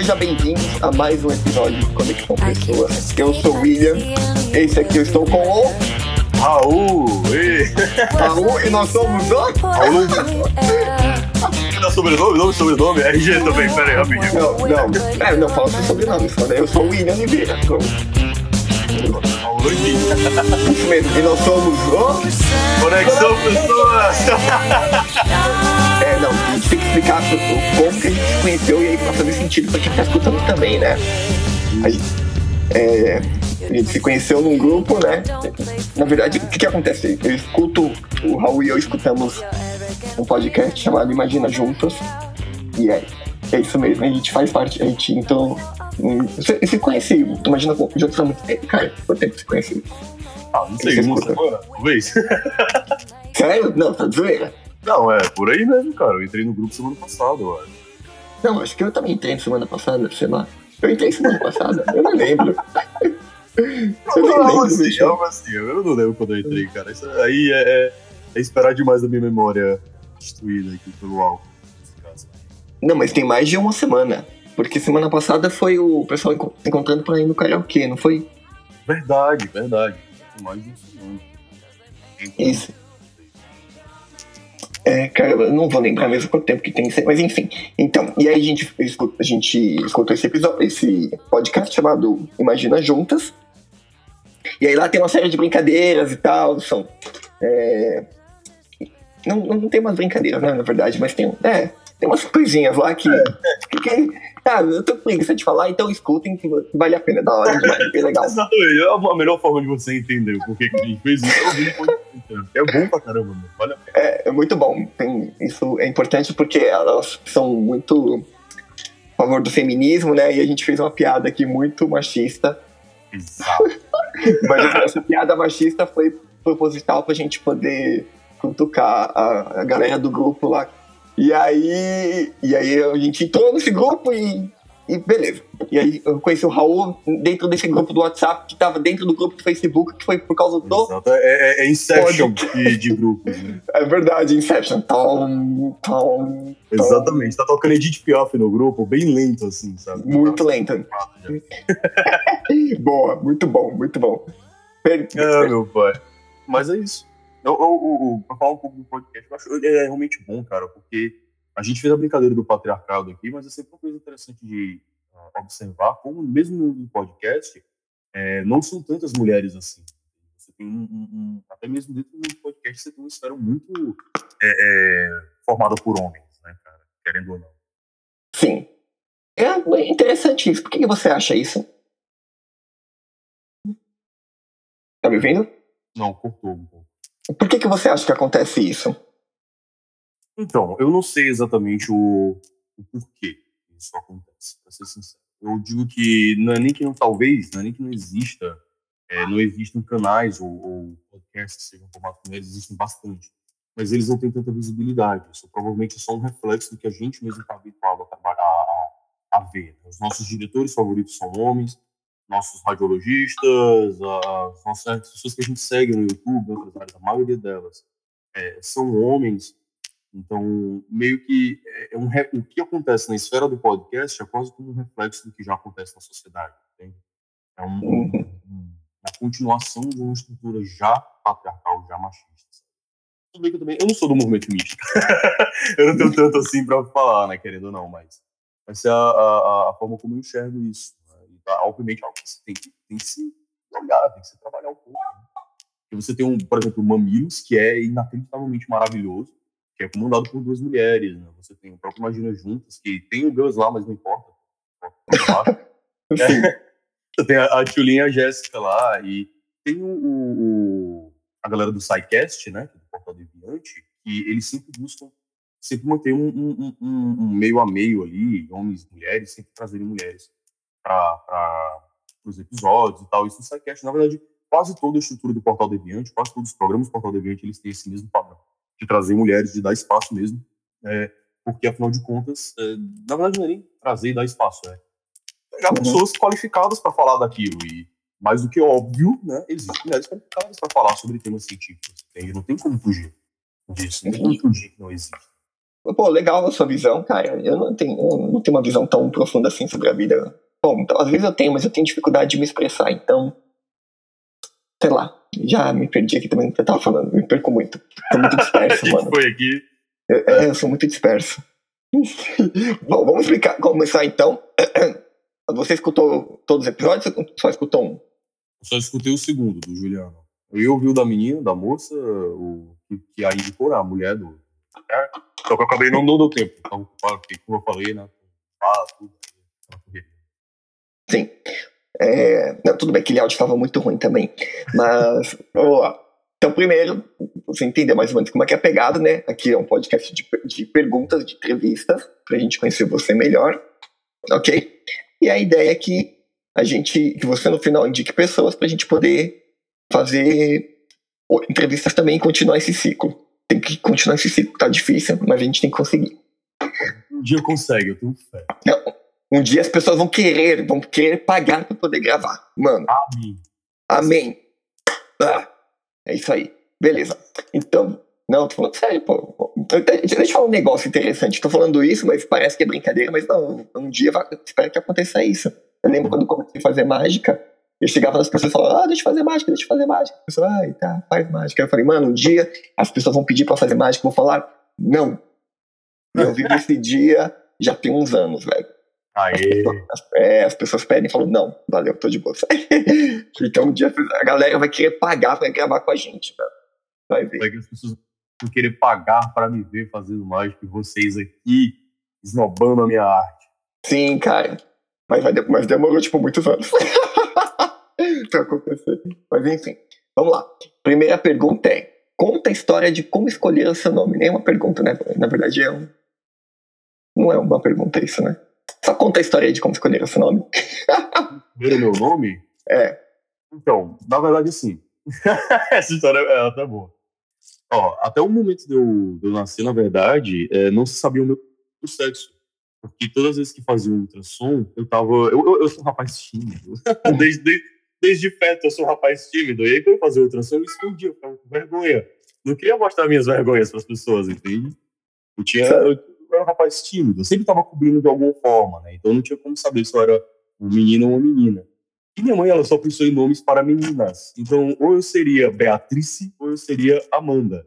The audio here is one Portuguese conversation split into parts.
sejam bem-vindos a mais um episódio de Conexão Pessoas. Eu sou o William, esse aqui eu estou com o Raul! E... Raul e nós somos o Raul! Não, sobrenome, nome, sobrenome, RG também, pera aí, rapidinho. Não, não, é, não fala seu sobrenome, só, né? Eu sou o William Oliveira. Pronto. Doidinho. Isso mesmo, e nós somos o. Conexão Pessoas! É, não, a gente tem que explicar o- como que a gente se conheceu e aí pra fazer sentido pra quem tá escutando também, né? A gente, é, a gente se conheceu num grupo, né? Na verdade, o que que acontece? Eu escuto, o Raul e eu escutamos um podcast chamado Imagina Juntos. E é, é isso mesmo, a gente faz parte, a gente então. hum, Você, você conhece, imagina juntos há muito tempo, cara, quanto tempo você conhece? Ah, não sei, uma semana, talvez. Sério? Não, tá de zoeira. Não, é, por aí mesmo, cara. Eu entrei no grupo semana passada, eu acho. Não, acho que eu também entrei semana passada, sei lá. Eu entrei semana passada, eu não lembro. Eu nem Algo lembro, assim, algo assim, eu não lembro quando eu entrei, cara. Isso aí é, é, é esperar demais da minha memória destruída aqui pelo álcool. Não, mas tem mais de uma semana. Porque semana passada foi o pessoal enco- encontrando pra ir no karaokê, não foi? Verdade, verdade. Mais de um segundo. Então, Isso. É, cara, eu não vou lembrar mesmo quanto tempo que tem, mas enfim. Então, e aí a gente, a gente escutou esse episódio, esse podcast chamado Imagina Juntas. E aí lá tem uma série de brincadeiras e tal, são. é, não, não tem umas brincadeiras, né, na verdade, mas tem, é, tem umas coisinhas lá que. que, que ah, eu tô com preguiça de falar, então escutem que vale a pena, da hora demais, bem legal. Exatamente, é a melhor forma de você entender o porquê que a gente fez isso. É. É bom pra caramba, mano. Vale a pena. É, é muito bom. Tem, isso é importante porque elas são muito a favor do feminismo, né? E a gente fez uma piada aqui muito machista. Exato. Mas essa piada machista foi proposital pra gente poder cutucar a, a galera do grupo lá. E aí, e aí a gente entrou nesse grupo e, e beleza. E aí eu conheci o Raul dentro desse grupo do WhatsApp, que tava dentro do grupo do Facebook, que foi por causa do. Exato. É, é, é Inception de, de grupos, né? É verdade, Inception. Tom, tom, Exatamente. Tá tocando Edith Piaf no grupo, bem lento, assim, sabe? Muito lento. Boa, muito bom, muito bom. Per- É, meu pai. Mas é isso. Eu, eu, eu, eu- pra falar um pouco do podcast, eu acho ele é realmente bom, cara, porque a gente fez a brincadeira do patriarcado aqui, mas é sempre uma coisa interessante de ah, observar como, mesmo no podcast, é, não são tantas mulheres assim. Você tem um, um- um- até mesmo dentro do podcast, você tem uma esfera muito é, é, formada por homens, né, cara? Querendo ou não. Sim. É interessante isso. Por que que você acha isso? Tá me vendo? Não, cortou um pouco. Por que, que você acha que acontece isso? Então, eu não sei exatamente o, o porquê isso acontece, pra ser sincero. Eu digo que não é nem que não, talvez, não é nem que não exista, é, não existam canais ou, ou podcasts que sejam formados por mulheres, existem bastante. Mas eles não têm tanta visibilidade. Isso provavelmente é só um reflexo do que a gente mesmo está habituado a, a, a ver. Os nossos diretores favoritos são homens, nossos radiologistas, as nossas as pessoas que a gente segue no YouTube, outras áreas, a maioria delas é, são homens. Então, meio que é um re- o que acontece na esfera do podcast é quase como um reflexo do que já acontece na sociedade. Entende? É um- Uhum. um- uma continuação de uma estrutura já patriarcal, já machista. Tudo bem que eu também. Eu não sou do movimento místico. eu não tenho tanto assim para falar, né? Querendo ou não, mas essa é a, a, a forma como eu enxergo isso. Né? E, tá, obviamente, é algo que você tem que, tem que se olhar, tem que se trabalhar um pouco. Né? Você tem, um, por exemplo, o Mamilos, que é inacreditavelmente maravilhoso, que é comandado por duas mulheres. Né? Você tem o próprio Imagina Juntas, que tem o Gus lá, mas não importa. Sim. Você tem a, a Tchulinha e a Jéssica lá, e tem o, o- a galera do SciCast, né, que é do Portal Deviante, que eles sempre buscam sempre manter um, um- um- um meio a meio ali, homens e mulheres, sempre trazerem mulheres para os episódios e tal. Isso no SciCast, na verdade, quase toda a estrutura do Portal Deviante, quase todos os programas do Portal Deviante, eles têm esse mesmo padrão, de trazer mulheres, de dar espaço mesmo, é, porque, afinal de contas, é, na verdade, não é nem trazer e dar espaço, é pegar Uhum. pessoas qualificadas para falar daquilo. E, mais do que óbvio, né, existem mulheres qualificadas para falar sobre temas científicos. entende? Não tem como fugir disso. Não tem como fugir que não existe. pô, legal a sua visão, cara. Eu não tenho, eu não tenho uma visão tão profunda assim sobre a vida. Bom, então, às vezes eu tenho, mas eu tenho dificuldade de me expressar, então. Sei lá. Já me perdi aqui também no que eu tava falando. Me perco muito. Tô muito disperso, mano. foi aqui? Eu, é, eu sou muito disperso. Bom, vamos explicar, começar então. Você escutou todos os episódios ou só escutou um? Eu só escutei o segundo, do Juliano. Eu ouvi o da menina, da moça, o que, aí for a mulher do. É, só que eu acabei não dando tempo. Então, como eu falei, né? Ah, tudo. É, não, tudo bem, aquele áudio estava muito ruim também. Mas, vamos lá. Então, primeiro, você entender mais ou menos como é que é a pegada, né? Aqui é um podcast de, de perguntas, de entrevistas, para a gente conhecer você melhor, ok? E a ideia é que a gente, que você no final indique pessoas para a gente poder fazer entrevistas também e continuar esse ciclo. Tem que continuar esse ciclo, tá difícil, mas a gente tem que conseguir. Um dia consegue, eu tenho fé. Não, um dia as pessoas vão querer, vão querer pagar para poder gravar. Mano. Amém. Amém. Ah, é isso aí. Beleza. Então, não, tô falando sério, pô. Deixa eu falar um negócio interessante. Tô falando isso, mas parece que é brincadeira, mas não, um dia vai, espero que aconteça isso. Eu lembro quando comecei a fazer mágica, eu chegava nas pessoas e falava, ah, deixa eu fazer mágica, deixa eu fazer mágica. A pessoa, ah, tá, faz mágica. Eu falei, mano, um dia as pessoas vão pedir pra fazer mágica, vou falar, não. E eu vivo esse dia já tem uns anos, velho. Aê. As, é, as pessoas pedem e falam, não, valeu, tô de boa. então um dia a galera vai querer pagar pra gravar com a gente, velho. Vai ver. Vai que as pessoas vão querer pagar pra me ver fazendo mágica e vocês aqui esnobando a minha arte. Sim, cara. Mas, vai, mas demorou, tipo, muitos anos pra acontecer. Mas enfim, vamos lá. Primeira pergunta é: conta a história de como escolher o seu nome. Nem é uma pergunta, né? Na verdade, é um. Não é uma pergunta isso, né? Só conta a história de como escolher o seu nome. Ver o meu nome? É. Então, na verdade, assim. Essa história é até boa. Ó, até o momento de eu, de eu nascer, na verdade, é, não se sabia o meu sexo. Porque todas as vezes que fazia um ultrassom, eu tava. Eu, eu, eu sou um rapaz tímido. desde, desde, desde feto eu sou um rapaz tímido. E aí, quando eu fazia ultrassom, eu escondia, eu ficava com vergonha. Não queria mostrar minhas vergonhas para as pessoas, entende? Eu tinha. Eu era um rapaz tímido. Eu sempre tava cobrindo de alguma forma, né? Então não tinha como saber se eu era um menino ou uma menina. E minha mãe, ela só pensou em nomes para meninas. Então, ou eu seria Beatrice, ou eu seria Amanda.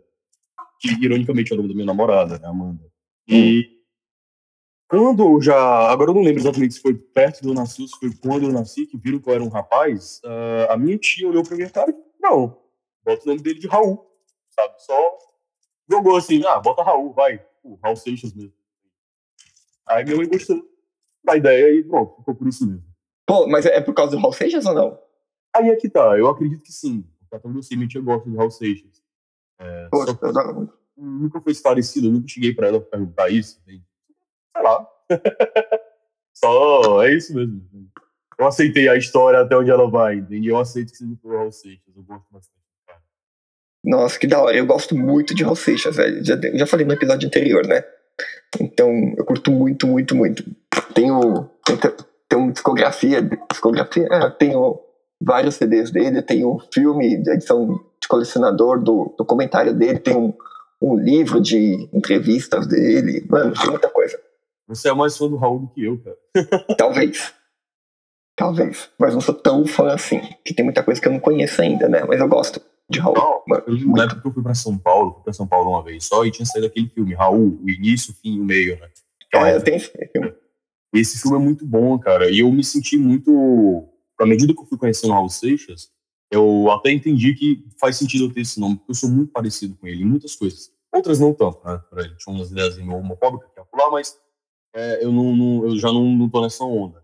Que, ironicamente, é o nome da minha namorada, né? Amanda. E quando eu já. Agora eu não lembro exatamente se foi perto do eu nasci ou se foi quando eu nasci, que viram que eu era um rapaz. Uh, a minha tia olhou pra minha cara e não, bota o nome dele de Raul, sabe? Só jogou assim, ah, bota Raul, vai. O Raul Seixas mesmo. Aí minha mãe gostou da ideia e, pronto, ficou por isso mesmo. Pô, mas é por causa do Raul Seixas ou não? Aí é que tá, eu acredito que sim. Até onde eu sei, minha tia gosta de Raul Seixas. É, Pô, eu adoro muito. Nunca foi esclarecido, eu nunca cheguei pra ela perguntar isso. Sei lá. Só, é isso mesmo. Eu aceitei a história até onde ela vai, entende? Eu aceito que seja por Raul Seixas, eu gosto bastante. Nossa, que da hora. Eu gosto muito de Raul Seixas, velho. Já, já falei no episódio anterior, né? Então, eu curto muito, muito, muito. Tenho, tenho, tenho uma discografia, discografia, é, tenho vários CDs dele, tenho um filme de edição de colecionador do documentário dele, tem um, um livro de entrevistas dele, mano, tem muita coisa. Você é mais fã do Raul do que eu, cara. Talvez. Talvez. Mas não sou tão fã assim. Que tem muita coisa que eu não conheço ainda, né? Mas eu gosto de Raul. Não, mano, eu lembro época que eu fui pra São Paulo, fui pra São Paulo uma vez só, e tinha saído aquele filme, Raul, o início, o fim e o meio, né? Ah, eu tenho esse filme. Esse filme é muito bom, cara. E eu me senti muito. À medida que eu fui conhecendo o Raul Seixas, eu até entendi que faz sentido eu ter esse nome, porque eu sou muito parecido com ele em muitas coisas. Outras não tanto, né? Ele tinha umas ideias meio homofóbicas que ia pular, mas é, eu, não, não, eu já não, não tô nessa onda.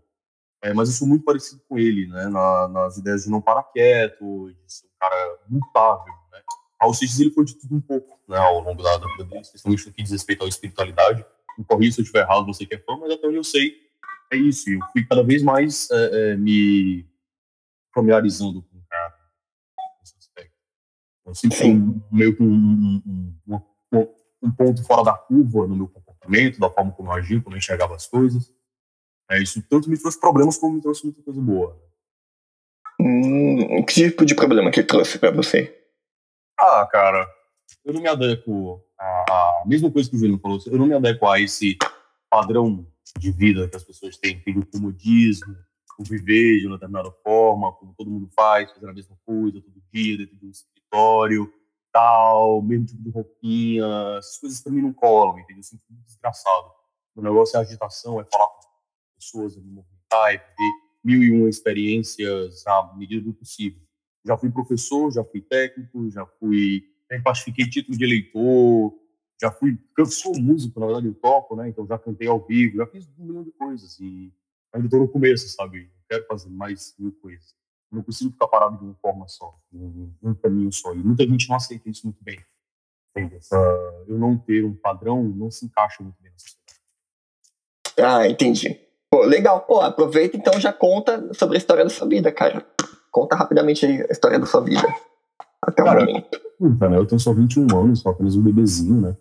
É, mas eu sou muito parecido com ele, né? Na, nas ideias de não parar quieto, de ser um cara mutável, né? Raul Seixas, ele foi de tudo um pouco, né? Ao longo da, vida dele, especialmente no que diz respeito à espiritualidade. Me corrija se eu estiver errado, você que é fã, mas até onde eu sei, é isso. Eu fui cada vez mais é, é, me familiarizando com o cara nesse aspecto. Eu sempre fui meio que um, um, um, um ponto fora da curva no meu comportamento, da forma como eu agia, como eu enxergava as coisas. É, isso tanto me trouxe problemas como me trouxe muita coisa boa. Hum, que tipo de problema que trouxe para você? Ah, cara, eu não me adequo a, a, mesma coisa que o Júlio falou, eu não me adequo a esse padrão de vida que as pessoas têm, tem o comodismo, o viver de uma determinada forma, como todo mundo faz, fazer a mesma coisa todo dia, dentro de um escritório, tal, mesmo tipo de roupinha, essas coisas para mim não colam, entendeu? Eu sinto muito desgraçado. O negócio é agitação, é falar com pessoas, é me movimentar, viver mil e uma experiências à medida do possível. Já fui professor, já fui técnico, já fui, pacifiquei título de eleitor, já fui, sou músico, na verdade eu toco, né? Então já cantei ao vivo, já fiz um milhão de coisas e ainda estou no começo, sabe? Quero fazer mais mil coisas. Não consigo ficar parado de uma forma só, um, um caminho só. E muita gente não aceita isso muito bem. Eu não ter um padrão não se encaixa muito bem na sociedade. Ah, entendi. Pô, legal. Pô, aproveita então já conta sobre a história da sua vida, cara. Conta rapidamente aí a história da sua vida. Até cara, o momento. né? Eu tenho só 21 anos, só apenas um bebezinho, né?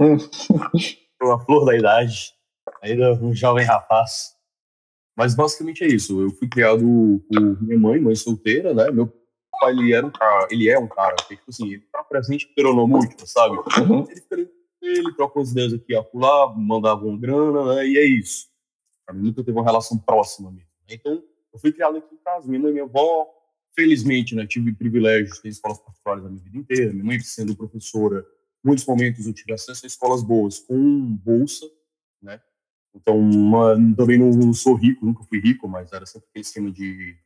Hum. a flor da idade, ainda um jovem rapaz. Mas basicamente é isso. Eu fui criado por minha mãe, mãe solteira, né? Meu pai, ele era um cara, ele é um cara, que, tipo assim, ele tá presente peronomúltiplo, sabe? Uhum. Ele ele troca umas ideias aqui a pular, mandava uma grana, né? E é isso. Mim nunca teve uma relação próxima mesmo. Né? Então, eu fui criado aqui em casa, minha mãe e minha avó. Felizmente, né, tive privilégios de ter escolas particulares a minha vida inteira. Minha mãe sendo professora, muitos momentos eu tive acesso a escolas boas com bolsa, né? Então, uma, também não, sou rico, nunca fui rico, mas era sempre aquele esquema de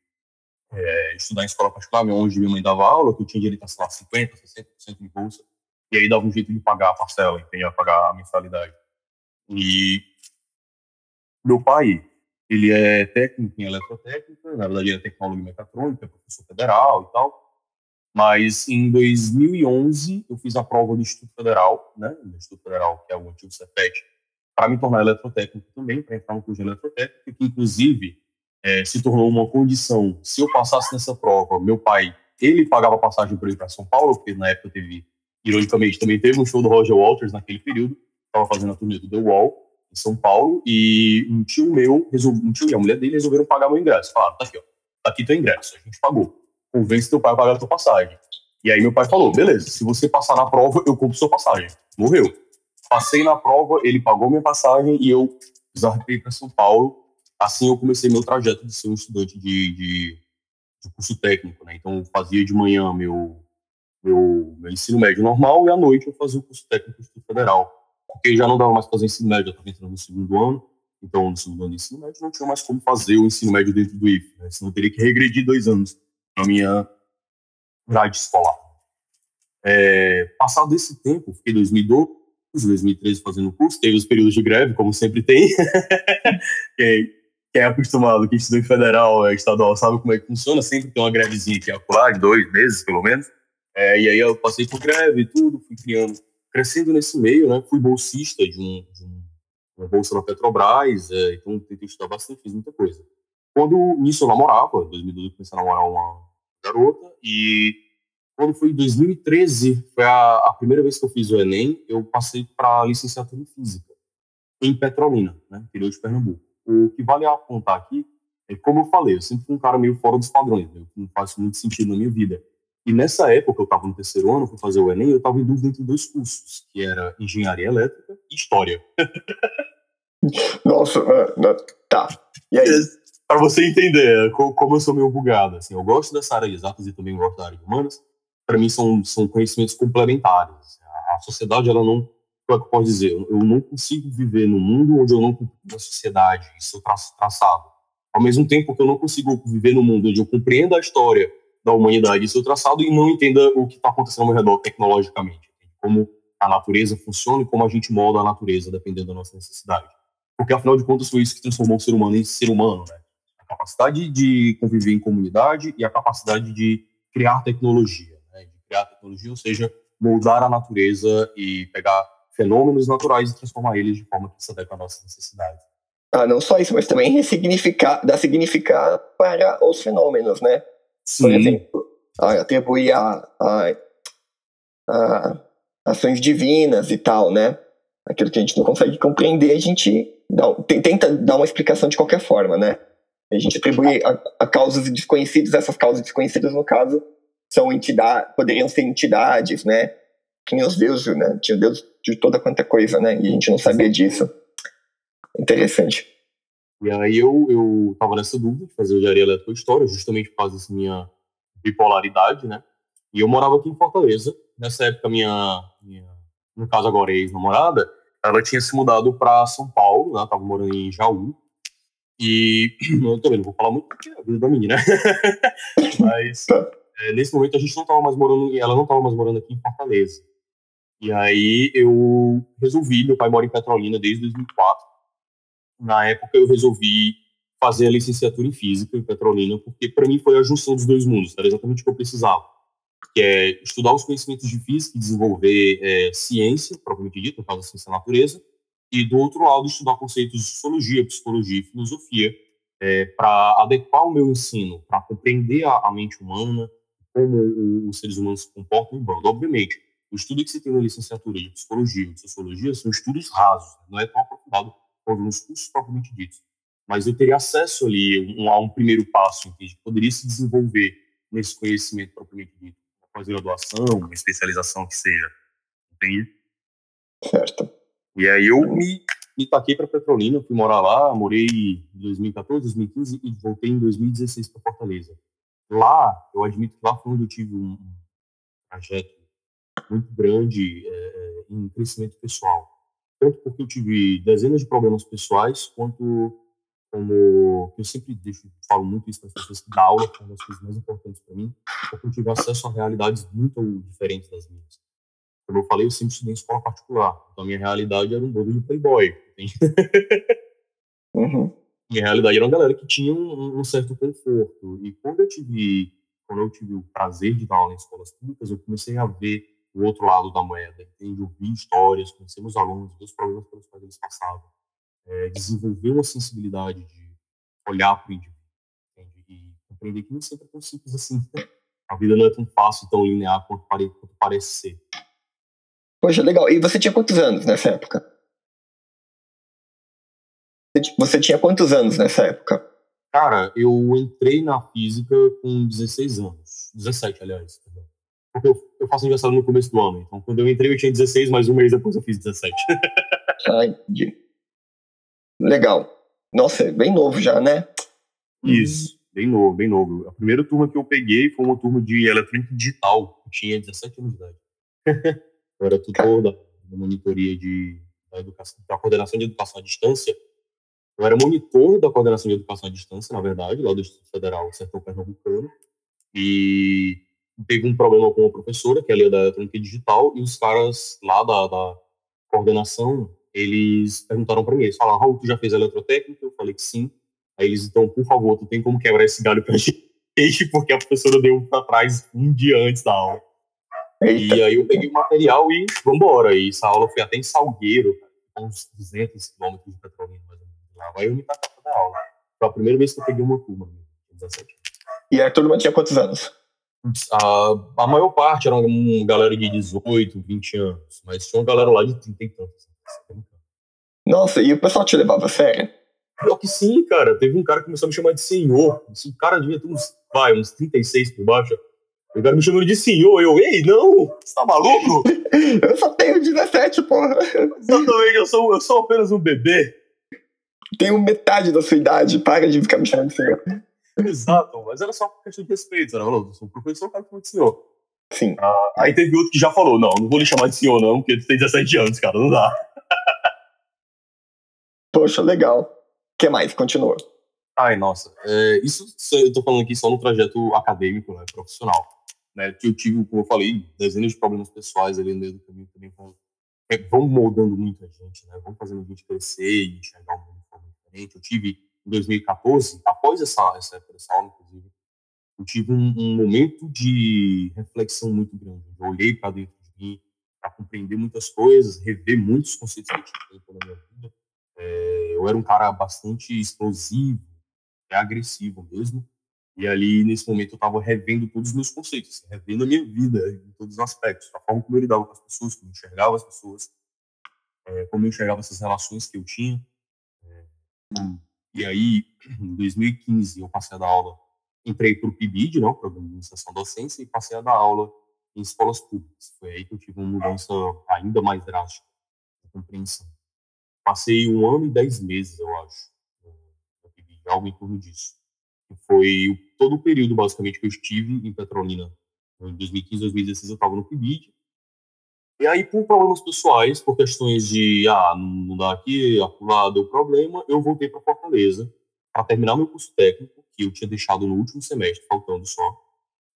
é, estudar em escola particular, onde minha mãe dava aula, que eu tinha direito a, sei lá, 50%, 60% de bolsa, e aí dava um jeito de pagar a parcela, entendeu? Pagar a mensalidade. E meu pai, ele é técnico em eletrotécnica, na verdade ele é tecnólogo em mecatrônica, professor federal e tal, mas em 2011 eu fiz a prova do Instituto Federal, né, do Instituto Federal, que é o antigo CEPET, para me tornar eletrotécnico também, para entrar no curso de eletrotécnica, que inclusive é, se tornou uma condição. Se eu passasse nessa prova, meu pai, ele pagava passagem para ir para São Paulo, porque na época teve, ironicamente, também teve um show do Roger Walters naquele período, estava fazendo a turnê do The Wall, em São Paulo, e um tio meu, um tio e a mulher dele resolveram pagar meu ingresso. Falaram, tá aqui, ó, tá aqui teu ingresso, a gente pagou. Convence teu pai a pagar a tua passagem. E aí meu pai falou, beleza, se você passar na prova, eu compro sua passagem. Morreu. Passei na prova, ele pagou minha passagem e eu zarpei para São Paulo. Assim eu comecei meu trajeto de ser um estudante de, de, de curso técnico, né? Então fazia de manhã meu, meu, meu ensino médio normal e à noite eu fazia o curso técnico do Instituto Federal porque já não dava mais para fazer ensino médio, eu estava entrando no segundo ano, então no segundo ano de ensino médio não tinha mais como fazer o ensino médio dentro do IF, né? senão eu teria que regredir dois anos na minha grade escolar. É, passado esse tempo, fiquei em 2012, 2013 fazendo curso, teve os períodos de greve, como sempre tem. quem, quem é acostumado, quem estudou em federal, é, estadual, sabe como é que funciona, sempre tem uma grevezinha aqui acolá, dois meses pelo menos. É, e aí eu passei por greve e tudo, fui criando crescendo nesse meio, né, fui bolsista de, um, de um, uma bolsa da Petrobras, é, então tentei estudar bastante, fiz muita coisa. Quando nisso eu namorava, em 2012 eu comecei a namorar uma garota, e quando foi em 2013, foi a, a primeira vez que eu fiz o Enem, eu passei para licenciatura em Física, em Petrolina, né, interior de Pernambuco. O que vale apontar aqui é, como eu falei, eu sempre fui um cara meio fora dos padrões, né, não faz muito sentido na minha vida. E nessa época, eu estava no terceiro ano, fui fazer o Enem, eu estava em dúvida entre dois cursos, que era Engenharia Elétrica e História. Nossa, uh, tá. E aí? Para você entender como eu sou meio bugado, assim, eu gosto dessa área de exatas e também gosto da área de humanas. Para mim, são, são conhecimentos complementares. A sociedade, ela não, como é que eu posso dizer? Eu não consigo viver num mundo onde eu não compreendo a sociedade e seu traçado. Ao mesmo tempo que eu não consigo viver num mundo onde eu compreendo a história da humanidade e seu traçado e não entenda o que está acontecendo ao redor tecnologicamente, como a natureza funciona e como a gente molda a natureza dependendo da nossa necessidade. Porque, afinal de contas, foi isso que transformou o ser humano em ser humano, né? A capacidade de conviver em comunidade e a capacidade de criar tecnologia, né? De criar tecnologia, ou seja, moldar a natureza e pegar fenômenos naturais e transformar eles de forma que se adequa à nossa necessidade. Ah, não só isso, mas também ressignificar, dar significado para os fenômenos, né? Sim. Por exemplo, atribuir a, a, a, ações divinas e tal, né? Aquilo que a gente não consegue compreender, a gente dá, tenta dar uma explicação de qualquer forma, né? A gente atribui a, a causas desconhecidas, essas causas desconhecidas, no caso, são entidades, poderiam ser entidades, né? que nem os deuses, né? Tinha Deus de toda quanta coisa, né? E a gente não sabia disso. Interessante. E aí eu, eu tava nessa dúvida de fazer engenharia elétrica ou história, justamente por causa dessa minha bipolaridade, né? E eu morava aqui em Fortaleza. Nessa época, minha, minha no caso agora ex-namorada, ela tinha se mudado para São Paulo, né? Tava morando em Jaú. E eu também não vou falar muito porque é a vida da menina, né? Mas tá. é, nesse momento a gente não tava mais morando, ela não tava mais morando aqui em Fortaleza. E aí eu resolvi, meu pai mora em Petrolina desde 2004. Na época eu resolvi fazer a licenciatura em física em Petrolina, porque para mim foi a junção dos dois mundos, era exatamente o que eu precisava que é estudar os conhecimentos de física e desenvolver é, ciência, propriamente dito, no caso da ciência da natureza, e do outro lado estudar conceitos de sociologia, psicologia e filosofia, é, para adequar o meu ensino, para compreender a, a, mente humana, como os seres humanos se comportam em bando. Obviamente, o estudo que você tem na licenciatura de psicologia e de sociologia são estudos rasos, não é tão aprofundado nos cursos propriamente ditos. Mas eu teria acesso ali um, a um primeiro passo, que poderia se desenvolver nesse conhecimento propriamente dito pós-graduação, uma especialização que seja. Entende? Certo. E aí eu me, me taquei para Petrolina, fui morar lá, morei em 2014, 2015 e voltei em 2016 para Fortaleza. Lá, eu admito que lá foi onde eu tive um, um trajeto muito grande é, é em crescimento pessoal. Tanto porque eu tive dezenas de problemas pessoais, quanto como eu sempre deixo, falo muito isso para as pessoas que dão aula, que é uma das coisas mais importantes para mim, porque eu tive acesso a realidades muito diferentes das minhas. Como eu falei, eu sempre estudei em escola particular, então a minha realidade era um bando de playboy. uhum. Minha realidade era uma galera que tinha um, um, certo conforto. E quando eu tive, quando eu tive o prazer de dar aula em escolas públicas, eu comecei a ver o outro lado da moeda, entende? Ouvir histórias, conhecer meus alunos, ver os problemas pelos quais eles passavam é, desenvolver uma sensibilidade de olhar para o indivíduo entende? e compreender que nem sempre é tão simples assim. A vida não é tão fácil, tão linear quanto, pare, quanto parece ser. Poxa, legal. E você tinha quantos anos nessa época? Você tinha quantos anos nessa época? Cara, eu entrei na física com 16 anos. 17, aliás. Porque eu, eu faço aniversário no começo do ano. Então, quando eu entrei, eu tinha 16, mas um mês depois eu fiz 17. ah, entendi. Legal. Nossa, é bem novo já, né? Isso, bem novo, bem novo. A primeira turma que eu peguei foi uma turma de eletrônica digital. Eu tinha 17 anos de idade. eu era tutor da, da monitoria de, da, educação, da coordenação de educação à distância. Eu era monitor da coordenação de educação à distância, na verdade, lá do Instituto Federal Sertão Pernambucano. E teve um problema com uma professora, que é ali da eletrônica digital, e os caras lá da, da coordenação eles perguntaram para mim, eles falaram, Raul, tu já fez eletrotécnica? Eu falei que sim. Aí eles, então, por favor, tu tem como quebrar esse galho pra gente, porque a professora deu para trás um dia antes da aula. Eita. E aí eu peguei o material e vambora. E essa aula foi até em Salgueiro, uns 200 quilômetros de Petrolina, mais ou menos. Lá. Aí eu me tacar da aula. Foi a primeira vez que eu peguei uma turma, 17 E a turma tinha quantos anos? A, a maior parte era uma galera de 18, 20 anos, mas tinha uma galera lá de 30 e tantos. Nossa, e o pessoal te levava a sério? Pior que sim, cara. Teve um cara que começou a me chamar de senhor. Esse cara devia ter uns, vai, uns 36 por baixo. O cara me chamando de senhor. Eu, ei, não! Você tá maluco? eu só tenho 17, porra. Exatamente, eu sou, eu sou apenas um bebê. Tenho metade da sua idade, para de ficar me chamando de senhor. Exato, mas era só questão de respeito. Era, eu sou um professor, o cara me de senhor. Sim. Ah, aí teve outro que já falou: não, não vou lhe chamar de senhor, não, porque tu tem 17 anos, cara, não dá. Poxa, legal. O que mais? Continua. Ai, nossa. É, isso eu tô falando aqui só no trajeto acadêmico, né, profissional. Né, que eu tive, como eu falei, dezenas de problemas pessoais ali no meio do caminho também vão, é, vão moldando muita gente, né, vão fazendo a gente crescer e enxergar o mundo de forma diferente. Eu tive, em 2014, após essa, essa dessa aula, inclusive, eu tive um, um momento de reflexão muito grande. Eu olhei para dentro de mim para compreender muitas coisas, rever muitos conceitos que eu tinha na minha vida é, eu era um cara bastante explosivo, é agressivo mesmo. E ali, nesse momento, eu estava revendo todos os meus conceitos, revendo a minha vida em todos os aspectos, a forma como eu lidava com as pessoas, como eu enxergava as pessoas, é, como eu enxergava essas relações que eu tinha. É, e aí, em 2015, eu passei a dar aula, entrei para o PIBID, não, Programa de Iniciação Docência, e passei a dar aula em escolas públicas. Foi aí que eu tive uma mudança ainda mais drástica de compreensão. Passei um ano e dez meses, eu acho, no PIBID, algo em torno disso. Foi todo o período, basicamente, que eu estive em Petrolina. Em 2015, 2016, eu estava no PIBID. E aí, por problemas pessoais, por questões de, ah, não dá aqui, lá deu problema, eu voltei para Fortaleza para terminar meu curso técnico, que eu tinha deixado no último semestre, faltando só,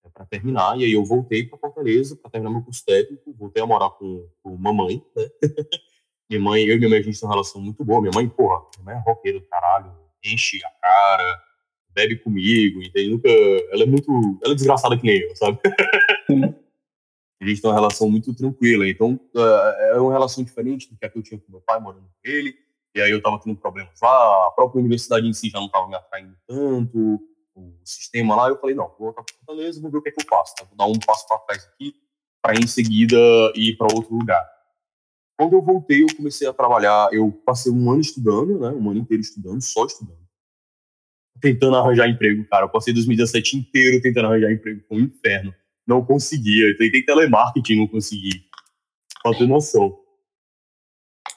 né, para terminar. E aí eu voltei para Fortaleza para terminar meu curso técnico, voltei a morar com, com mamãe, né? minha mãe, eu e minha mãe, a gente tem uma relação muito boa. Minha mãe, porra, minha mãe é roqueira do caralho, enche a cara, bebe comigo, entende? Nunca, ela é muito, ela é desgraçada que nem eu, sabe? A gente tem uma relação muito tranquila. Então, é, uma relação diferente do que a que eu tinha com meu pai, morando com ele. E aí eu estava tendo problemas lá, a própria universidade em si já não estava me atraindo tanto, o sistema lá. Eu falei, não, vou voltar para Fortaleza, vou ver o que é que eu faço. Tá? Vou dar um passo para trás aqui, para em seguida ir para outro lugar. Quando eu voltei, eu comecei a trabalhar. Eu passei um ano estudando, né? Um ano inteiro estudando, só estudando. Tentando arranjar emprego, cara. Eu passei 2017 inteiro tentando arranjar emprego. Foi um inferno não conseguia. Eu tentei telemarketing, não consegui. Pra ter noção.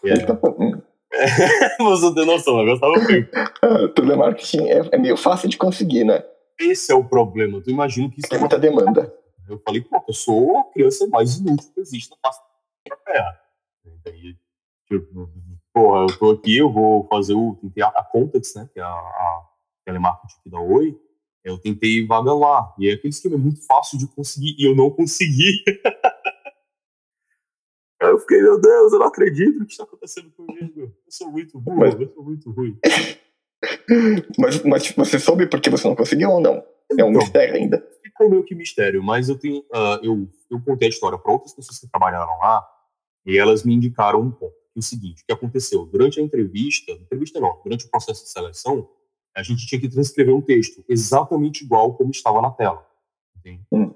Yeah. Você tem noção, eu gostava muito. telemarketing é, é, meio fácil de conseguir, né? Esse é o problema. Tu imagina que isso é muita demanda. Eu falei, pô, eu sou a criança mais inútil que existe terra. Aí, tipo, porra, eu tô aqui, eu vou fazer o. Tentei a, a Context, né? Que é a, a telemarketing aqui da Oi. Eu tentei vaga lá. E é aquele esquema é muito fácil de conseguir. E eu não consegui. eu fiquei, meu Deus, eu não acredito o que está acontecendo comigo. Eu sou muito ruim, mas... eu sou muito ruim. mas, mas você soube porque você não conseguiu ou não? É um então, mistério ainda. Ficou meio que mistério, mas eu tenho. Uh, eu, eu contei a história para outras pessoas que trabalharam lá e elas me indicaram um ponto. É o seguinte: o que aconteceu? Durante a entrevista, entrevista não, durante o processo de seleção, a gente tinha que transcrever um texto exatamente igual como estava na tela. Hum.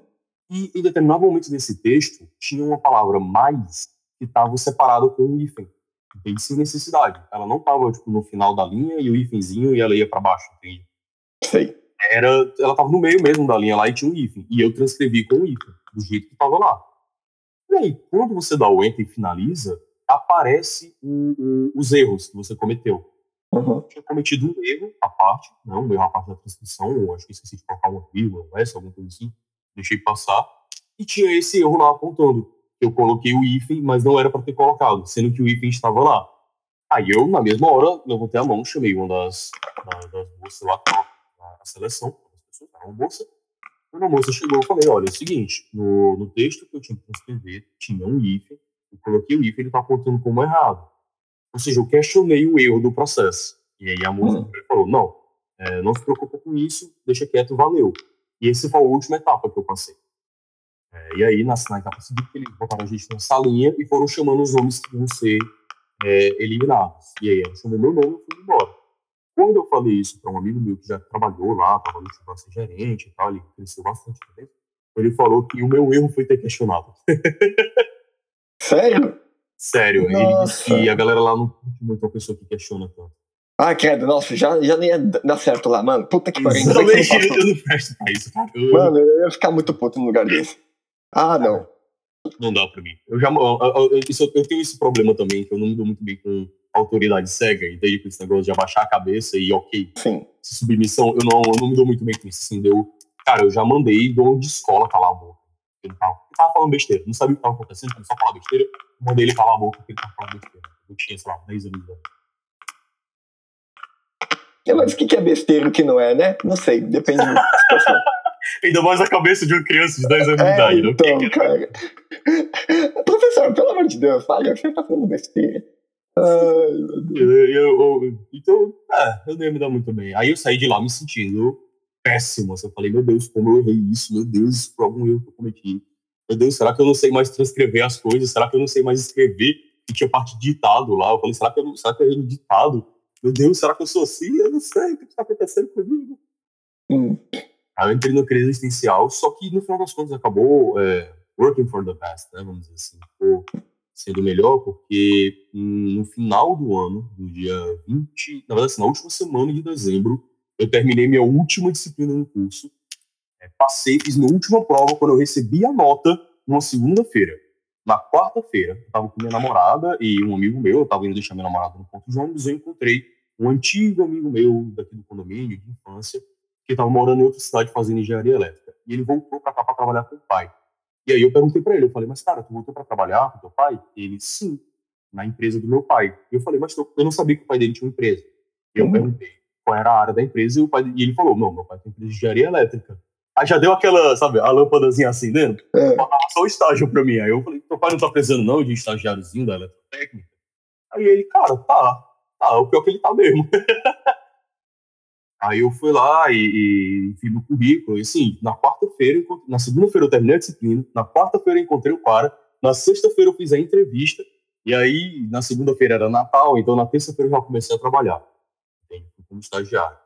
E em determinado momento desse texto, tinha uma palavra mais que estava separada com um hífen. Entende? Sem necessidade. Ela não estava tipo, no final da linha e o hífenzinho e ela ia para baixo, entende? Sei. Era, ela estava no meio mesmo da linha lá e tinha um hífen. E eu transcrevi com o hífen, do jeito que estava lá. E aí, quando você dá o enter e finaliza, aparece os erros que você cometeu. Uhum. Tinha cometido um erro à parte, não, um erro à parte da transcrição, acho que esqueci de colocar uma vírgula, um S, alguma coisa assim, deixei passar, e tinha esse erro lá apontando. Eu coloquei o hífen, mas não era para ter colocado, sendo que o hífen estava lá. Aí eu, na mesma hora, levantei a mão, chamei uma das, das moças lá, a seleção, uma moça, quando a moça chegou, eu falei, olha, é o seguinte, no, no texto que eu tinha que transcrever, tinha um hífen, eu coloquei o hífen, ele está apontando como errado. Ou seja, eu questionei o erro do processo. E aí a moça uhum. falou: não, é, não se preocupa com isso, deixa quieto, valeu. E essa foi a última etapa que eu passei. É, e aí, na, na etapa seguinte, eles botaram a gente numa salinha e foram chamando os nomes que iam ser é, eliminados. E aí, ela chamou meu nome e fui embora. Quando eu falei isso para um amigo meu que já trabalhou lá, estava no para ser gerente e tal, ele cresceu bastante também, ele falou que o meu erro foi ter questionado. Sério? Sério, nossa. ele disse que a galera lá não curte muito a pessoa que questiona tanto. Ah, credo, nossa, já, já nem ia dar certo lá, mano. Puta que pariu. Exatamente, eu não presto pra isso, cara. Eu... Mano, eu ia ficar muito puto no lugar desse. Ah, não. Não dá pra mim. Eu já eu, eu, isso, eu tenho esse problema também, que eu não me dou muito bem com autoridade cega, entende? Com esse negócio de abaixar a cabeça e ok. Sim. Submissão, eu não, eu não me dou muito bem com isso, assim, deu... Cara, eu já mandei dono de escola calar a boca. Ele tava, ele tava falando besteira, não sabia o que tava acontecendo, ele só falar besteira mandei ele calar a boca porque ele tava falando besteira. Eu tinha, sei lá, 10 anos de idade. Mas o que é besteira e o que não é, né? Não sei, depende da situação. Ainda mais a cabeça de uma criança de 10 anos é, de idade. Né? Então, né? cara. Professor, pelo amor de Deus, fala que você tá falando besteira. Ai, eu, eu, eu, então, é, eu não ia me dar muito bem. Aí eu saí de lá me sentindo péssimo. Assim, eu falei, meu Deus, como eu errei isso, meu Deus, por algum erro que eu cometi. Meu Deus, será que eu não sei mais transcrever as coisas? Será que eu não sei mais escrever? E tinha parte de ditado lá. Eu falei, será que eu, será que eu errei no ditado? Meu Deus, será que eu sou assim? Eu não sei o que está acontecendo comigo. Hum. Aí eu entrei na crise existencial, só que no final das contas acabou é, working for the best, né? Vamos dizer assim. Ficou sendo melhor, porque no final do ano, no dia 20, na verdade, assim, na última semana de dezembro, eu terminei minha última disciplina no curso passei, fiz minha última prova, quando eu recebi a nota, numa segunda-feira. Na quarta-feira, eu tava com minha namorada e um amigo meu, eu tava indo deixar minha namorada no ponto de ônibus, eu encontrei um antigo amigo meu daqui do condomínio, de infância, que estava morando em outra cidade fazendo engenharia elétrica. E ele voltou para cá para trabalhar com o pai. E aí eu perguntei para ele, eu falei, mas cara, tu voltou para trabalhar com teu pai? Ele, sim, na empresa do meu pai. E eu falei, mas eu não sabia que o pai dele tinha uma empresa. E eu uhum. perguntei qual era a área da empresa e, o pai, e ele falou, não, meu pai tem empresa de engenharia elétrica. Aí já deu aquela, sabe, a lâmpadazinha acendendo, é. faltava só o estágio para mim. Aí eu falei, teu pai não tá precisando não de estagiáriozinho da eletrotécnica? Aí ele, cara, tá, tá, o pior é que ele tá mesmo. Aí eu fui lá e, e fiz o currículo. E assim, na quarta-feira, na segunda-feira eu terminei a disciplina, na quarta-feira eu encontrei o cara, na sexta-feira eu fiz a entrevista, e aí na segunda-feira era Natal, então na terça-feira eu já comecei a trabalhar como estagiário.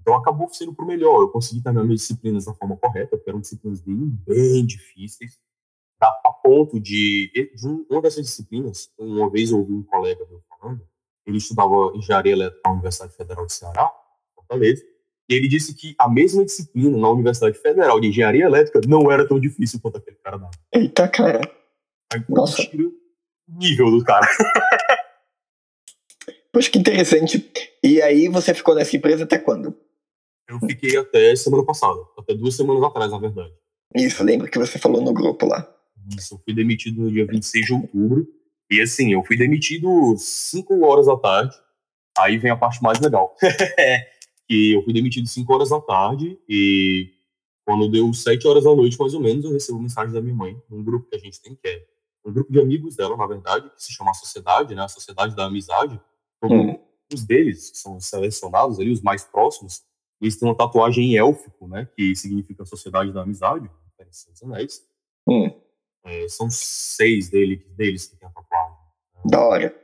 Então acabou sendo pro melhor. Eu consegui terminar minhas disciplinas da forma correta, porque eram disciplinas bem, bem difíceis, a ponto de, de uma dessas disciplinas, uma vez eu ouvi um colega meu falando, ele estudava engenharia elétrica na Universidade Federal de Ceará, Fortaleza, e ele disse que a mesma disciplina na Universidade Federal de Engenharia Elétrica não era tão difícil quanto aquele cara dava. Eita, cara. Aí, Nossa. o nível do cara. Poxa, que interessante. E aí você ficou nessa empresa até quando? Eu fiquei até semana passada, até duas semanas atrás, na verdade. Isso, lembro que você falou no grupo lá. Isso, eu fui demitido no dia 26 de outubro. E assim, eu fui demitido 5 horas da tarde. Aí vem a parte mais legal. que eu fui demitido 5 horas da tarde e quando deu 7 horas da noite, mais ou menos, eu recebo mensagem da minha mãe, num grupo que a gente tem, que é um grupo de amigos dela, na verdade, que se chama Sociedade, né? A Sociedade da Amizade. Hum. Os deles, que são selecionados ali, os mais próximos, eles têm uma tatuagem em élfico, né? Que significa Sociedade da Amizade, dos Anéis. Hum. É, são seis dele, deles que tem a tatuagem. Da hora.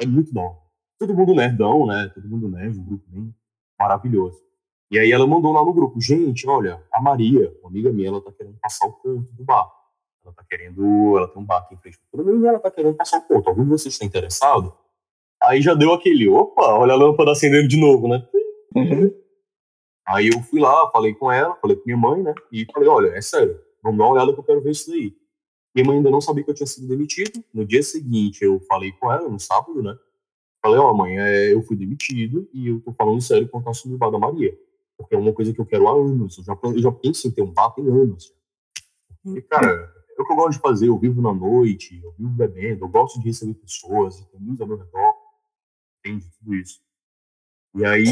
É muito bom. Todo mundo nerdão, né? Todo mundo nerd, um grupo bem maravilhoso. E aí ela mandou lá no grupo, gente, olha, a Maria, uma amiga minha, ela tá querendo passar o ponto do bar. Ela tá querendo, ela tem um bar aqui em frente ao e ela tá querendo passar o ponto. Algum de vocês está interessado? Aí já deu aquele, opa, olha a lâmpada acendendo de novo, né? Uhum. Aí eu fui lá, falei com ela, falei com minha mãe, né? E falei, olha, é sério, vamos dar uma olhada que eu quero ver isso daí. Minha mãe ainda não sabia que eu tinha sido demitido. No dia seguinte, eu falei com ela, no sábado, né? Falei, ó, oh, mãe, é, eu fui demitido e eu tô falando sério com o nosso bar da Maria. Porque é uma coisa que eu quero há anos. Eu já, eu já penso em ter um bar tem anos. E, cara, é o que eu gosto de fazer. Eu vivo na noite, eu vivo bebendo, eu gosto de receber pessoas, tem amigos ao meu redor entende tudo isso. E aí,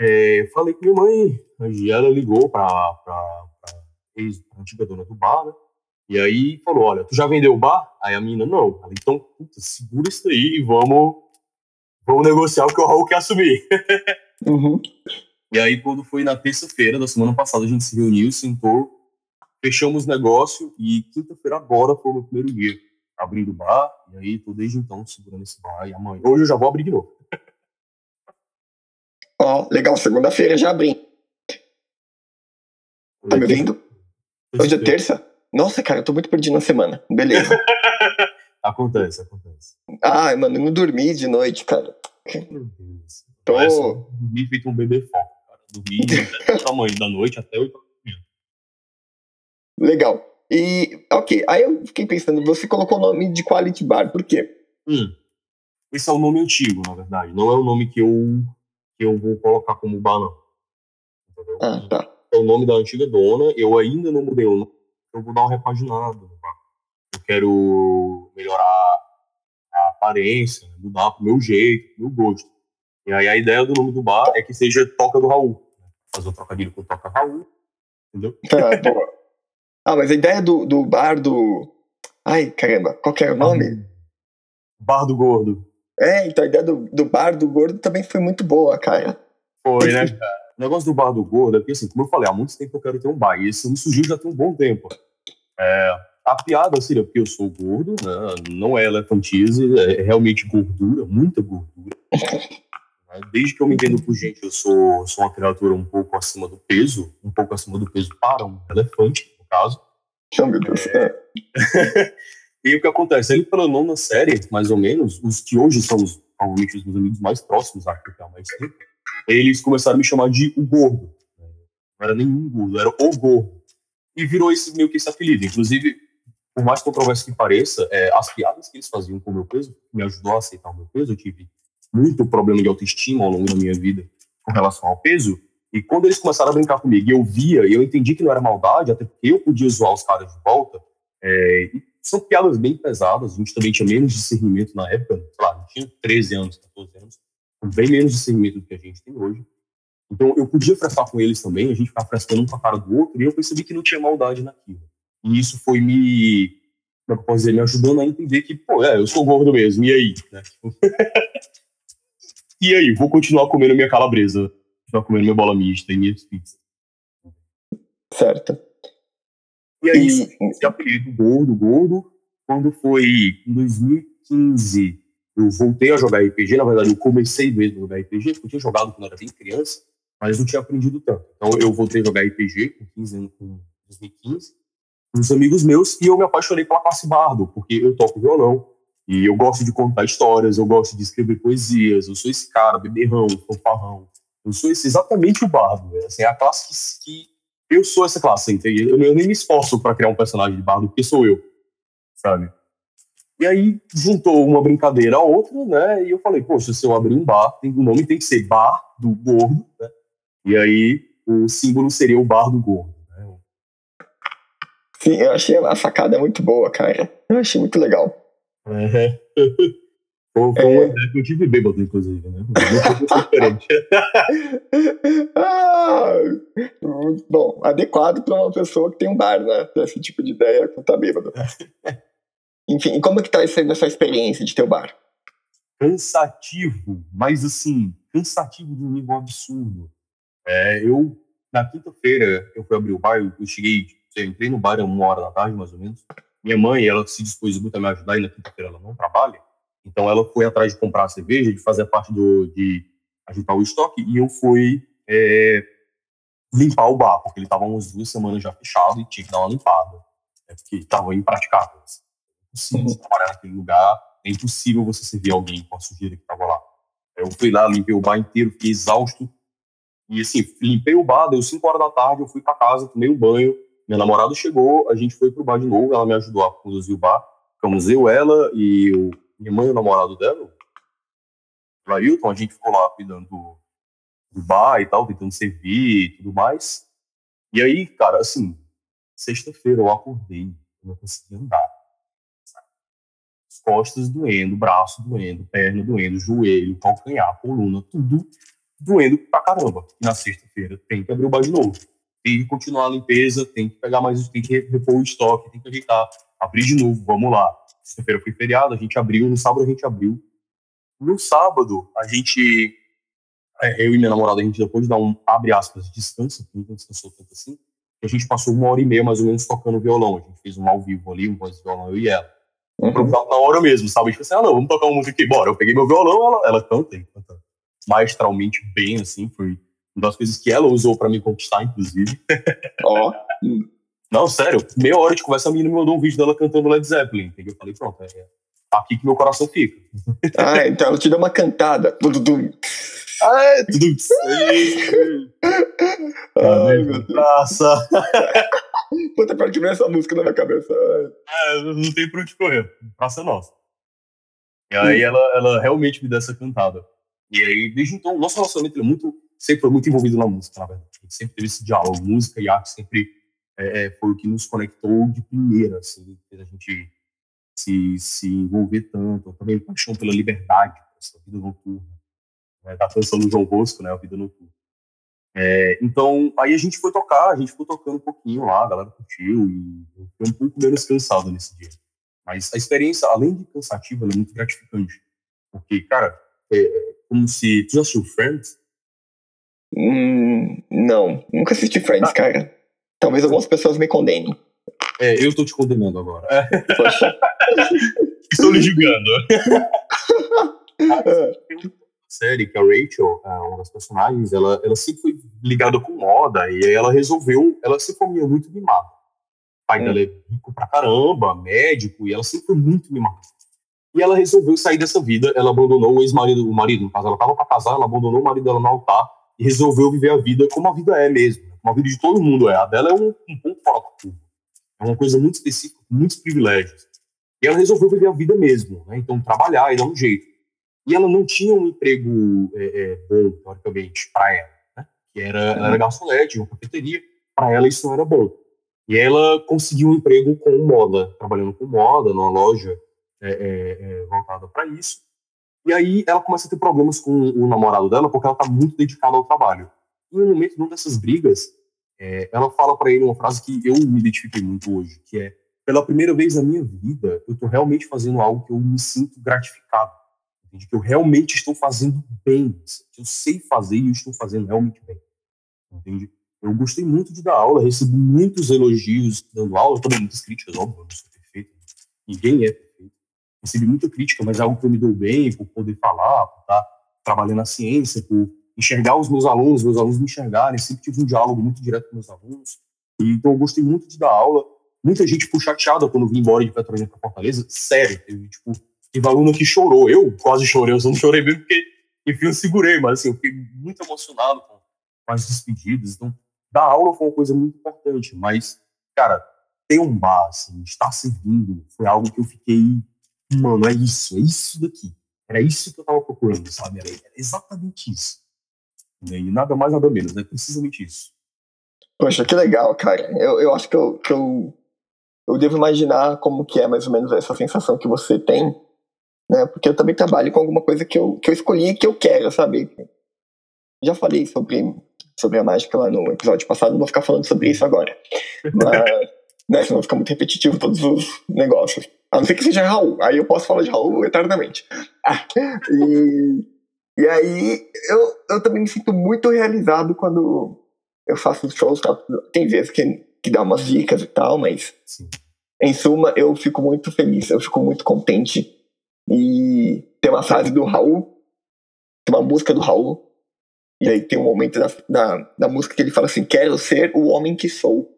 é, falei com minha mãe, e ela ligou para a antiga dona do bar, né? E aí falou, olha, tu já vendeu o bar? Aí a menina, não. Ela, então, puta, segura isso aí e vamos, vamos negociar o que o Raul quer assumir. Uhum. E aí, quando foi na terça-feira da semana passada, a gente se reuniu, sentou, fechamos o negócio e quinta-feira agora foi o meu primeiro dia abrindo o bar, e aí tô desde então segurando esse bar, e amanhã, hoje eu já vou abrir de novo. Ó, oh, legal, segunda-feira já abri. Tá me ouvindo? Hoje é terça? Nossa, cara, eu tô muito perdido na semana. Beleza. acontece, acontece. Ai, mano, eu não dormi de noite, cara. Meu Deus. Tô... dormi feito um bebê foco, cara. Dormi até tamanho da noite até 8 Legal. E, ok, aí eu fiquei pensando, você colocou o nome de Quality Bar, por quê? Hum, esse é o nome antigo, na verdade. Não é o nome que eu, que eu vou colocar como bar, não. Entendeu? Ah, tá. É o nome da antiga dona, eu ainda não mudei o nome, eu vou dar uma repaginada bar. Eu quero melhorar a aparência, mudar pro meu jeito, pro meu gosto. E aí a ideia do nome do bar é que seja Toca do Raul. Fazer o trocadilho com Toca Raul, entendeu? Tá, boa. Ah, mas a ideia do, do bar do. Ai, caramba, qual que era o nome? Bar do Gordo. É, então a ideia do, do bar do gordo também foi muito boa, cara. Foi, né, cara? O negócio do bar do gordo é porque, assim, como eu falei, há muito tempo eu quero ter um bar. E esse me surgiu já tem um bom tempo. É, a piada seria porque eu sou gordo, né? Não é elefantise, é realmente gordura, muita gordura. Desde que eu me entendo por gente, eu sou, sou uma criatura um pouco acima do peso, um pouco acima do peso para um elefante caso. Oh, meu Deus. É. e o que acontece? Ele planou na série, mais ou menos, os que hoje são os, provavelmente os meus amigos mais próximos, acho que há mais tempo, eles começaram a me chamar de o gordo. Não era nenhum gordo, era o gordo. E virou esse meio que esse apelido. Inclusive, por mais controverso que pareça, é, as piadas que eles faziam com o meu peso me ajudou a aceitar o meu peso. Eu tive muito problema de autoestima ao longo da minha vida com relação ao peso. E quando eles começaram a brincar comigo eu via, e eu entendi que não era maldade, até porque eu podia zoar os caras de volta. É, são piadas bem pesadas, a gente também tinha menos discernimento na época, claro, a gente tinha 13 anos, 14 anos, bem menos discernimento do que a gente tem hoje. Então eu podia frescar com eles também, a gente ficava frescando um com a cara do outro, e eu percebi que não tinha maldade naquilo. E isso foi me, como é eu posso dizer, me ajudando a entender que, pô, é, eu sou gordo mesmo, e aí? E aí, vou continuar comendo minha calabresa, continuar comendo minha bola mista e minhas pizzas. Certo. E aí, e... esse apelido gordo, gordo, quando foi em 2015, eu voltei a jogar RPG, na verdade eu comecei mesmo a jogar RPG, porque eu tinha jogado quando eu era bem criança, mas não tinha aprendido tanto. Então eu voltei a jogar RPG com 15 anos, com 2015, uns amigos meus e eu me apaixonei pela classe bardo, porque eu toco violão e eu gosto de contar histórias, eu gosto de escrever poesias, eu sou esse cara, beberrão, fanfarrão. Eu sou esse, exatamente o bardo, assim, é a classe que, que eu sou essa classe, entendeu? Eu, eu nem me esforço para criar um personagem de bardo, porque sou eu, sabe? E aí juntou uma brincadeira a outra, né? E eu falei, poxa, se eu abrir um bar, tem, o nome tem que ser Bar do Gordo, né? E aí o símbolo seria o Bar do Gordo. Sim, eu achei a sacada muito boa, cara. Eu achei muito legal. É. Foi, foi é... uma ideia que eu tive bêbado, inclusive, né? diferente. ah, bom, adequado para uma pessoa que tem um bar, né? Esse tipo de ideia quando tá bêbado. Enfim, como é que tá sendo essa experiência de ter o bar? Cansativo, mas assim, cansativo de um nível absurdo. É, eu, na quinta-feira, eu fui abrir o bar, eu cheguei eu entrei no bar uma hora da tarde, mais ou menos. Minha mãe, ela se dispôs muito a me ajudar, e na quinta-feira ela não trabalha. Então ela foi atrás de comprar cerveja, de fazer parte do, de ajudar o estoque, e eu fui é, limpar o bar, porque ele estava umas duas semanas já fechado e tinha que dar uma limpada, né, porque estava impraticável. É impossível uhum. trabalhar naquele lugar, é impossível você servir alguém com a sujeira que estava lá. Eu fui lá, limpei o bar inteiro, fiquei exausto, e assim, limpei o bar, deu 5 horas da tarde, eu fui para casa, tomei um banho, minha namorada chegou, a gente foi pro bar de novo, ela me ajudou a conduzir o bar. Ficamos eu, ela e o, minha mãe e o namorado dela, o Ailton, a gente ficou lá cuidando do, bar e tal, tentando servir e tudo mais. E aí, cara, assim, sexta-feira eu acordei, eu não conseguia andar. As costas doendo, braço doendo, perna doendo, joelho, calcanhar, coluna, tudo doendo pra caramba. E na sexta-feira tem que abrir o bar de novo tem que continuar a limpeza, tem que pegar mais, tem que repor o estoque, tem que ajeitar, abrir de novo, vamos lá. Sexta-feira foi feriado, a gente abriu, no sábado a gente abriu. No sábado, a gente, é, eu e minha namorada, a gente depois de dar um, abre aspas, descanso, não descansou tanto assim, a gente passou uma hora e meia mais ou menos tocando violão. A gente fez um ao vivo ali, um voz de violão, eu e ela. Uhum. Na hora mesmo, sabe? A gente falou assim, ah, não, vamos tocar uma música aqui. Bora, eu peguei meu violão, ela, ela canta, canta maestralmente bem, assim, foi uma das coisas que ela usou para me conquistar, inclusive. Ó. Oh. Não, sério, meia hora de conversa, a menina me mandou um vídeo dela cantando Led Zeppelin. Entendeu? Eu falei, pronto, é aqui que meu coração fica. Ah, então ela te deu uma cantada. Ah, é, tudo. Ai, meu Deus. Praça. Puta, pra que vem essa música na minha cabeça. É, não tem pra onde correr. Praça é nossa. E aí ela, ela realmente me deu essa cantada. E aí, desde então, nosso relacionamento é muito sempre foi muito envolvido na música, na verdade. A gente sempre teve esse diálogo. Música e arte sempre é, é, foi o que nos conectou de primeira, assim, fez a gente se, se envolver tanto. também paixão pela liberdade, essa vida noturna. Né, da canção do João Bosco, né, a vida noturna. É, então, aí a gente foi tocar, a gente ficou tocando um pouquinho lá, a galera curtiu e eu fiquei um pouco menos cansado nesse dia. Mas a experiência, além de cansativa, é muito gratificante. Porque, cara, é, é como se. Tu já assistiu Friends? Hum, não, nunca assisti Friends, ah. cara. Talvez algumas pessoas me condenem. É, eu tô te condenando agora. Estou lhe julgando. Tem uma série que a Rachel, é uma das personagens, ela, ela sempre foi ligada com moda e aí ela resolveu, ela sempre foi muito mimada. O pai hum. dela é rico pra caramba, médico, e ela sempre foi muito mimada. E ela resolveu sair dessa vida, ela abandonou o ex-marido, o marido, no caso, ela tava pra casar, ela abandonou o marido dela no altar e resolveu viver a vida como a vida é mesmo, como a vida de todo mundo é. A dela é um, um ponto fora é uma coisa muito específica, com muitos privilégios. E ela resolveu viver a vida mesmo, né? Então, trabalhar e dar um jeito. E ela não tinha um emprego é, é, bom, teoricamente, para ela, né? Que era, ela era garçonete, uma cafeteria. Para ela, isso não era bom. E ela conseguiu um emprego com moda, trabalhando com moda, numa loja é, é, é voltada para isso. E aí ela começa a ter problemas com o namorado dela, porque ela está muito dedicada ao trabalho. E no momento de uma dessas brigas, é, ela fala para ele uma frase que eu me identifiquei muito hoje, que é pela primeira vez na minha vida, eu estou realmente fazendo algo que eu me sinto gratificado, que eu realmente estou fazendo bem, eu sei fazer e eu estou fazendo realmente bem, entende? Eu gostei muito de dar aula, recebi muitos elogios dando aula, também muitas críticas, óbvio, eu não sou perfeito, ninguém é perfeito. Recebi muita crítica, mas é algo que eu me dou bem, por poder falar, por estar trabalhando na ciência, por enxergar os meus alunos, meus alunos me enxergarem, sempre tive um diálogo muito direto com meus alunos. Então eu gostei muito de dar aula. Muita gente ficou chateada quando vim embora de Petrolina para Fortaleza, sério, teve, tipo, teve aluno que chorou, eu quase chorei, eu só não chorei mesmo porque, enfim, eu segurei, mas assim, eu fiquei muito emocionado com, com as despedidas, então dar aula foi uma coisa muito importante, mas, cara, ter um bar, assim, estar servindo, foi algo que eu fiquei, mano, é isso, é isso daqui. Era isso que eu tava procurando, sabe? Era, exatamente isso. Né? E nada mais, nada menos, né? Precisamente isso. Poxa, que legal, cara. Eu, eu acho que eu, que eu, eu devo imaginar como que é mais ou menos essa sensação que você tem, né? Porque eu também trabalho com alguma coisa que eu, que eu escolhi e que eu quero, sabe? Já falei sobre sobre a mágica lá no episódio passado, não vou ficar falando sobre isso agora. Mas, né, senão fica muito repetitivo todos os negócios. A não ser que seja Raul, aí eu posso falar de Raul eternamente. Ah, e, e aí eu, eu também me sinto muito realizado quando eu faço os shows. Tá? Tem vezes que, que dá umas dicas e tal, mas Sim. em suma eu fico muito feliz, eu fico muito contente. E tem uma frase do Raul, tem uma música do Raul, e aí tem um momento da, da, da música que ele fala assim: Quero ser o homem que sou.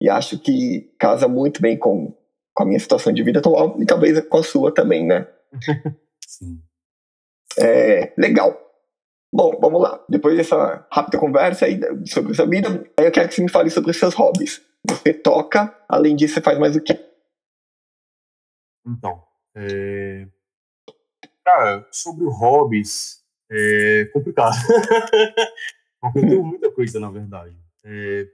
E acho que casa muito bem com, com a minha situação de vida atual e talvez com a sua também, né? Sim. É, legal. Bom, vamos lá. Depois dessa rápida conversa aí sobre sua vida, aí eu quero que você me fale sobre seus hobbies. Você toca, além disso, você faz mais o quê? Então, é... cara, sobre hobbies, é complicado. Porque eu tenho muita coisa, na verdade. É,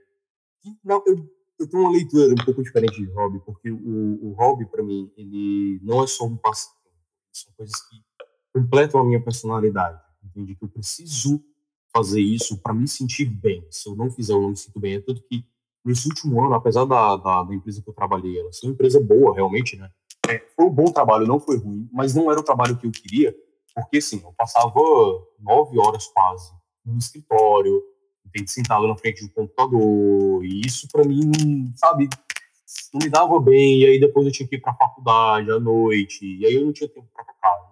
não, eu, eu, tenho uma leitura um pouco diferente de hobby, porque o, o hobby, para mim, ele não é só um passatempo. São coisas que completam a minha personalidade. Entende? Que eu preciso fazer isso para me sentir bem. Se eu não fizer, eu não me sinto bem. É tanto que, nesse último ano, apesar da, da, da empresa que eu trabalhei, ela ser uma empresa boa, realmente, né? É, foi um bom trabalho, não foi ruim, mas não era o trabalho que eu queria porque, assim, eu passava nove horas quase no escritório, entende, sentado na frente do computador, e isso para mim, sabe, não me dava bem, e aí depois eu tinha que ir para faculdade à noite, e aí eu não tinha tempo para tocar,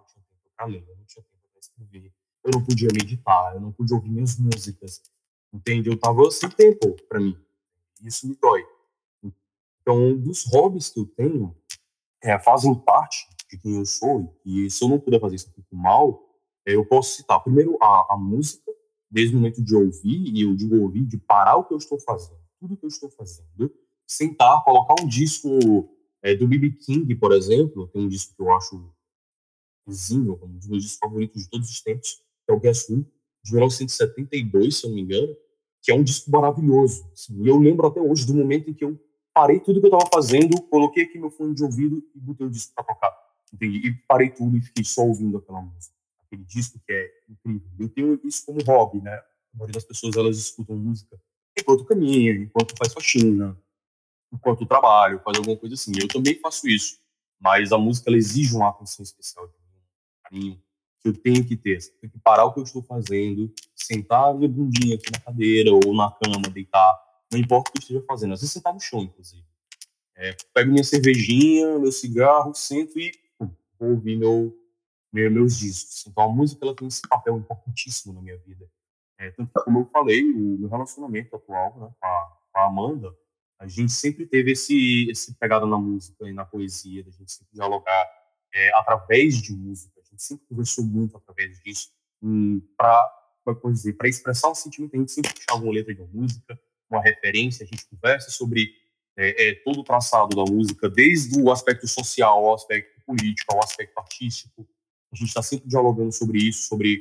para ler, eu não tinha tempo para escrever, eu não podia meditar, eu não podia ouvir minhas músicas, entende? Eu tava sem tempo para mim, isso me dói. Então, dos hobbies que eu tenho, é, fazem parte de quem eu sou, e se eu não puder fazer isso fico mal, é, eu posso citar primeiro a, a música, desde o momento de ouvir, e eu digo ouvir, de parar o que eu estou fazendo, tudo que eu estou fazendo, sentar, colocar um disco é, do B.B. King, por exemplo, tem um disco que eu acho vizinho, um dos meus discos favoritos de todos os tempos, que é o Guess Who, de 1972, se eu não me engano, que é um disco maravilhoso. Assim, e eu lembro até hoje do momento em que eu parei tudo que eu estava fazendo, coloquei aqui meu fone de ouvido e botei o disco para tocar. Entendi. E parei tudo e fiquei só ouvindo aquela música. Aquele disco que é incrível. Eu tenho isso como hobby, né? A maioria das pessoas, elas escutam música enquanto caminha, enquanto faz faxina, enquanto trabalho, faz alguma coisa assim. Eu também faço isso. Mas a música, ela exige uma atenção especial de carinho que eu tenho que ter. Tenho que parar o que eu estou fazendo, sentar minha bundinha aqui na cadeira ou na cama, deitar. Não importa o que eu esteja fazendo. Às vezes sentar no chão, inclusive. É, pego minha cervejinha, meu cigarro, sento e ouvir meu, meu, meus discos. Então a música ela tem esse papel importantíssimo na minha vida. É, tanto como eu falei, o meu relacionamento atual né, com, a, com a Amanda, a gente sempre teve esse, esse pegada na música e na poesia, a gente sempre dialogar é, através de música, gente sempre conversou muito através disso, para para expressar o sentimento, a gente sempre puxava uma letra de uma música, uma referência, a gente conversa sobre é, é, todo o traçado da música, desde o aspecto social, ao aspecto político, ao aspecto artístico. A gente está sempre dialogando sobre isso, sobre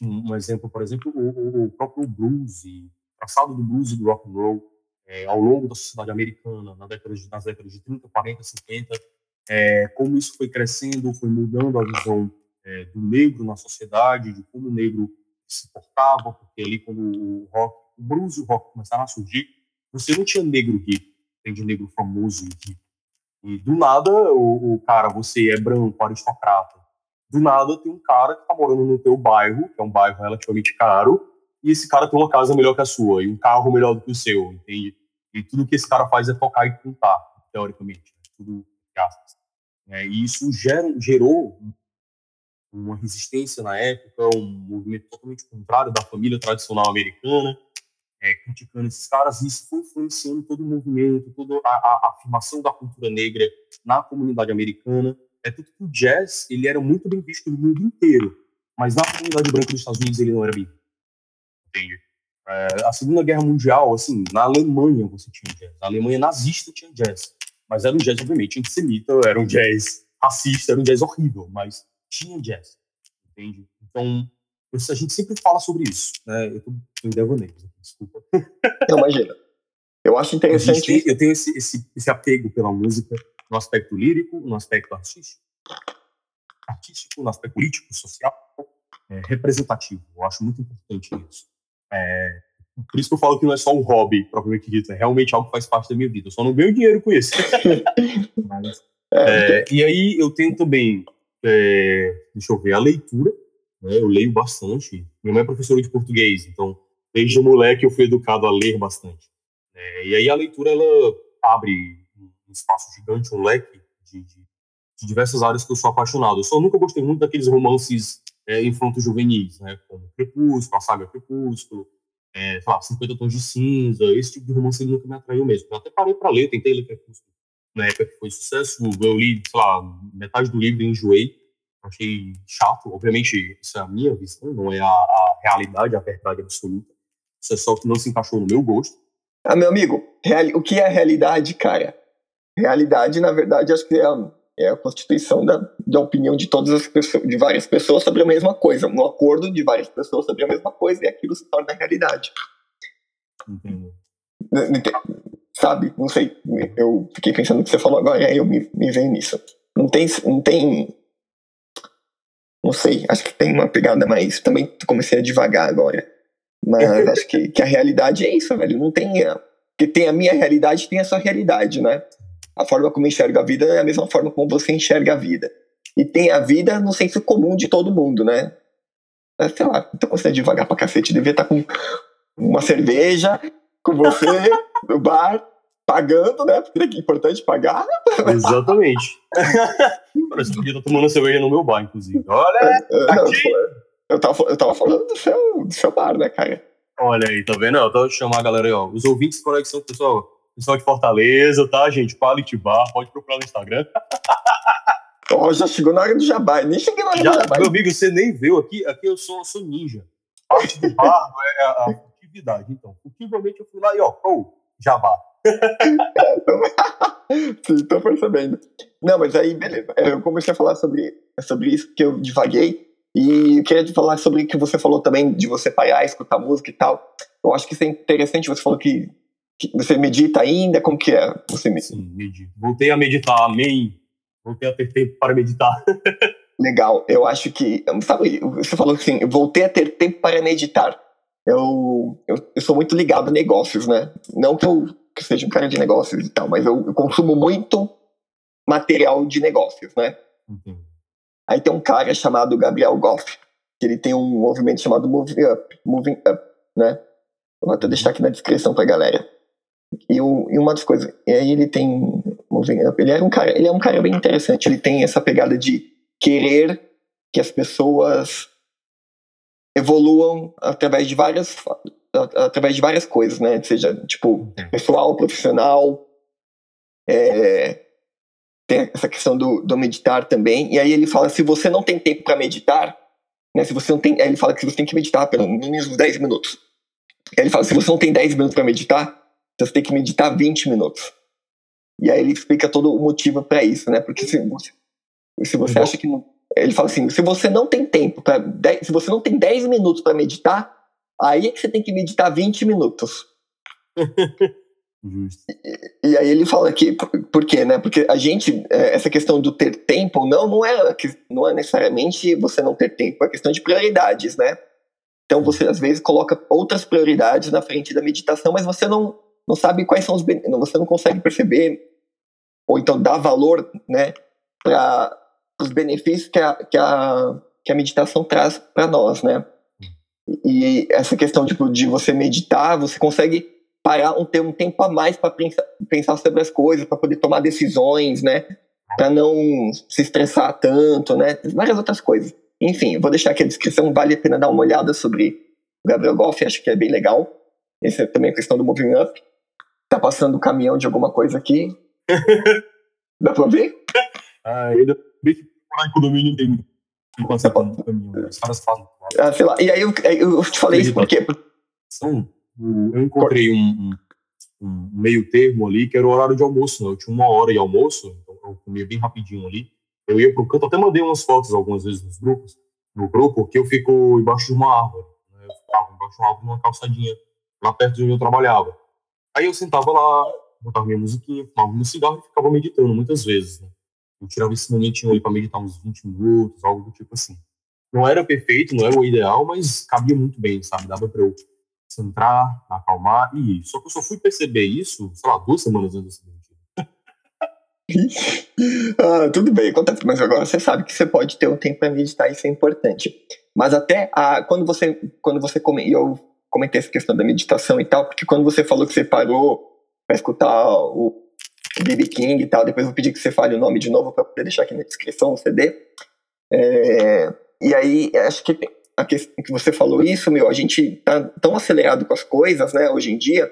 um, um exemplo, por exemplo, o, o, próprio blues, o traçado do blues e do rock and roll é, ao longo da sociedade americana, nas décadas de, nas décadas de 30, 40, 50, é, como isso foi crescendo, foi mudando a visão é, do negro na sociedade, de como o negro se portava, porque ali quando o rock, o blues e o rock começaram a surgir, você não tinha negro rico, tem de negro famoso e rico. E do nada, o, o, cara, você é branco, aristocrata. Do nada tem um cara que tá morando no teu bairro, que é um bairro relativamente caro, e esse cara tem uma casa melhor que a sua, e um carro melhor do que o seu, entende? E tudo que esse cara faz é tocar e cantar, teoricamente. Né? Tudo graças. É, e isso gera, gerou uma resistência na época, um movimento totalmente contrário da família tradicional americana, é, criticando esses caras, e isso foi influenciando todo o movimento, toda a, a, afirmação da cultura negra na comunidade americana. É tudo que o jazz ele era muito bem visto no mundo inteiro, mas na comunidade branca dos Estados Unidos ele não era bem entende? É, a Segunda Guerra Mundial, assim, na Alemanha você tinha jazz, na Alemanha nazista tinha jazz, mas era um jazz, obviamente, antissemita, era um jazz racista, era um jazz horrível, mas tinha jazz, entende? Então, a gente sempre fala sobre isso, né? Eu tô em devaneio, desculpa. Não, imagina. Eu acho interessante. Tem, eu tenho esse, esse, esse apego pela música no aspecto lírico, no aspecto artístico, artístico, no aspecto político, social, é, representativo. Eu acho muito importante isso. É, por isso que eu falo que não é só um hobby, propriamente dito, é realmente algo que faz parte da minha vida. Eu só não ganho dinheiro com isso. Mas, é, e aí eu tenho também, é, deixa eu ver, a leitura. Né, eu leio bastante. Minha mãe é professora de português, então desde moleque eu fui educado a ler bastante. É, e aí a leitura ela abre um espaço gigante, um leque de, de, de diversas áreas que eu sou apaixonado. Eu só nunca gostei muito daqueles romances é, infantos juvenis, né, como Crepúsculo, a saga Crepúsculo, é, sei lá, 50 Tons de Cinza, esse tipo de romance nunca me atraiu mesmo. Eu até parei para ler, tentei ler Crepúsculo na época que foi sucesso, eu li, sei lá, metade do livro e enjoei, achei chato, obviamente isso é a minha visão, não é a, a realidade, a verdade absoluta, isso é só que não se encaixou no meu gosto. Ah, meu amigo, o que é realidade, cara? Realidade, na verdade, acho que é é a constituição da, da opinião de todas as pessoas, de várias pessoas sobre a mesma coisa, um acordo de várias pessoas sobre a mesma coisa e aquilo se torna realidade. Entendi. Sabe? Não sei. Eu fiquei pensando no que você falou agora e aí eu me, me venho nisso. Não tem, não tem. Não sei. Acho que tem uma pegada mais. Também comecei a devagar agora. Mas acho que, que a realidade é isso, velho. Não tem. Porque tem a minha realidade tem a sua realidade, né? A forma como eu enxergo a vida é a mesma forma como você enxerga a vida. E tem a vida no senso comum de todo mundo, né? É, sei lá, então você é devagar pra cacete, devia estar tá com uma cerveja com você no bar, pagando, né? Porque é importante pagar. Exatamente. Parece que podia estar tomando cerveja no meu bar, inclusive. Olha! É, é não, eu, tava, eu tava falando do seu, do seu bar, né, cara? Olha aí, tá vendo? Eu tô chamar a galera aí, ó. Os ouvintes de conexão, pessoal pessoal de Fortaleza, tá, gente? Quality Bar, pode procurar no Instagram. Oh, já chegou na hora do jabá, nem cheguei na hora já, do jabá. Meu amigo, você nem viu aqui, aqui eu sou, sou ninja. Parte do bar é a, a furtividade, então. Furtivamente eu fui lá e ó, oh, jabá. Sim, tô percebendo. Não, mas aí, beleza. É, eu comecei a falar sobre, sobre isso, que eu divaguei. E eu queria falar sobre o que você falou também, de você parar, escutar música e tal. Eu acho que isso é interessante. Você falou que você medita ainda? Como que é? Você medita? Sim, medito. Voltei a meditar, amém. Voltei a ter tempo para meditar. Legal. Eu acho que. Sabe, você falou assim, eu voltei a ter tempo para meditar. Eu, eu, eu, sou muito ligado a negócios, né? Não que eu que seja um cara de negócios e tal, mas eu, eu consumo muito material de negócios, né? Uhum. Aí tem um cara chamado Gabriel Goff, que ele tem um movimento chamado Moving Up, Moving Up, né? Eu vou até deixar aqui na descrição pra galera. E, o, e uma das coisas, e aí ele tem, ele é um cara, ele é um cara bem interessante, ele tem essa pegada de querer que as pessoas evoluam através de várias através de várias coisas, né? Seja tipo pessoal, profissional, é, tem essa questão do, do meditar também. E aí ele fala se você não tem tempo para meditar, né? Se você não tem, ele fala que você tem que meditar pelo menos 10 minutos. Ele fala se você não tem 10 minutos para meditar, então você tem que meditar 20 minutos. E aí ele explica todo o motivo para isso, né? Porque se, se você acha que não, ele fala assim, se você não tem tempo para se você não tem 10 minutos para meditar, aí é que você tem que meditar 20 minutos. E, e aí ele fala que por, por quê, né? Porque a gente é, essa questão do ter tempo ou não não é não é necessariamente você não ter tempo, é questão de prioridades, né? Então você às vezes coloca outras prioridades na frente da meditação, mas você não não sabe quais são os você não consegue perceber ou então dar valor, né, para os benefícios que a, que a, que a meditação traz para nós, né? E essa questão tipo, de você meditar, você consegue parar um ter um tempo a mais para pensar, pensar sobre as coisas, para poder tomar decisões, né? Para não se estressar tanto, né? Várias outras coisas. Enfim, vou deixar aqui a descrição, vale a pena dar uma olhada sobre o Gabriel Golf, acho que é bem legal. Essa é também a questão do moving up. Tá passando o caminhão de alguma coisa aqui. Dá pra ver? Ah, ainda bem que o condomínio tem no caminhão. Os caras fazem. Ah, sei lá. E aí eu, eu te falei isso por quê? São, eu encontrei um, um, um, meio termo ali, que era o horário de almoço, né? Eu tinha uma hora de almoço, então eu comia bem rapidinho ali. Eu ia pro canto, até mandei umas fotos algumas vezes nos grupos, no grupo, porque eu fico embaixo de uma árvore. Né? Eu ficava embaixo de uma árvore, numa calçadinha, lá perto de onde eu trabalhava. Aí eu sentava lá, botava minha musiquinha, fumava meu cigarro e ficava meditando muitas vezes, né? Eu tirava esse momentinho ali para meditar uns 20 minutos, algo do tipo assim. Não era perfeito, não era o ideal, mas cabia muito bem, sabe? Dava para eu centrar, acalmar e ir. Só que eu só fui perceber isso, sei lá, duas semanas antes do ah, tudo bem, acontece, mas agora você sabe que você pode ter um tempo para meditar, isso é importante. Mas até a, quando você, quando você come, eu comentei essa questão da meditação e tal, porque quando você falou que você parou para escutar o B.B. King e tal. Depois eu vou pedir que você fale o nome de novo para poder deixar aqui na descrição o CD. É, e aí, acho que a questão que você falou isso, meu, a gente tá tão acelerado com as coisas, né, hoje em dia,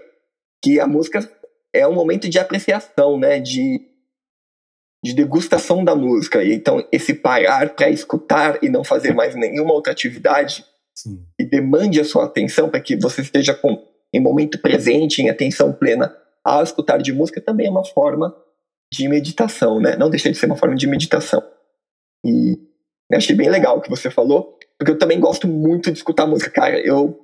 que a música é um momento de apreciação, né, de, de degustação da música. E então, esse parar para escutar e não fazer mais nenhuma outra atividade Sim. e demande a sua atenção para que você esteja com, em momento presente, em atenção plena ao escutar de música também é uma forma de meditação, né? Não deixa de ser uma forma de meditação. E eu achei bem legal o que você falou, porque eu também gosto muito de escutar música, cara. Eu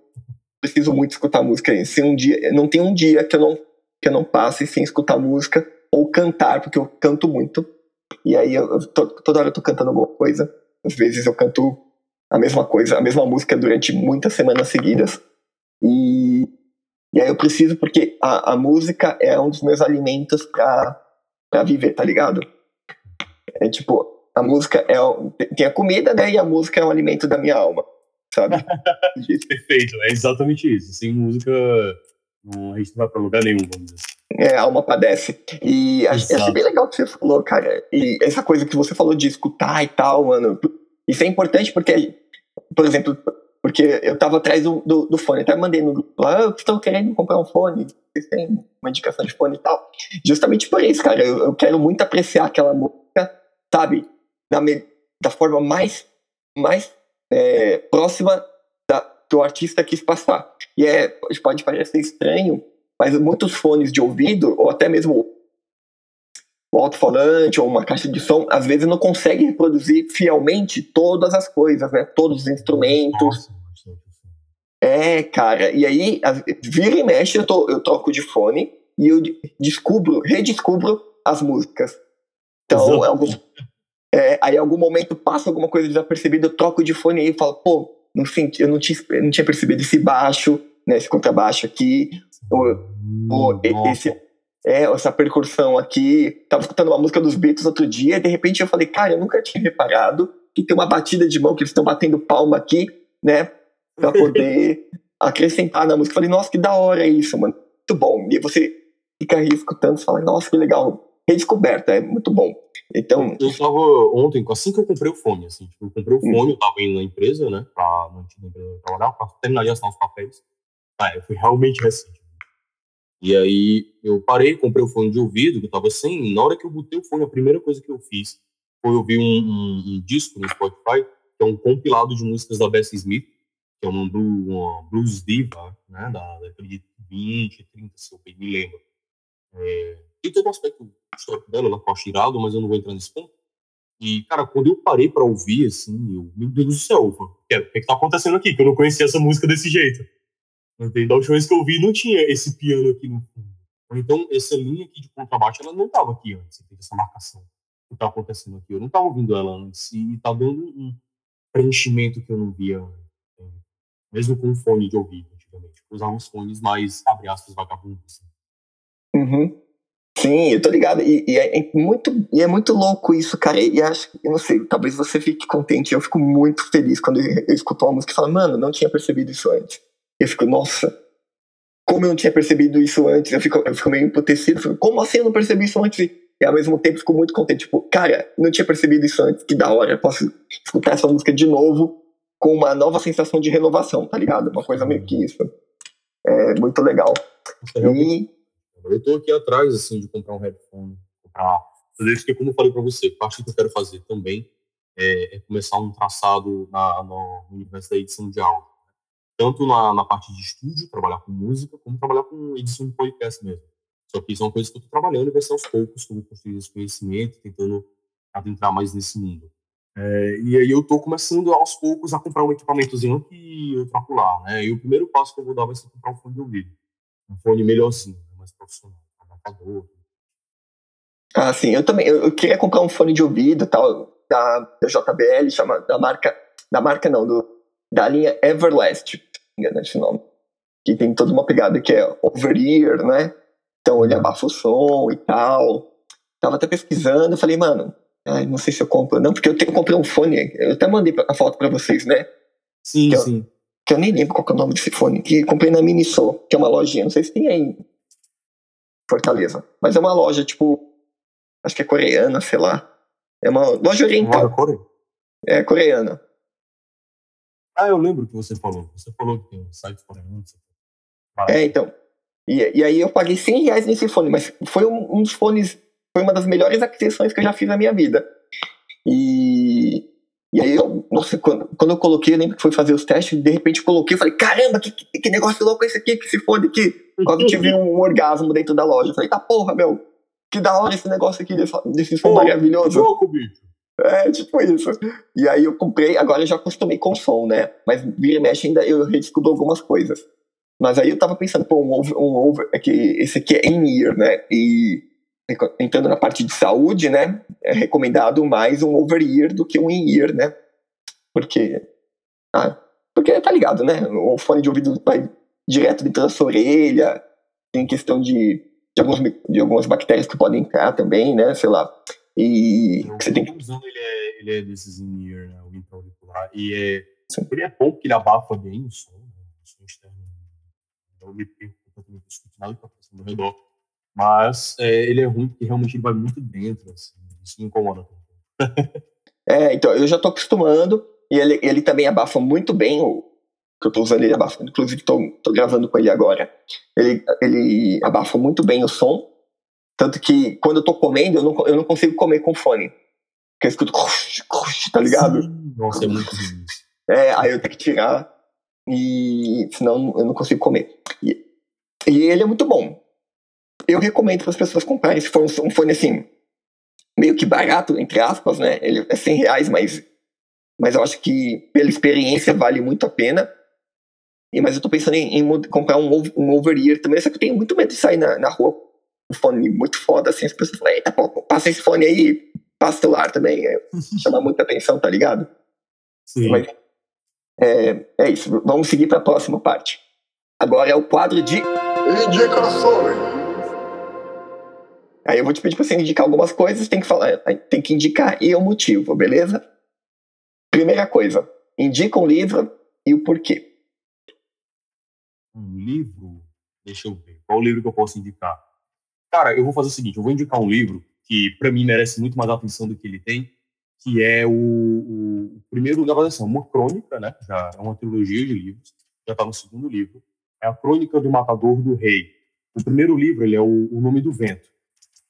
preciso muito escutar música. Se um dia, não tem um dia que eu não que eu não passe sem escutar música ou cantar, porque eu canto muito. E aí eu, toda hora eu tô cantando alguma coisa. Às vezes eu canto a mesma coisa, a mesma música durante muitas semanas seguidas. E e aí eu preciso, porque a, a música é um dos meus alimentos pra, pra viver, tá ligado? É tipo, a música é. Tem a comida, né? E a música é um alimento da minha alma, sabe? Perfeito, é exatamente isso. Sem música, não, a gente não vai pra lugar nenhum, vamos dizer assim. É, a alma padece. E achei bem legal o que você falou, cara. E essa coisa que você falou de escutar e tal, mano. Isso é importante porque, por exemplo, porque eu tava atrás do, do, do fone, até mandei no grupo lá, eu estou querendo comprar um fone, vocês têm uma indicação de fone e tal. Justamente por isso, cara, eu, eu quero muito apreciar aquela música, sabe, da, da forma mais, mais é, próxima da, que o artista quis passar. E é, pode parecer estranho, mas muitos fones de ouvido, ou até mesmo o alto-falante ou uma caixa de som, às vezes não consegue reproduzir fielmente todas as coisas, né? Todos os instrumentos. É, cara. E aí, vira e mexe, eu, tô, eu troco de fone e eu descubro, redescubro as músicas. Então, algum, é, aí, em algum momento, passa alguma coisa desapercebida, eu troco de fone e aí falo, pô, não senti, eu não tinha, não tinha percebido esse baixo, né, esse contrabaixo aqui, ou, ou esse, é, essa percussão aqui. Tava escutando uma música dos Beatles outro dia, e de repente eu falei, cara, eu nunca tinha reparado que tem uma batida de mão que eles estão batendo palma aqui, né? Pra poder acrescentar na música. Eu falei, nossa, que da hora isso, mano. Muito bom. E você fica aí escutando e fala, nossa, que legal. Redescoberta, é muito bom. Então. Eu tava ontem, assim que eu comprei o fone, assim, tipo, eu comprei o hum. fone, eu tava indo na empresa, né? Pra, na antiga empresa trabalhar, pra terminar de assinar os papéis. Ah, eu fui realmente recente. E aí eu parei, comprei o fone de ouvido, que eu tava sem. Na hora que eu botei o fone, a primeira coisa que eu fiz foi ouvir um, um, um disco no Spotify, que é um compilado de músicas da Bessie Smith, que é uma, uma blues diva, né, da década de 20, 30, se eu me lembro. É, tem todo um aspecto histórico dela, ela acho irado, mas eu não vou entrar nesse ponto. E, cara, quando eu parei pra ouvir, assim, eu, meu Deus do céu, o é, que, é que tá acontecendo aqui? Que eu não conhecia essa música desse jeito. Entende? Da última vez que eu ouvi, não tinha esse piano aqui no fundo. Então, essa linha aqui de contrabaixo, ela não tava aqui antes, essa marcação que tá acontecendo aqui. Eu não tava ouvindo ela antes e tá dando um preenchimento que eu não via antes. Mesmo com fone de ouvido, antigamente. Usava uns fones mais, abre aspas, vagabundos. Assim. Uhum. Sim, eu tô ligado. E, e, é, muito, e é muito louco isso, cara. E acho eu não sei, talvez você fique contente. Eu fico muito feliz quando eu escuto uma música e falo, mano, não tinha percebido isso antes. Eu fico, nossa, como eu não tinha percebido isso antes? Eu fico, eu fico meio emputecido. Fico, como assim eu não percebi isso antes? E ao mesmo tempo fico muito contente. Tipo, cara, não tinha percebido isso antes. Que da hora, eu posso escutar essa música de novo com uma nova sensação de renovação, tá ligado? Uma coisa meio que isso. É muito legal. E eu estou aqui atrás, assim, de comprar um headphone, comprar isso que, como eu falei para você, parte que eu quero fazer também é, é começar um traçado na, no universo da edição de áudio. Né? Tanto na, na, parte de estúdio, trabalhar com música, como trabalhar com edição de podcast mesmo. Só que são coisas que eu estou trabalhando e vai ser aos poucos vou construir esse conhecimento, tentando adentrar mais nesse mundo. É, e aí eu estou começando aos poucos a comprar um equipamentozinho que eu troco lá, né? E o primeiro passo que eu vou dar vai ser comprar um fone de ouvido. Um fone melhorzinho mais profissional, adaptador. Ah, sim, eu também. Eu, eu queria comprar um fone de ouvido tal, da, da JBL, chama, da marca. Da marca não, do, da linha Everlast, engano esse nome. Que tem toda uma pegada que é over-ear, né? Então ele abafa o som e tal. Tava até pesquisando, falei, mano, ai, não sei se eu compro, não, porque eu, tenho, comprei um fone, eu até mandei a foto pra vocês, né? Sim, que sim. Eu, que eu nem lembro qual é o nome desse fone, que comprei na Miniso, que é uma lojinha, não sei se tem aí Fortaleza. Mas é uma loja, tipo, acho que é coreana, sei lá. É uma loja oriental. É coreana. Ah, eu lembro que você falou. Você falou que tem um site coreano. É, então. E, e aí eu paguei 100 reais nesse fone, mas foi um, um dos fones, foi uma das melhores aquisições que eu já fiz na minha vida. E, e aí eu, nossa, quando, quando eu coloquei, eu lembro que foi fazer os testes, de repente eu coloquei, eu falei, caramba, que, que, que negócio louco é esse aqui, que se fone aqui. Quase eu tive um orgasmo dentro da loja. Eu falei, tá porra, meu, que da hora esse negócio aqui desse, desse som maravilhoso. Louco, bicho. É, tipo isso. E aí eu comprei, agora eu já acostumei com som, né? Mas vira e mexe ainda eu redescubro algumas coisas. Mas aí eu tava pensando, pô, um over, um over é que esse aqui é in-ear, né? E entrando na parte de saúde, né? É recomendado mais um over-ear do que um in-ear, né? Porque, ah, porque tá ligado, né? O fone de ouvido vai direto dentro da sua orelha, tem questão de, de, alguns, de algumas bactérias que podem entrar também, né? Sei lá. E o você tem que. ele é, ele é desses in-ear, né? O intra-auricular. E é, ele é bom porque ele abafa bem o som, né? o som externo. Não me perco completamente, escuto nada que tá ao redor. Mas é, ele é ruim porque realmente ele vai muito dentro, assim. Isso me incomoda. é, então, eu já tô acostumando. E ele, ele também abafa muito bem o, que eu tô usando ele abafa, inclusive tô, tô gravando com ele agora. Ele, ele abafa muito bem o som, tanto que quando eu tô comendo, eu não, eu não consigo comer com fone. Porque eu escuto, tá ligado? Sim. Nossa, é muito ruim. É, aí eu tenho que tirar, e senão eu não consigo comer. E, e ele é muito bom. Eu recomendo para as pessoas comprarem, se for um, um fone assim, meio que barato, entre aspas, né? Ele é 100 reais, mas, mas eu acho que pela experiência vale muito a pena. E, mas eu tô pensando em, em comprar um, um over-ear também, só que eu tenho muito medo de sair na, na rua um fone muito foda, assim, as pessoas falam, eita, pô, passa esse fone aí, passa celular também, é, chama muita atenção, tá ligado? Sim. Mas, é, é isso, vamos seguir para a próxima parte. Agora é o quadro de indicações. Aí eu vou te pedir para você indicar algumas coisas, tem que falar, tem que indicar e o motivo, beleza? Primeira coisa, indica um livro e o porquê um livro, deixa eu ver, qual livro que eu posso indicar? Cara, eu vou fazer o seguinte, eu vou indicar um livro que para mim merece muito mais atenção do que ele tem, que é o, o primeiro, na verdade, assim, uma crônica, né? Já é uma trilogia de livros, já está no segundo livro. É a Crônica do Matador do Rei. O primeiro livro, ele é o, o Nome do Vento.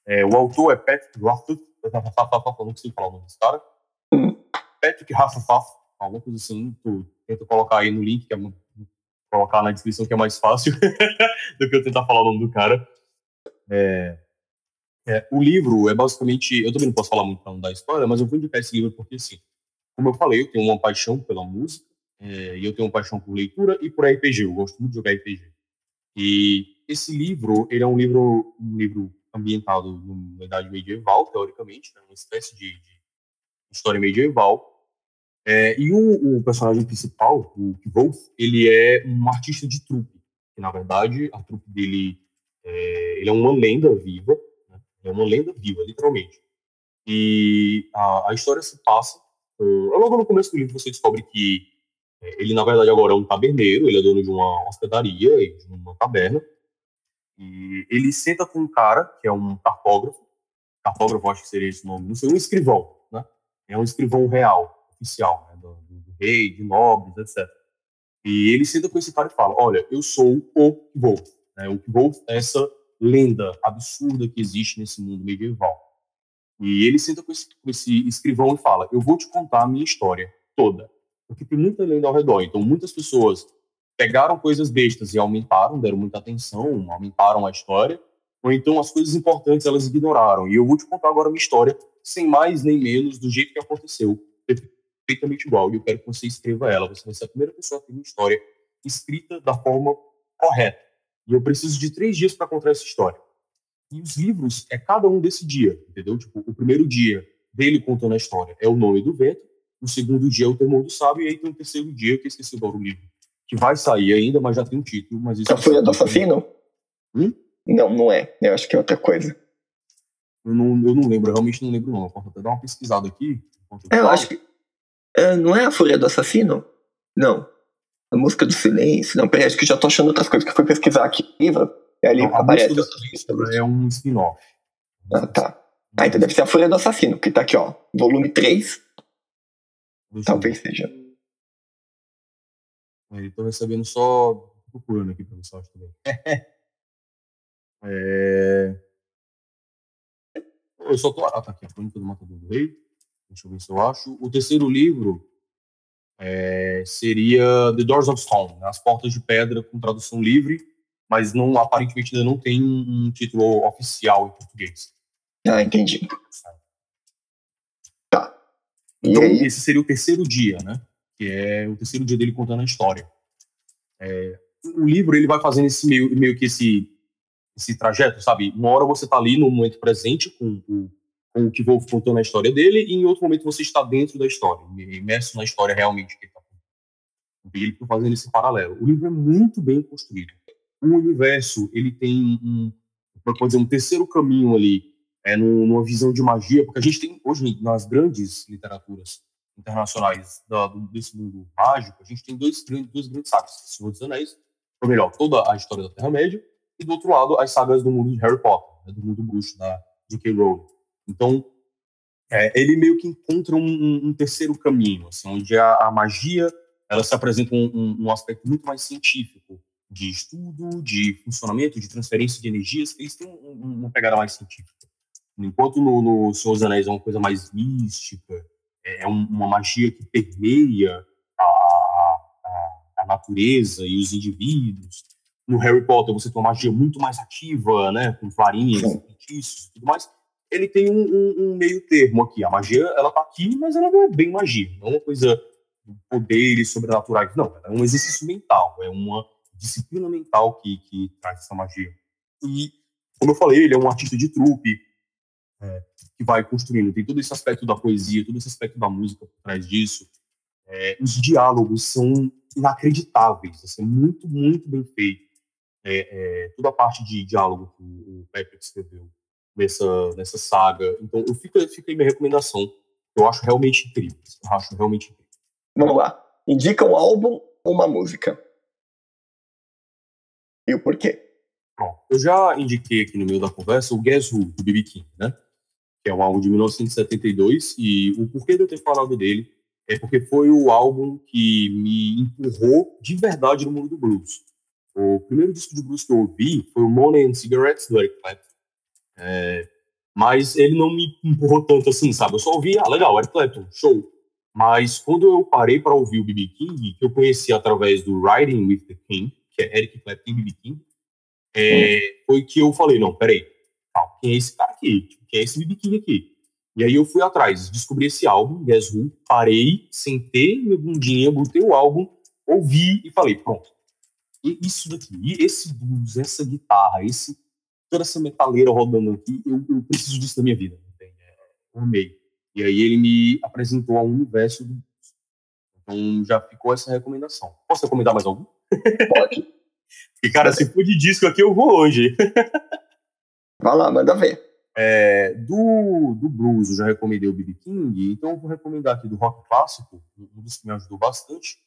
É, o autor é Patrick Rothfuss, não consigo falar o nome desse cara. Patrick Rothfuss, alguma coisa assim, tu tenta colocar aí no link, que é colocar na descrição que é mais fácil do que eu tentar falar o nome do cara. É... É, o livro é basicamente. Eu também não posso falar muito dar história, mas eu vou indicar esse livro porque, assim, como eu falei, eu tenho uma paixão pela música, é, e eu tenho uma paixão por leitura e por RPG. Eu gosto muito de jogar RPG. E esse livro, ele é um livro, um livro ambientado na Idade Medieval, teoricamente, né, uma espécie de, de história medieval. É, e o, o, personagem principal, o Wolf, ele é um artista de trupe. Que, na verdade, a trupe dele é, ele é uma lenda viva, né? é uma lenda viva, literalmente. E a, a história se passa. logo no começo do livro você descobre que é, ele, na verdade, agora é um taberneiro, ele é dono de uma hospedaria e de uma taberna. E ele senta com um cara, que é um cartógrafo, cartógrafo acho que seria esse nome, não sei, um escrivão, né? É um escrivão real, oficial, né? do, do, rei, de nobres, etc. E ele senta com esse cara e fala, olha, eu sou o Wolf. Né? O Wolf é essa lenda absurda que existe nesse mundo medieval. E ele senta com esse, com esse escrivão e fala, eu vou te contar a minha história toda. Porque tem muita lenda ao redor. Então, muitas pessoas pegaram coisas bestas e aumentaram, deram muita atenção, aumentaram a história, ou então as coisas importantes elas ignoraram. E eu vou te contar agora a minha história, sem mais nem menos, do jeito que aconteceu, perfeitamente igual. E eu quero que você escreva ela. Você vai ser a primeira pessoa a ter uma história escrita da forma correta. E eu preciso de três dias para contar essa história. E os livros é cada um desse dia, entendeu? Tipo, o primeiro dia dele contando a história é o nome do vento, o segundo dia é o temor do sábio, e aí tem o terceiro dia, que eu esqueci agora o livro que vai sair ainda, mas já tem um título. Mas isso a Folha do Assassino? Hum? Não, não é. Eu acho que é outra coisa. Eu não, eu não lembro, eu realmente não lembro não. Eu posso até dar uma pesquisada aqui. Eu, é, eu acho que... É, não é a Folha do Assassino? Não. A Música do Silêncio? Não, peraí, acho que já tô achando outras coisas que eu fui pesquisar aqui. É ali não, aparece. É um spin-off. Ah, tá. Ah, então deve ser a Folha do Assassino, que tá aqui, ó. Volume 3. Talvez seja. Estou recebendo só. procurando aqui se eu acho também. é... Eu só tô. Ah, tá aqui, a Crônica do Matador do Rei. Deixa eu ver se eu acho. O terceiro livro é... seria The Doors of Stone, né? As Portas de Pedra, com tradução livre, mas não aparentemente ainda não tem um título oficial em português. Ah, entendi. Tá. então, esse seria o terceiro dia, né? que é o terceiro dia dele contando a história. É, o livro ele vai fazendo esse meio, meio que esse esse trajeto, sabe? Uma hora você está ali no momento presente com, com o que vou contando a história dele, e em outro momento você está dentro da história, imerso na história realmente que ele está contando. Ele está fazendo esse paralelo. O livro é muito bem construído. O universo ele tem um, pode dizer, um terceiro caminho ali, é, numa visão de magia, porque a gente tem hoje nas grandes literaturas internacionais da, desse mundo mágico, a gente tem dois, duas grandes sagas, Senhor dos Anéis, ou melhor, toda a história da Terra-média, e do outro lado, as sagas do mundo de Harry Potter, né, do mundo bruxo da J.K. Rowling. Então, é, ele meio que encontra um, um terceiro caminho, assim, onde a, a, magia ela se apresenta um, um, um, aspecto muito mais científico, de estudo, de funcionamento, de transferência de energias, eles têm uma pegada mais científica. Enquanto no, no Senhor dos Anéis é uma coisa mais mística, é, é uma magia que permeia a, a, a, natureza e os indivíduos. No Harry Potter você tem uma magia muito mais ativa, né, com varinhas, feitiços e tudo mais. Ele tem um, um, um, meio termo aqui. A magia, ela tá aqui, mas ela não é bem magia. Não é uma coisa de poderes sobrenaturais. Não, é um exercício mental. É uma disciplina mental que, que traz essa magia. E, como eu falei, ele é um artista de trupe, é, que vai construindo. Tem todo esse aspecto da poesia, todo esse aspecto da música por trás disso. É, os diálogos são inacreditáveis, assim, muito, muito bem feito. É, é, toda a parte de diálogo que o Patrick escreveu nessa, nessa saga. Então, eu fico, fica aí minha recomendação. Eu acho realmente incrível. Eu acho realmente incrível. Vamos lá. Indica um álbum ou uma música. E o porquê? Bom, eu já indiquei aqui no meio da conversa o Guess Who, do B.B. King, né? que é um álbum de 1972, e o porquê de eu ter falado dele é porque foi o álbum que me empurrou de verdade no mundo do blues. O primeiro disco de blues que eu ouvi foi o Money and Cigarettes, do Eric Clapton. É, mas ele não me empurrou tanto assim, sabe? Eu só ouvi, ah, legal, Eric Clapton, show. Mas quando eu parei para ouvir o B.B. King, que eu conheci através do Riding with the King, que é Eric Clapton e B.B. King, é, foi que eu falei, não, peraí, tal, quem é esse cara aqui? Quem é esse BB King aqui? E aí eu fui atrás, descobri esse álbum, Guess Who, parei, sentei meu bundinha, botei o álbum, ouvi e falei, pronto. E isso daqui, esse blues, essa guitarra, esse, toda essa metaleira rodando aqui, eu, eu preciso disso na minha vida. Entende? Eu amei. E aí ele me apresentou ao universo do blues. Então já ficou essa recomendação. Posso recomendar mais algum? Pode. e cara, se for de disco aqui, eu vou hoje. Vai lá, manda ver. É, do, do blues, eu já recomendei o B.B. King, então eu vou recomendar aqui do rock clássico, um dos que me ajudou bastante,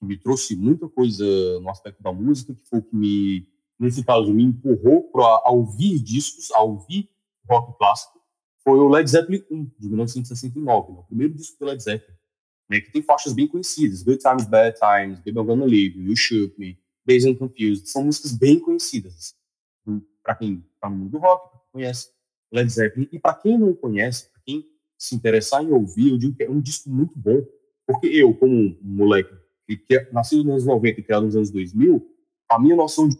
que me trouxe muita coisa no aspecto da música, que foi o que me, nesse caso, me empurrou para ouvir discos, a ouvir rock clássico, foi o Led Zeppelin 1, de 1969, né, o primeiro disco do Led Zeppelin, né, que tem faixas bem conhecidas, Good Times, Bad Times, Baby I'm Gonna Leave You, You Shook Me, Dazed and Confused, são músicas bem conhecidas, para quem está no mundo do rock, para quem conhece, Led Zeppelin. E para quem não conhece, para quem se interessar em ouvir, eu digo que é um disco muito bom, porque eu, como um moleque que é nascido nos anos 90 e criado nos anos 2000, a minha noção de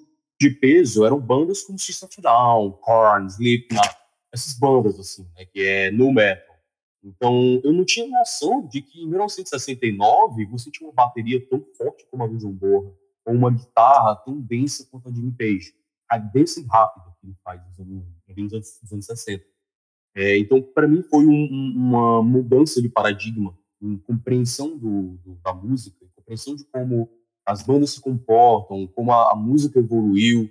peso eram bandas como System of Down, Korn, Slipknot, essas bandas assim, né, que é no metal. Então, eu não tinha noção de que em 1969 você tinha uma bateria tão forte como a John Bonham, ou uma guitarra tão densa quanto a de Jimmy Page. A densa e rápida que ele faz nos anos dos anos 60. É, então, para mim, foi um, uma mudança de paradigma em compreensão do, do, da música, compreensão de como as bandas se comportam, como a, a música evoluiu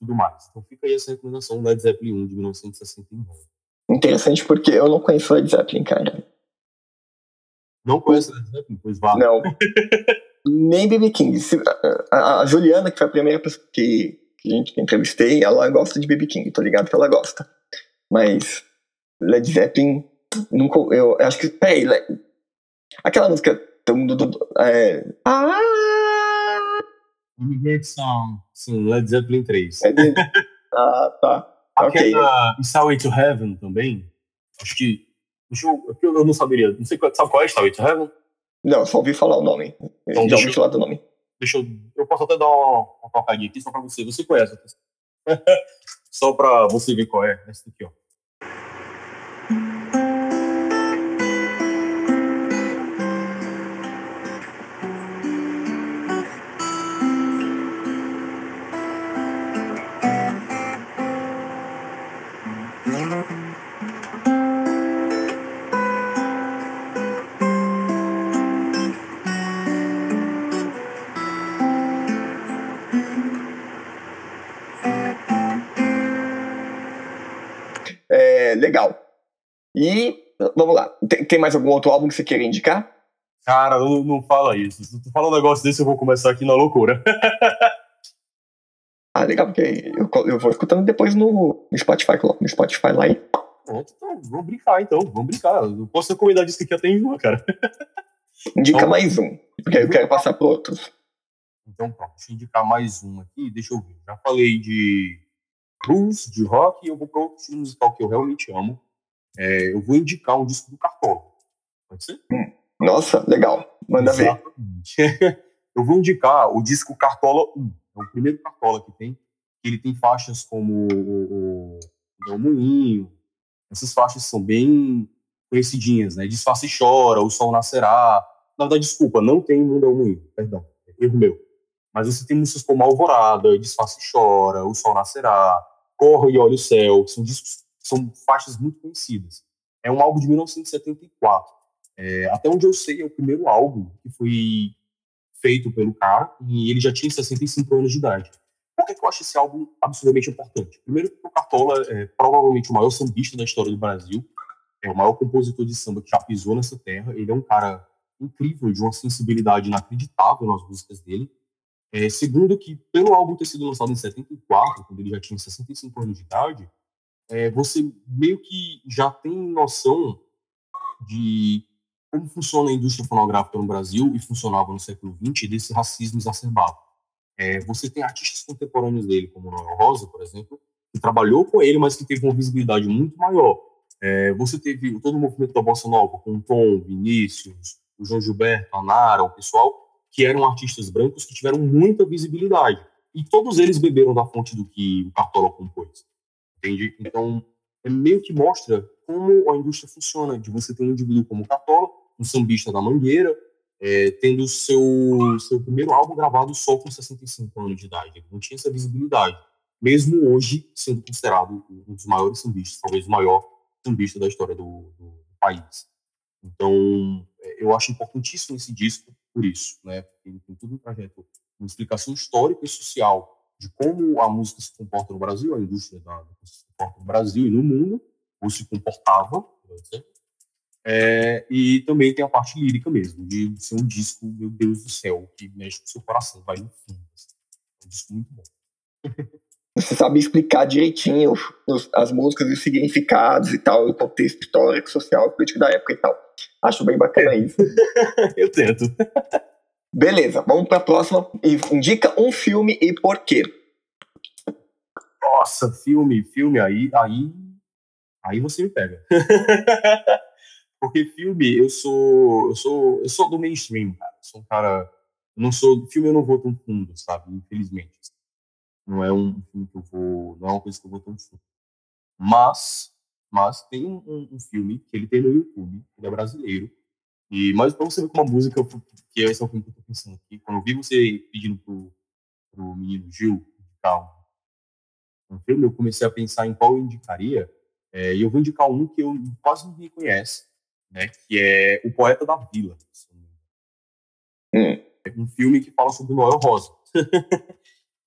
tudo mais. Então, fica aí essa recomendação Led Zeppelin 1 de 1969. Interessante, porque eu não conheço Led Zeppelin, cara. Não conhece Led Zeppelin? Pois vá. Não. Nem BB King. A, a, Juliana, que foi a primeira pessoa que, que a gente que entrevistei, ela gosta de BB King, tô ligado que ela gosta. Mas Led Zeppelin, nunca. Eu, eu acho que. Peraí, Le... aquela música. É... Ah! Immigrant Song. Sim, Led Zeppelin 3. É de... ah, tá. Aquela okay. Stairway to Heaven também. Acho que. Deixa eu, eu não saberia. Não sei qual, sabe qual é Stairway to Heaven? Não, só ouvi falar o nome. Então, Já ouvi falar do nome. Deixa eu. Eu posso até dar uma, uma tocadinha aqui só pra você. Você conhece. só pra você ver qual é. Essa daqui, ó. Legal. E vamos lá. Tem, tem, mais algum outro álbum que você queira indicar? Cara, não, não fala isso. Se tu fala um negócio desse, eu vou começar aqui na loucura. ah, legal, porque eu, eu vou escutando depois no, no Spotify, coloco no Spotify lá e. Pronto, então, vamos brincar então, vamos brincar. Eu posso recomendar disso aqui até em uma, cara. Indica então, mais um, porque aí eu quero passar para outros. Então pronto, deixa eu indicar mais um aqui, deixa eu ver. Já falei de blues, de rock, e eu vou para outro estilo musical que eu realmente amo. É, eu vou indicar um disco do Cartola. Pode ser? Hum, nossa, legal. Manda Exatamente. ver. eu vou indicar o disco Cartola 1. É o primeiro Cartola que tem. Ele tem faixas como o, o, o Moinho. Essas faixas são bem conhecidinhas, né? Disfarce e Chora, O Sol Nascerá. Na verdade, desculpa, não tem Mundo é o Moinho. Perdão, erro meu. Mas você tem músicas como Alvorada, Disfarce e Chora, O Sol Nascerá, Corra e Olha o Céu, que são discos, são faixas muito conhecidas. É um álbum de 1974. É, até onde eu sei, é o primeiro álbum que foi feito pelo cara, e ele já tinha 65 anos de idade. Por que, que eu acho esse álbum absurdamente importante? Primeiro, porque o Cartola é provavelmente o maior sambista da história do Brasil, é o maior compositor de samba que já pisou nessa terra. Ele é um cara incrível, de uma sensibilidade inacreditável nas músicas dele. É, segundo, que pelo álbum ter sido lançado em 74, quando ele já tinha 65 anos de idade, é, você meio que já tem noção de como funciona a indústria fonográfica no Brasil e funcionava no século XX desse racismo exacerbado. É, você tem artistas contemporâneos dele, como Noel Rosa, por exemplo, que trabalhou com ele, mas que teve uma visibilidade muito maior. É, você teve todo o movimento da Bossa Nova, com o Tom, Vinícius, o João Gilberto, a Nara, o pessoal, que eram artistas brancos que tiveram muita visibilidade. E todos eles beberam da fonte do que o Cartola compôs. entende? Então, é meio que mostra como a indústria funciona, de você ter um indivíduo como Cartola, um sambista da Mangueira, é, tendo seu, seu primeiro álbum gravado só com 65 anos de idade. Ele não tinha essa visibilidade. Mesmo hoje, sendo considerado um dos maiores sambistas, talvez o maior sambista da história do, do, país. Então, é, eu acho importantíssimo esse disco por isso, né? Porque ele tem tudo um trajeto, uma explicação histórica e social de como a música se comporta no Brasil, a indústria da música se comporta no Brasil e no mundo, ou se comportava, é, e também tem a parte lírica mesmo, de ser um disco, meu Deus do céu, que mexe com o seu coração, vai no fundo. Assim. É um disco muito bom. Você sabe explicar direitinho os, as músicas e os significados e tal, o contexto histórico, social, político da época e tal. Acho bem bacana isso. Eu tento. Beleza, vamos para a próxima. Indica um filme e por quê. Nossa, filme, filme aí, aí, aí você me pega. Porque filme, eu sou, eu sou, eu sou do mainstream, cara. Eu sou um cara, não sou, filme eu não vou tão fundo, sabe? Infelizmente. Não é um filme que eu vou, não é uma coisa que eu vou tão fundo. Mas, mas tem um, um, filme que ele tem no YouTube, ele é brasileiro. E mas para você ver como a música, que esse é o filme que eu tô pensando aqui, quando eu vi você pedindo pro, pro menino Gil indicar um, filme, eu comecei a pensar em qual eu indicaria. É, e eu vou indicar um que eu quase ninguém conhece, né, que é O Poeta da Vila. Hum. É um filme que fala sobre o Noel Rosa.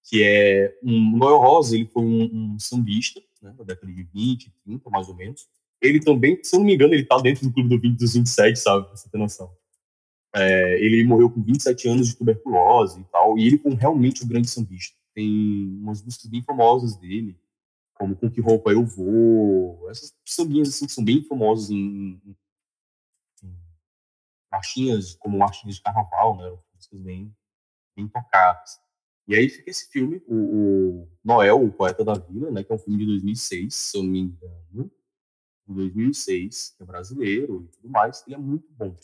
que é um Noel Rosa, ele foi um, um sambista, né, da década de 20, 30, mais ou menos. Ele também, se eu não me engano, ele tá dentro do clube do 20 dos 27, sabe, pra você ter noção. É, ele morreu com 27 anos de tuberculose e tal, e ele foi realmente um grande sambista. Tem umas músicas bem famosas dele, como Com Que Roupa Eu Vou, essas sambinhas assim, que são bem famosas em, em marchinhas, como marchinhas de carnaval, né? Músicas bem, bem tocadas. E aí fica esse filme, o, o, Noel, o Poeta da Vila, né? Que é um filme de 2006, se eu não me engano. De 2006, que é brasileiro e tudo mais. Ele é muito bom,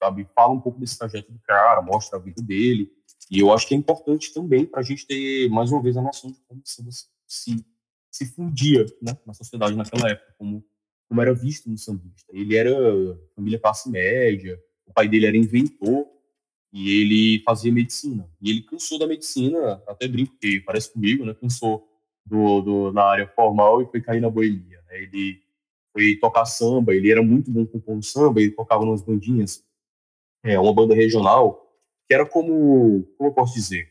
sabe? Fala um pouco desse trajeto do cara, mostra a vida dele. E eu acho que é importante também para a gente ter, mais uma vez, a noção de como se, se, se fundia né, na sociedade naquela época, como, como era visto no sambista. Ele era família classe média, o pai dele era inventor e ele fazia medicina. E ele cansou da medicina, até brinco porque parece comigo, né? Cansou do, do, na área formal e foi cair na boemia. Né? Ele foi tocar samba, ele era muito bom com samba, ele tocava nas bandinhas, é, uma banda regional, que era como, como eu posso dizer,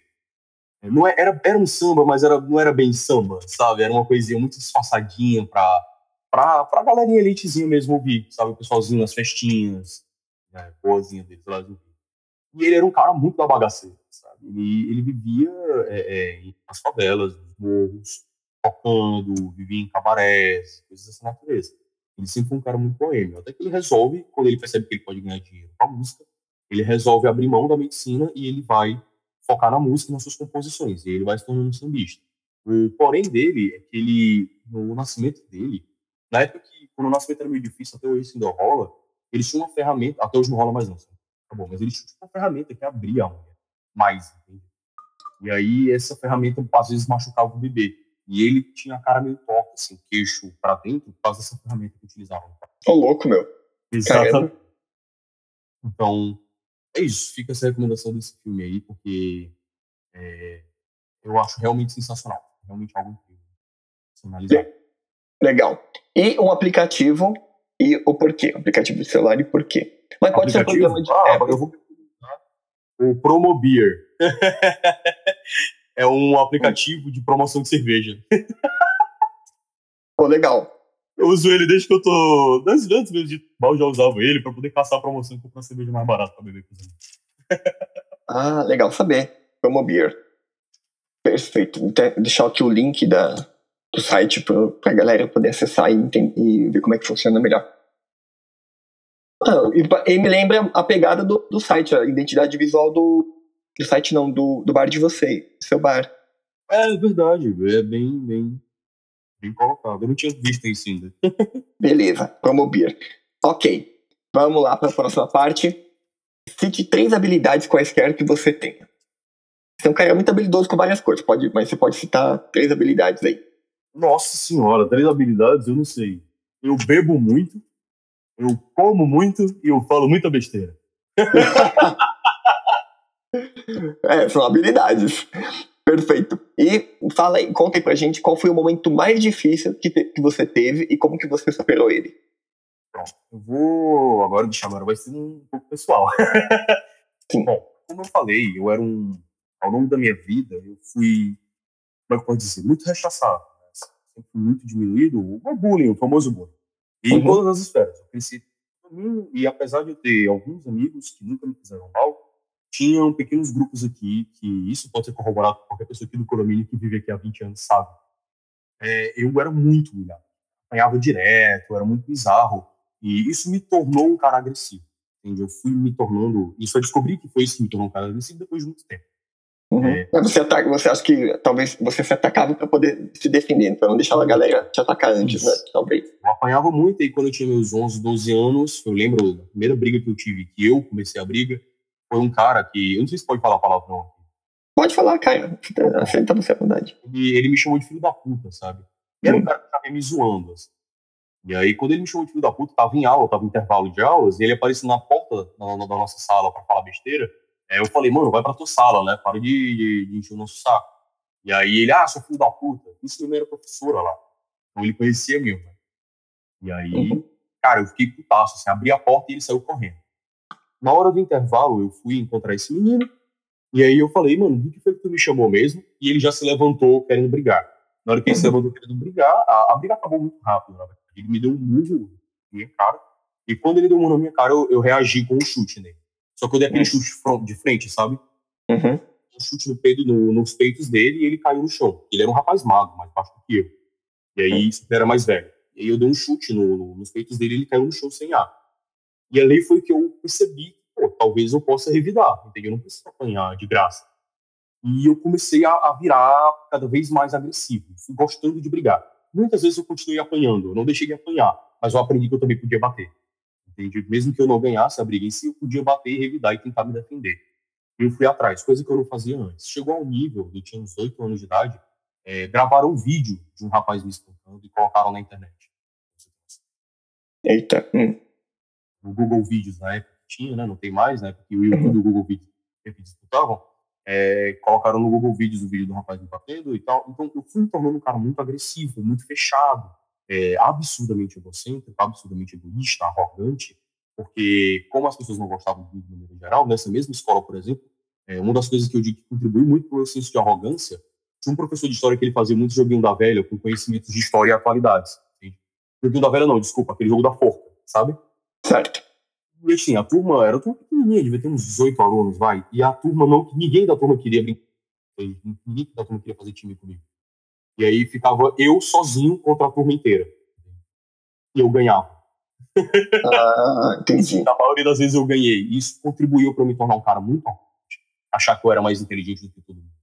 não é, era, era um samba, mas era, não era bem samba, sabe? Era uma coisinha muito disfarçadinha pra, pra, pra galerinha elitezinha mesmo ouvir, sabe? O pessoalzinho nas festinhas, né, boazinha deles lá Rio. E ele era um cara muito da bagaceira, sabe? Ele, ele vivia é, é, nas favelas, nos morros, tocando, vivia em cabarés, coisas dessa natureza. Ele sempre foi um cara muito boêmio. Até que ele resolve, quando ele percebe que ele pode ganhar dinheiro com a música, ele resolve abrir mão da medicina e ele vai focar na música e nas suas composições. E ele vai se tornando um sambista. O porém dele é que ele, no nascimento dele, na época que, quando o nascimento era meio difícil, até hoje ainda rola, eles tinham uma ferramenta, até hoje não rola mais não, tá bom, mas eles tinham uma ferramenta que abria a unha mais, entende? E aí essa ferramenta às vezes machucava o bebê. E ele tinha a cara meio torta, assim, queixo para dentro, por causa dessa ferramenta que utilizavam. Ô, louco, meu. Exato. Então, é isso. Fica essa recomendação desse filme aí, porque é, eu acho realmente sensacional. Realmente algo incrível. Legal. E um aplicativo e o porquê. Aplicativo de celular e porquê. Mas pode ser um programa de. Ah, eu vou... O Promobeer. é um aplicativo de promoção de cerveja. Pô, legal. Eu uso ele desde que eu tô. Desde antes mesmo de mal já usava ele pra poder caçar a promoção e comprar cerveja mais barata pra beber com os Ah, legal saber. Promobeer. Perfeito. Vou deixar aqui o link da, do site para a galera poder acessar e, e, ver como é que funciona melhor. Ah, e, e, me lembra a pegada do, do site, a identidade visual do, do site, não, do, do bar de vocês, do seu bar. É verdade, é bem, bem, bem colocado. Eu não tinha visto isso ainda. Beleza, Promobir. Ok, vamos lá para a próxima parte. Cite três habilidades quaisquer que você tenha. Você é um cara muito habilidoso com várias coisas, pode, mas você pode citar três habilidades aí. Nossa senhora, três habilidades, eu não sei. Eu bebo muito, eu como muito e eu falo muita besteira. é, são habilidades. Perfeito. E fala aí, conta aí pra gente qual foi o momento mais difícil que, te, que você teve e como que você superou ele. Pronto, eu vou agora deixar agora vai ser um pouco pessoal. Sim. Bom, como eu falei, eu era um ao longo da minha vida eu fui, como é que eu posso dizer, muito rechaçado, sempre muito diminuído, o bullying, o famoso bullying. E uhum. em todas as esferas. Eu cresci e apesar de eu ter alguns amigos que nunca me fizeram mal, tinham pequenos grupos aqui, que isso pode ser corroborado por qualquer pessoa aqui do condomínio que vive aqui há 20 anos sabe. É, eu era muito humilhado. Apanhava direto, era muito bizarro. E isso me tornou um cara agressivo. Entende? Eu fui me tornando. Isso eu descobri que foi isso que me tornou um cara agressivo depois de muito tempo. Uhum. É, você, ataca, você acha que talvez você se atacava para poder se defender, então não deixava a galera te atacar antes, né? Talvez. Eu apanhava muito aí quando eu tinha meus 11, 12 anos. Eu lembro da primeira briga que eu tive, que eu comecei a briga, foi um cara que. Eu não sei se pode falar a palavra não. Pode falar, cara. Aceita você à vontade. E ele me chamou de filho da puta, sabe? E era um cara que tava me zoando. Assim. E aí, quando ele me chamou de filho da puta, tava em aula, tava em intervalo de aulas, e ele apareceu na porta da, da nossa sala para falar besteira. Aí eu falei, mano, vai pra tua sala, né? Para de, de, de encher o nosso saco. E aí ele, ah, sou filho da puta. Isso também era professora lá. Então ele conhecia mesmo. E aí, uhum. cara, eu fiquei putaço, assim, abri a porta e ele saiu correndo. Na hora do intervalo, eu fui encontrar esse menino. E aí eu falei, mano, do que foi que tu me chamou mesmo? E ele já se levantou querendo brigar. Na hora que ele se uhum. levantou querendo brigar, a, a briga acabou muito rápido, né? Ele me deu um murro na minha cara. E quando ele deu um murro na minha cara, eu, eu reagi com um chute nele. Só que eu dei aquele chute de frente, sabe? Uhum. Um chute no peito, no, nos peitos dele e ele caiu no chão. Ele era um rapaz magro, mais baixo do que eu. E aí, ele era mais velho. E aí eu dei um chute no, no, nos peitos dele e ele caiu no chão sem ar. E ali foi que eu percebi, pô, talvez eu possa revidar, entendeu? Eu não preciso apanhar de graça. E eu comecei a, a virar cada vez mais agressivo, gostando de brigar. Muitas vezes eu continuei apanhando, eu não deixei de apanhar, mas eu aprendi que eu também podia bater. Entende? Mesmo que eu não ganhasse a briga em si, eu podia bater e revidar e tentar me defender. Eu fui atrás, coisa que eu não fazia antes. Chegou ao nível, eu tinha uns 8 anos de idade, é, gravaram um vídeo de um rapaz me espancando e colocaram na internet. Eita. Hum. No Google Vídeos, na época tinha, né? Não tem mais, né? Porque o YouTube e o Google Vídeos disputavam. É, colocaram no Google Vídeos o vídeo do rapaz me batendo e tal. Então eu fui me tornando um cara muito agressivo, muito fechado é, absurdamente egocêntrico, absurdamente egoísta, arrogante, porque como as pessoas não gostavam de mim de maneira geral, nessa mesma escola, por exemplo, é, uma das coisas que eu digo que contribui muito para o senso de arrogância, tinha um professor de história que ele fazia muito joguinho da velha com conhecimentos de história e atualidades. Entende? Joguinho da velha não, desculpa, aquele jogo da forca, sabe? Certo. E assim, a turma era uma pequenininha, devia ter uns 18 alunos, vai, e a turma não, ninguém da turma queria brincar, ninguém da turma queria fazer time comigo. E aí ficava eu sozinho contra a turma inteira. E eu ganhava. Ah, entendi. Na maioria das vezes eu ganhei. E isso contribuiu para me tornar um cara muito arrogante. Achar que eu era mais inteligente do que todo mundo.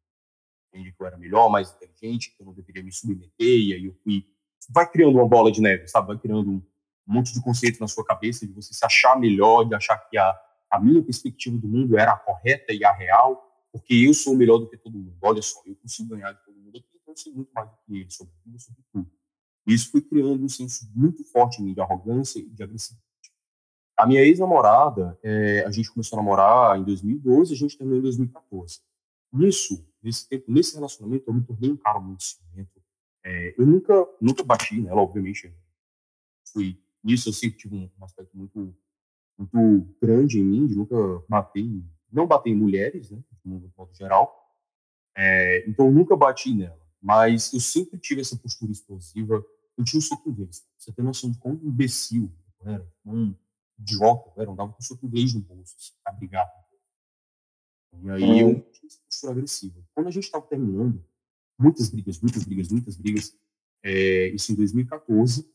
Entendi que eu era melhor, mais inteligente, que eu não deveria me submeter. E aí eu fui. Vai criando uma bola de neve, sabe? Vai criando um monte de conceitos na sua cabeça de você se achar melhor, de achar que a, a minha perspectiva do mundo era a correta e a real, porque eu sou melhor do que todo mundo. Olha só, eu consigo ganhar de todo mundo aqui eu sei muito mais do que ele sobre tudo, sobre tudo. Isso foi criando um senso muito forte de arrogância e de agressividade. A minha ex-namorada, é, a gente começou a namorar em 2012, a gente terminou em 2014. Nisso, nesse tempo, nesse relacionamento, eu me tornei um cara muito ciumento. É, eu nunca, nunca bati nela, obviamente. Fui, nisso eu sempre tive um aspecto muito, muito grande em mim, de nunca bater não bater em mulheres, né, de modo geral. É, então eu nunca bati nela mas eu sempre tive essa postura explosiva. Eu tinha um soco inglês. Você tem noção de quão imbecil eu era, um idiota eu era, andava com um soco inglês no bolso, assim, pra brigar. E aí eu tinha essa postura agressiva. Quando a gente estava terminando, muitas brigas, muitas brigas, muitas brigas, é, isso em 2014,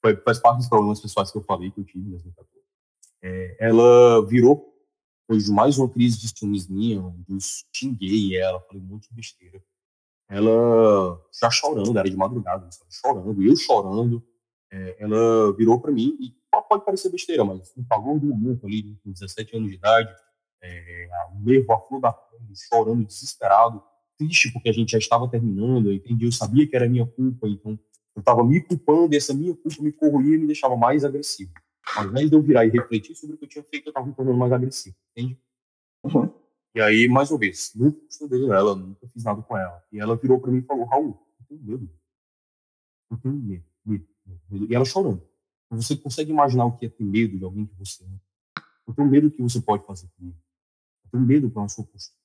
foi, faz parte dos problemas pessoais que eu falei que eu tive em 2014. É, ela virou, depois de mais uma crise de ciúmes minha, onde eu xinguei ela, falei um monte de besteira ela já chorando, era de madrugada, chorando, eu chorando, é, ela virou para mim e pode parecer besteira, mas um pagou do momento ali, com 17 anos de idade, é, o nervo, a flor da pele, chorando, desesperado, triste porque a gente já estava terminando, eu entendi, eu sabia que era minha culpa, então eu estava me culpando e essa minha culpa me corroía e me deixava mais agressivo. Ao invés de eu virar e refletir sobre o que eu tinha feito, eu estava me tornando mais agressivo, entende? Uhum. E aí, mais uma vez, nunca estudei ela, nunca fiz nada com ela. E ela virou para mim e falou, Raul, eu tenho medo. Eu tenho medo, medo, medo. E ela chorando. Você consegue imaginar o que é ter medo de alguém que você ama? Eu tenho medo do que você pode fazer comigo. Eu tenho medo com a sua postura.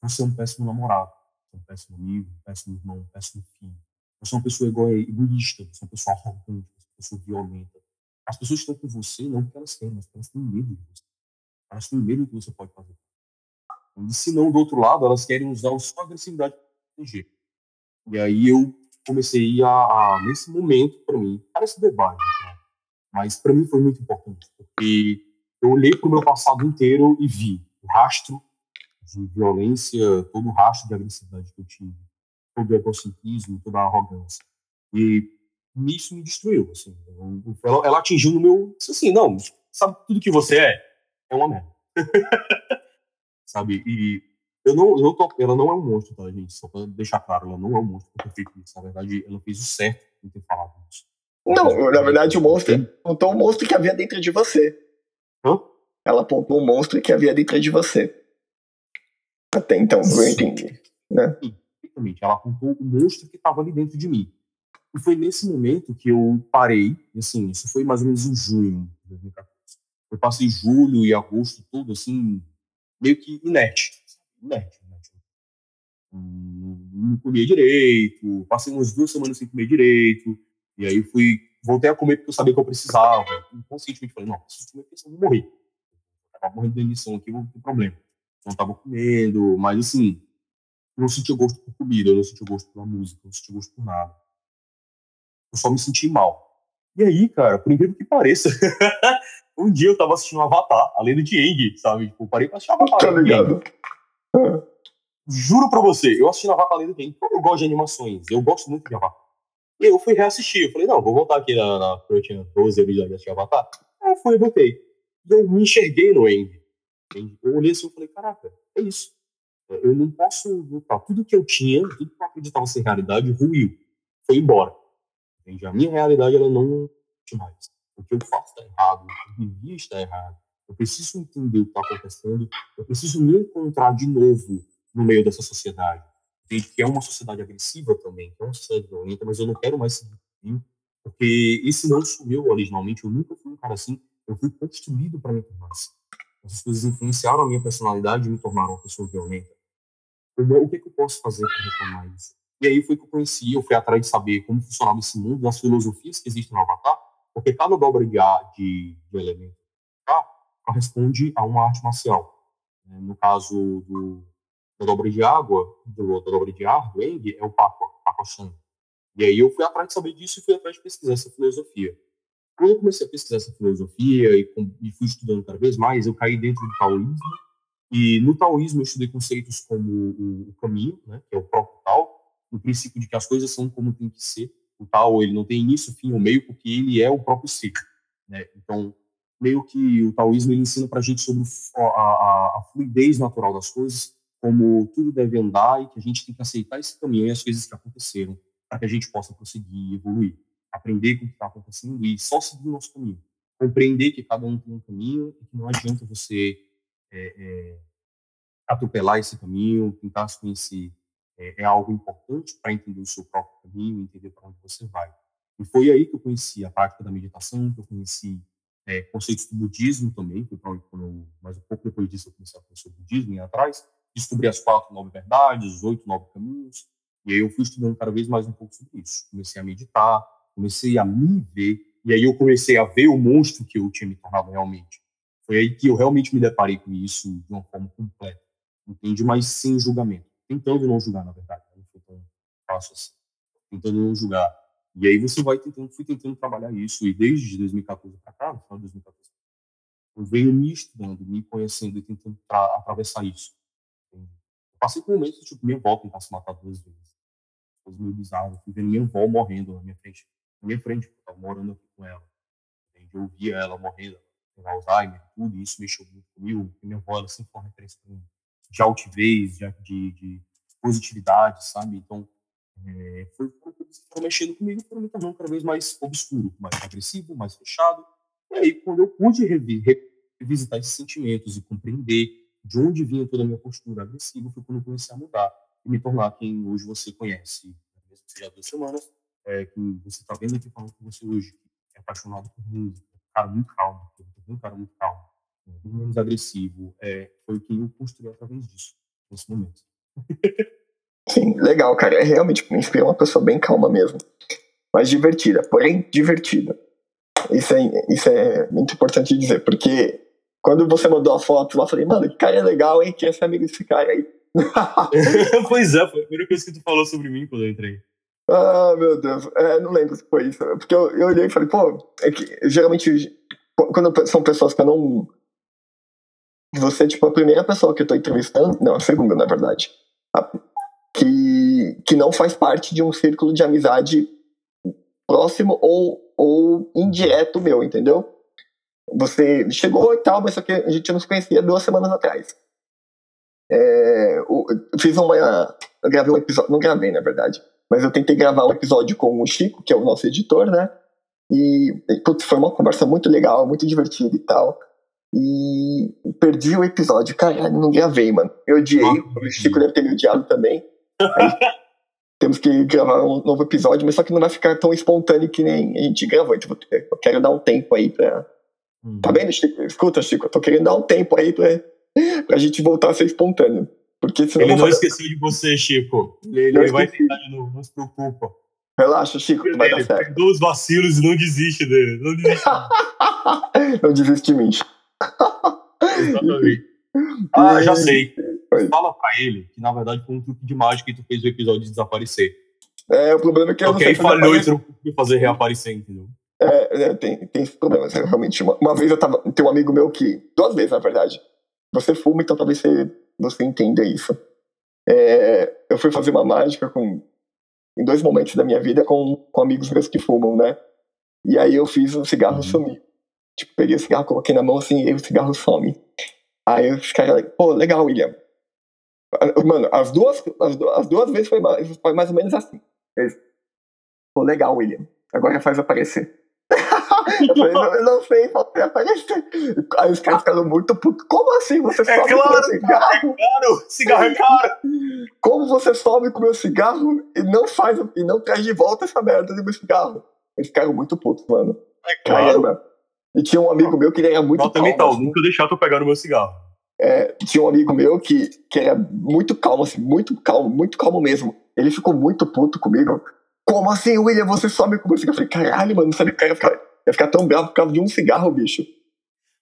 Você é um péssimo namorado, você é um péssimo amigo, um péssimo irmão, um péssimo filho. Você é uma pessoa egoísta, você é uma pessoa arrogante, você é uma pessoa violenta. As pessoas estão com você não porque elas querem, mas porque elas têm medo de você. Elas têm medo do que você pode fazer. Se não, do outro lado, elas querem usar a sua agressividade para proteger. E aí eu comecei a, a nesse momento, para mim, parece bobagem, né? mas para mim foi muito importante, porque eu olhei para o meu passado inteiro e vi o rastro de violência, todo o rastro de agressividade que eu tive, todo o egocentrismo, toda a arrogância. E isso me destruiu, assim. Ela, ela atingiu no meu, assim, não, sabe tudo que você é? É uma merda. sabe? E eu não, eu tô, ela não é um monstro, tá, gente? Só pra deixar claro, ela não é um monstro por ter feito isso. Na verdade, ela fez o certo em ter falado isso. Não, na verdade, o monstro apontou um monstro que havia dentro de você. Hã? Ela apontou um monstro que havia dentro de você. Até então, eu entendi. Né? Sim, exatamente. Ela apontou o monstro que estava ali dentro de mim. E foi nesse momento que eu parei, assim, isso foi mais ou menos em junho de 2014. Eu passei julho e agosto todo, assim, meio que inerte. Inerte, inerte. Não comia direito, passei umas duas semanas sem comer direito, e aí fui, voltei a comer porque eu sabia que eu precisava. Inconscientemente falei, não, preciso comer porque senão eu vou morrer. Eu tava morrendo de emissão aqui, vou ter problema. Não tava comendo, mas assim, não sentia gosto por comida, eu não sentia gosto pela música, eu não sentia gosto por nada. Eu só me senti mal. E aí, cara, por incrível que pareça, um dia eu tava assistindo Avatar, a lenda de Aang, sabe? Tipo, parei pra assistir Avatar. Tá ligado? Juro pra você, eu assisti Avatar, a lenda de Aang. Eu gosto de animações, eu gosto muito de Avatar. E aí eu fui reassistir, eu falei, não, vou voltar aqui na, na eu tinha 12 anos de assistir Avatar. Aí eu fui e voltei. E eu me enxerguei no Aang. Eu olhei assim e falei, caraca, é isso. Eu não posso lutar. Tudo que eu tinha, tudo que eu acreditava ser realidade, ruiu. Foi embora. Entende? A minha realidade, ela não existe mais. O que eu faço está errado, o que eu vivia está errado. Eu preciso entender o que está acontecendo. Eu preciso me encontrar de novo no meio dessa sociedade. Entende? Que é uma sociedade agressiva também, que é uma sociedade violenta, mas eu não quero mais seguir porque esse não sou eu originalmente. Eu nunca fui um cara assim. Eu fui construído para me tornar assim. Essas coisas influenciaram a minha personalidade e me tornaram uma pessoa violenta. O que, que eu posso fazer para retomar isso? E aí foi que eu conheci, eu fui atrás de saber como funcionava esse mundo, das filosofias que existem no Avatar, porque cada dobra de, de, de elemento corresponde a uma arte marcial. Né? No caso do, da dobra de água, do, da dobra de ar, do Eng, é o Pakwa, Pakwa Shan. E aí eu fui atrás de saber disso e fui atrás de pesquisar essa filosofia. Quando eu comecei a pesquisar essa filosofia e, e fui estudando cada vez mais, eu caí dentro do taoísmo. E no taoísmo eu estudei conceitos como o, o caminho, né, que é o próprio Tao, no princípio de que as coisas são como tem que ser. O Tao ele não tem início, fim ou meio, porque ele é o próprio ser. Né? Então, meio que o taoísmo ele ensina para a gente sobre a, a, a, fluidez natural das coisas, como tudo deve andar e que a gente tem que aceitar esse caminho e as coisas que aconteceram para que a gente possa prosseguir evoluir aprender com o que está acontecendo e só seguir o nosso caminho. Compreender que cada um tem um caminho e que não adianta você é, é, atropelar esse caminho, tentar se conhecer é, é algo importante para entender o seu próprio caminho, entender para onde você vai. E foi aí que eu conheci a prática da meditação, que eu conheci é, conceitos do budismo também, que eu, quando, mas um pouco depois disso eu comecei a conhecer o budismo e atrás, descobri as quatro nove verdades, os oito nove caminhos, e aí eu fui estudando cada vez mais um pouco sobre isso. Comecei a meditar, comecei a me ver, e aí eu comecei a ver o monstro que eu tinha me tornado realmente. Foi aí que eu realmente me deparei com isso de uma forma completa, entende? Mas sem julgamento. Tentando não julgar, na verdade. Não foi tão fácil assim. Tentando não julgar. E aí você vai tentando, fui tentando trabalhar isso, e desde 2014 para cá, no final de 2014, eu venho me estudando, me conhecendo e tentando atravessar isso. Eu passei por momentos, tipo, minha avó tentar se matar duas vezes. Coisa meio bizarro. Fui vendo minha avó morrendo na minha frente na minha frente, eu estava morando aqui com ela. Eu via ela morrendo, com Alzheimer, tudo, isso mexeu muito comigo, porque minha avó ela sempre foi uma referência mim, de altivez, de, de, de positividade, sabe? Então, é, foi mexendo comigo, foram me tornando cada vez mais obscuro, mais agressivo, mais fechado. E aí, quando eu pude revisitar esses sentimentos e compreender de onde vinha toda a minha postura agressiva, foi quando eu comecei a mudar e me tornar quem hoje você conhece, mesmo que seja duas semanas, é, que você está vendo aqui falando com você hoje, é apaixonado por música, um cara muito calmo, um cara muito calmo, menos agressivo, é, foi o que eu construí através disso, nesse momento. Sim, legal, cara. É realmente me inspira uma pessoa bem calma mesmo. Mas divertida, porém divertida. Isso é, isso é muito importante dizer, porque quando você mandou a foto, eu falei, mano, que cara é legal, hein? Quer ser amigo desse cara aí. pois é, foi a primeira coisa que tu falou sobre mim quando eu entrei. Ah, meu Deus. É, não lembro se foi isso. Porque eu, eu olhei e falei, pô, é que geralmente, quando são pessoas que eu não. Você, tipo, a primeira pessoa que eu tô entrevistando. Não, a segunda, na verdade. A, que, que não faz parte de um círculo de amizade próximo ou, ou indireto meu, entendeu? Você chegou e tal, mas só que a gente não se conhecia duas semanas atrás. É, eu fiz uma. Eu gravei um episódio. Não gravei, na verdade. Mas eu tentei gravar um episódio com o Chico, que é o nosso editor, né? E, putz, foi uma conversa muito legal, muito divertida e tal. E perdi o episódio. Caralho, não gravei, mano. Eu odiei. O Chico deve ter me odiado também. temos que gravar um novo episódio, mas só que não vai ficar tão espontâneo que nem a gente gravou. Então eu quero dar um tempo aí pra. Hum. Tá vendo, Chico? Escuta, Chico, eu tô querendo dar um tempo aí pra, pra gente voltar a ser espontâneo. Porque senão ele não fazer... esqueceu de você, Chico. Ele, ele vai tentar de novo, não se preocupa. Relaxa, Chico, tu vai dar certo. Os vacilos e não desiste dele. Não desiste. não desiste de mim. Exatamente. Ah, já sei. Fala pra ele que na verdade foi um truque de mágica que tu fez o episódio de desaparecer. É, o problema é que eu Porque não sei aí falhou e tu não fazer reaparecer, entendeu? É, é tem, tem esse problema, realmente. Uma, uma, vez eu tava. Tem um amigo meu que. Duas vezes, na verdade. Você fuma, então talvez você, você entenda isso. É, eu fui fazer uma mágica com. Em dois momentos da minha vida com, com amigos meus que fumam, né? E aí eu fiz o cigarro uhum. sumir. Tipo, peguei o cigarro, coloquei na mão assim, e o cigarro some. Aí os caras, pô, legal, William. Mano, as duas, as, as duas vezes foi mais, foi mais ou menos assim. Eles, pô, legal, William. Agora faz aparecer. eu falei, não, eu não sei fazer aparecer. Aí os caras ficaram muito putos. Como assim você é sobe claro, com meu cigarro? É caro, cigarro é caro. Como você sobe com meu cigarro e não faz e não traz de volta essa merda do meu cigarro? Eles ficaram muito putos, mano. É claro. Caramba. E tinha um amigo meu que ele era muito Nota calmo. Mental, assim. nunca deixar tu pegar no meu cigarro. É, tinha um amigo meu que, que era muito calmo, assim, muito calmo, muito calmo mesmo. Ele ficou muito puto comigo. Como assim, William, você some com o meu cigarro? Eu falei, caralho, mano, não sabe o cara ia ficar, ia ficar tão bravo por causa de um cigarro, bicho.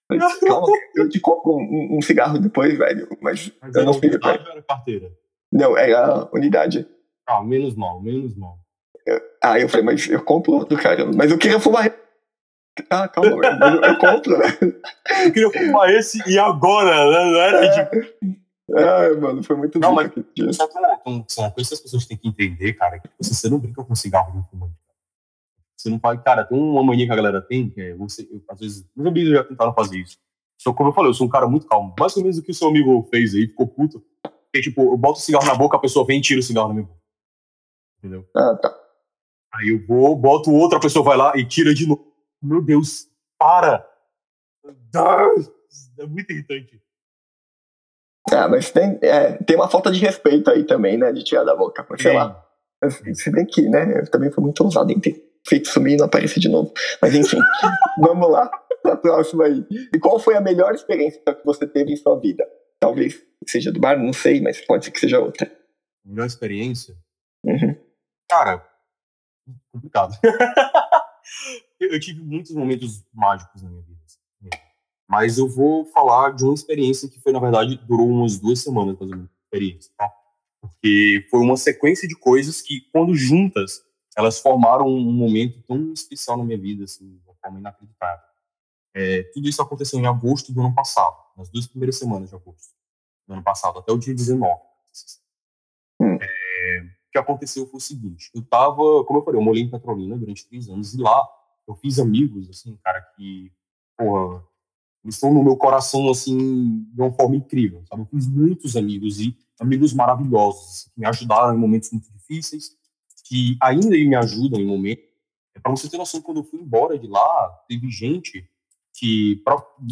Falei, Calma, eu te compro um, um, cigarro depois, velho. Mas, mas eu não sei. Era carteira? Não, era unidade. Ah, menos mal, menos mal. Eu, ah, eu falei, mas eu compro outro, cara. Mas eu queria fumar ah, calma, eu, eu compro, né? Eu queria fumar esse e agora, né? Não era é. de. É, mano, foi muito Não, mas só que uma coisa que as pessoas têm que entender, cara, é que você não brinca com cigarro de fumante. Você não faz. Cara, tem uma mania que a galera tem, que é você. Eu, às vezes, meus amigos já tentaram fazer isso. Só como eu falei, eu sou um cara muito calmo. Mais ou menos o que o seu amigo fez aí, ficou puto. Porque, tipo, eu boto o cigarro na boca, a pessoa vem e tira o cigarro na minha boca. Entendeu? Ah, tá. Aí eu vou, boto outra pessoa vai lá e tira de novo meu Deus, para! É muito irritante. Ah, mas tem, é, tem uma falta de respeito aí também, né? De tirar da boca, sei lá. Se bem que, né? Eu também fui muito ousado em ter feito sumir e não aparecer de novo. Mas enfim, vamos lá pra próxima aí. E qual foi a melhor experiência que você teve em sua vida? Talvez seja do bar, não sei, mas pode ser que seja outra. Melhor experiência? Uhum. Cara, complicado. eu tive muitos momentos mágicos na minha vida. Assim, mas eu vou falar de uma experiência que foi, na verdade, durou umas duas semanas, mais ou menos, experiência, tá? Porque foi uma sequência de coisas que, quando juntas, elas formaram um momento tão especial na minha vida, assim, de uma forma inacreditável. É, tudo isso aconteceu em agosto do ano passado, nas duas primeiras semanas de agosto do ano passado, até o dia 19. Hum. É, que aconteceu foi o seguinte, eu tava, como eu falei, eu morei em Petrolina durante três anos, e lá eu fiz amigos, assim, cara, que, porra, estão no meu coração, assim, de uma forma incrível, sabe? Eu fiz muitos amigos e amigos maravilhosos, que me ajudaram em momentos muito difíceis, que ainda me ajudam em momentos. É para você ter noção, quando eu fui embora de lá, teve gente que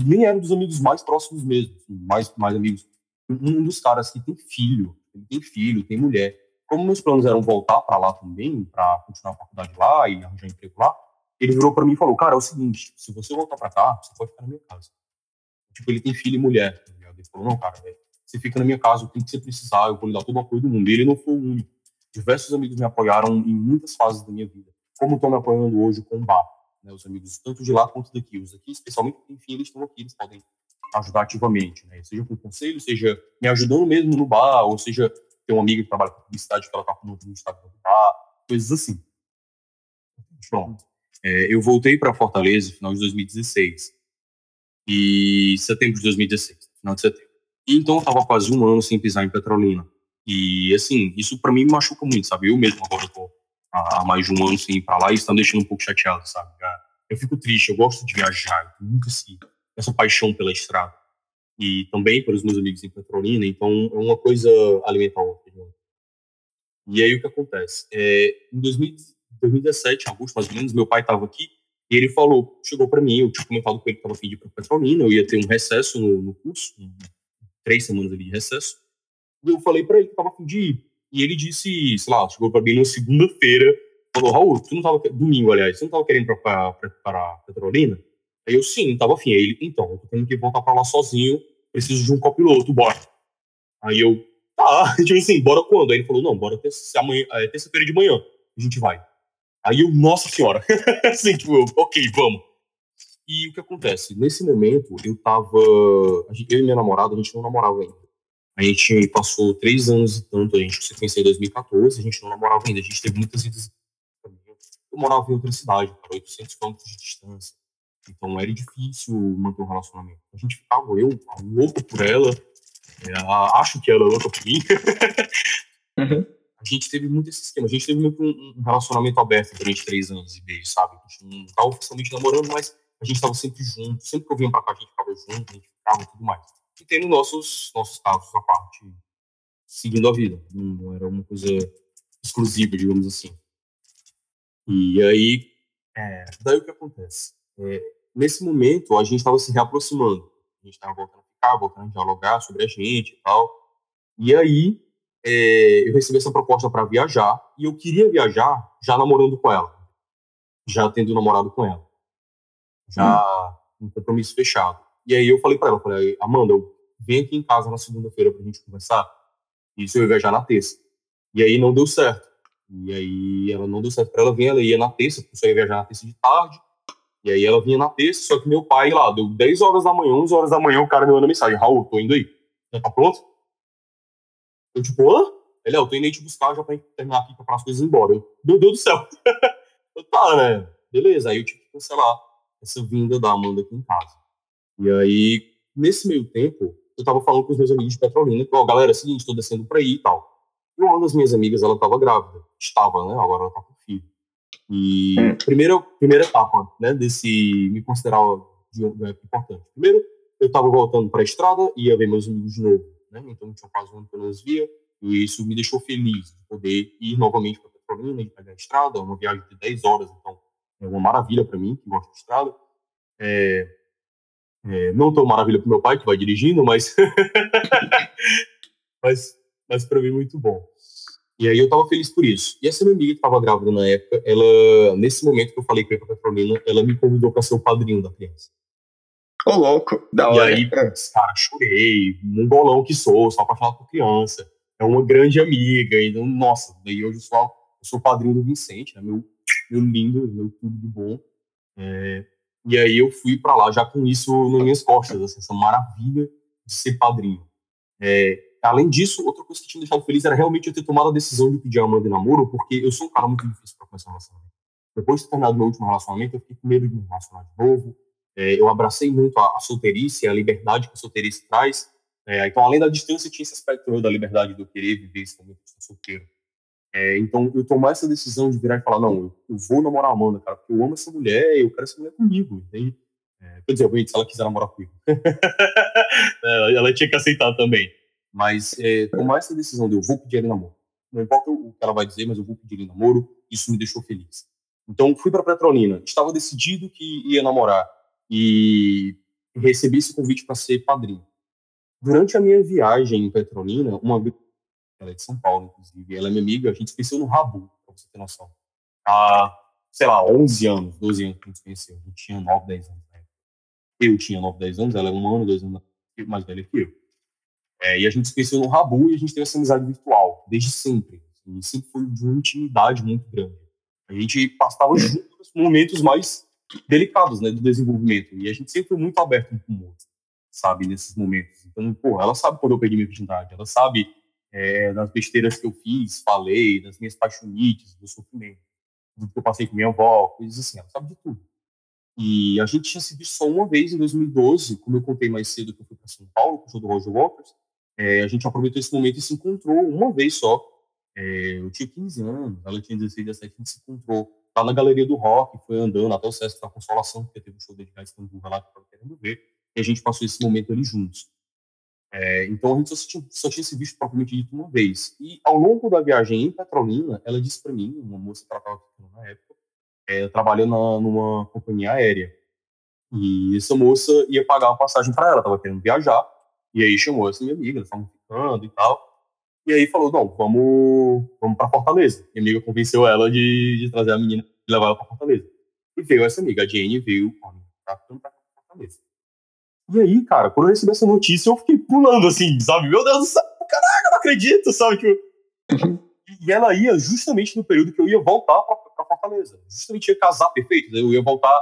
nem era dos amigos mais próximos mesmo, assim, mais, mais amigos. Um dos caras que tem filho, tem filho, tem mulher. Como meus planos eram voltar para lá também, para continuar a faculdade lá e arranjar emprego lá, ele virou para mim e falou: Cara, é o seguinte, se você voltar para cá, você pode ficar na minha casa. Tipo, ele tem filho e mulher. Tá ele falou: Não, cara, véio, você fica na minha casa, o que você precisar, eu vou lhe dar todo o apoio do mundo. E ele não foi o único. Diversos amigos me apoiaram em muitas fases da minha vida, como estão me apoiando hoje com o bar. Né, os amigos, tanto de lá quanto daqui. Os aqui, especialmente, enfim, eles estão aqui, eles podem ajudar ativamente, né? Seja com conselho, seja me ajudando mesmo no bar, ou seja, um amigo que trabalha com publicidade que ela tá com no Instagram do bar, coisas assim. Pronto. É, eu voltei para Fortaleza no final de 2016. E setembro de 2016, final de setembro. E então eu tava quase um ano sem pisar em Petrolina. E assim, isso para mim me machuca muito, sabe? Eu mesmo agora tô há mais de um ano sem ir para lá e isso tá me deixando um pouco chateado, sabe? Eu fico triste, eu gosto de viajar, eu nunca assim, essa paixão pela estrada. E também pelos meus amigos em Petrolina, então é uma coisa alimentar a outra. E aí o que acontece? É, em 2017, em agosto mais ou menos, meu pai estava aqui e ele falou, chegou para mim, eu tinha comentado com ele que estava afim de ir para Petrolina, eu ia ter um recesso no, no curso, três semanas ali de recesso. E eu falei para ele que estava afim de ir. E ele disse, sei lá, chegou para mim na segunda-feira, falou, Raul, tu não tava, domingo, aliás, você não estava querendo para Petrolina? Aí eu, sim, estava afim. Aí ele, então, eu tô tendo que voltar para lá sozinho, preciso de um copiloto, bora. Aí eu, tá, tipo assim, bora quando? Aí ele falou, não, bora terça, é, terça-feira de manhã, a gente vai. Aí eu, nossa senhora, assim, tipo, eu, ok, vamos. E o que acontece? Nesse momento, eu tava. Eu e minha namorada, a gente não namorava ainda. A gente passou três anos e tanto, a gente se conheceu em 2014, a gente não namorava ainda, a gente teve muitas idas. Eu morava em outra cidade, para 800 quilômetros de distância. Então era difícil manter um relacionamento. A gente ficava, eu, louco por ela, é, acho que ela é louca por mim. uhum. A gente teve muito esse esquema. A gente teve muito um, um relacionamento aberto durante três anos e meio, sabe? A gente não estava oficialmente namorando, mas a gente estava sempre junto. Sempre que eu vinha pra cá, a gente ficava junto, a gente ficava e tudo mais. E tendo nossos, nossos casos à parte, seguindo a vida. Não era uma coisa exclusiva, digamos assim. E aí, é, daí o que acontece? É, nesse momento, a gente estava se reaproximando. A gente estava voltando voltando a dialogar sobre a gente e tal. E aí, é, eu recebi essa proposta para viajar, e eu queria viajar já namorando com ela. Já tendo namorado com ela. Já hum. um compromisso fechado. E aí eu falei para ela, falei, Amanda, vem aqui em casa na segunda-feira para a gente conversar. Isso eu ia viajar na terça. E aí não deu certo. E aí ela não deu certo para ela vir, ela ia na terça, porque só ia viajar na terça de tarde. E aí ela vinha na terça, só que meu pai lá, deu 10 horas da manhã, 11 horas da manhã, o cara me mandou mensagem, Raul, tô indo aí. Já tá pronto? Eu tipo, hã? Ele, é, eu tô indo aí te buscar já pra terminar aqui, pra as coisas ir embora. Eu, meu Deus do céu. eu, tá, né? Beleza, aí eu tive que cancelar essa vinda da Amanda aqui em casa. E aí, nesse meio tempo, eu tava falando com os meus amigos de Petrolina, que, ó, galera, é o seguinte, tô descendo pra aí e tal. E uma das minhas amigas, ela tava grávida. Estava, né? Agora ela tá. E hum. primeira, primeira etapa né, desse me considerar de, de, importante. Primeiro, eu estava voltando para a estrada, ia ver meus amigos de novo. Né? Então, tinha quase um ano que eu não os via. E isso me deixou feliz de poder ir novamente para Petrolina e pegar a estrada. uma viagem de 10 horas, então é uma maravilha para mim, que gosta de estrada. É, é, não tão maravilha para meu pai, que vai dirigindo, mas, mas, mas para mim muito bom. E aí eu tava feliz por isso. E essa minha amiga que tava grávida na época, ela, nesse momento que eu falei com a Petrolina, ela me convidou para ser o padrinho da criança. Ô, oh, louco, da hora. E aí, cara, chorei, um bolão que sou, só pra falar com criança. É uma grande amiga, então, nossa, daí hoje eu sou, eu sou o padrinho do Vicente, né, meu, meu lindo, meu tudo de bom. É, e aí eu fui para lá já com isso nas minhas costas, assim, essa maravilha de ser padrinho. É, Além disso, outra coisa que tinha me deixado feliz era realmente eu ter tomado a decisão de pedir a Amanda em namoro, porque eu sou um cara muito difícil para começar um relacionamento. Depois de ter terminado meu último relacionamento, eu fiquei com medo de me relacionar de novo. É, eu abracei muito a, a solteirice, a liberdade que a solteirice traz. É, então, além da distância, tinha esse aspecto da liberdade de eu querer viver esse momento de solteiro. É, então, eu tomar essa decisão de virar e falar, não, eu, eu, vou namorar a Amanda, cara, porque eu amo essa mulher, eu quero essa mulher comigo, entende? É, quer dizer, se ela quiser namorar comigo. É, ela tinha que aceitar também. Mas é, tomar essa decisão de eu vou pedir ele namoro. Não importa o que ela vai dizer, mas eu vou pedir ele namoro, isso me deixou feliz. Então fui para Petrolina, estava decidido que ia namorar e recebi esse convite para ser padrinho. Durante a minha viagem em Petrolina, uma ela é de São Paulo, inclusive, ela é minha amiga, a gente se conheceu no Rabu, para você ter noção. Há, sei lá, 11 anos, 12 anos que a gente se conheceu. A gente tinha 9, 10 anos. Né? Eu tinha 9, 10 anos, ela é um ano, dois anos mais velha que eu. É, e a gente se conheceu no Rabu e a gente teve essa amizade virtual, desde sempre. E sempre foi de uma intimidade muito grande. A gente passava juntos momentos mais delicados, né, do desenvolvimento. E a gente sempre foi muito aberto um com o outro, sabe, nesses momentos. Então, pô, ela sabe quando eu perdi minha virgindade, ela sabe é, das besteiras que eu fiz, falei, das minhas paixonites, do sofrimento, do que eu passei com minha avó, coisas assim, ela sabe de tudo. E a gente tinha se visto só uma vez em 2012, como eu contei mais cedo que eu fui para São Paulo, com o show do Roger Walters, é, a gente aproveitou esse momento e se encontrou uma vez só. É, eu tinha 15 anos, ela tinha 16, 17, a gente se encontrou lá na Galeria do Rock, foi andando até o Sesc da Consolação, porque teve um show dedicado a Istambul lá que estava querendo ver, e a gente passou esse momento ali juntos. É, então a gente só tinha, só tinha se visto propriamente dito uma vez. E ao longo da viagem em Petrolina, ela disse para mim, uma moça que estava na época, é, trabalhando numa companhia aérea. E essa moça ia pagar uma passagem para ela, estava querendo viajar. E aí chamou essa minha amiga, estavam ficando e tal. E aí falou: não, vamos, vamos para Fortaleza. Minha amiga convenceu ela de, de trazer a menina e levar ela para Fortaleza. E veio essa amiga, a Jane, veio para Fortaleza. E aí, cara, quando eu recebi essa notícia, eu fiquei pulando assim, sabe? Meu Deus do céu, caraca, não acredito, sabe? Tipo... e ela ia justamente no período que eu ia voltar pra, Fortaleza. Justamente ia casar perfeito. Eu ia voltar,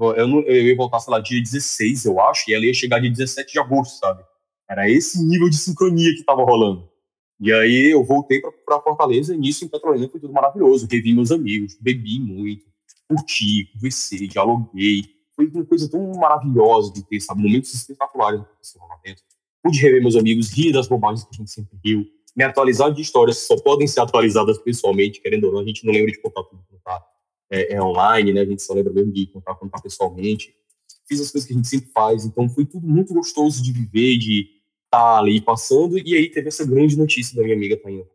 eu, não, eu ia voltar, sei lá, dia 16, eu acho, e ela ia chegar dia 17 de agosto, sabe? Era esse nível de sincronia que tava rolando. E aí eu voltei pra Fortaleza, e nisso em Petrolina foi tudo maravilhoso. Revi meus amigos, bebi muito, curti, conversei, dialoguei foi uma coisa tão maravilhosa de ter, sabe, momentos espetaculares lá dentro. Pude rever meus amigos, rir das bobagens que a gente sempre riu, me atualizar de histórias que só podem ser atualizadas pessoalmente, querendo ou não, a gente não lembra de contar tudo quando tá é, é, online, né, a gente só lembra mesmo de contar quando tá pessoalmente. Fiz as coisas que a gente sempre faz, então foi tudo muito gostoso de viver, de tá ali passando, e aí teve essa grande notícia da minha amiga Tainha.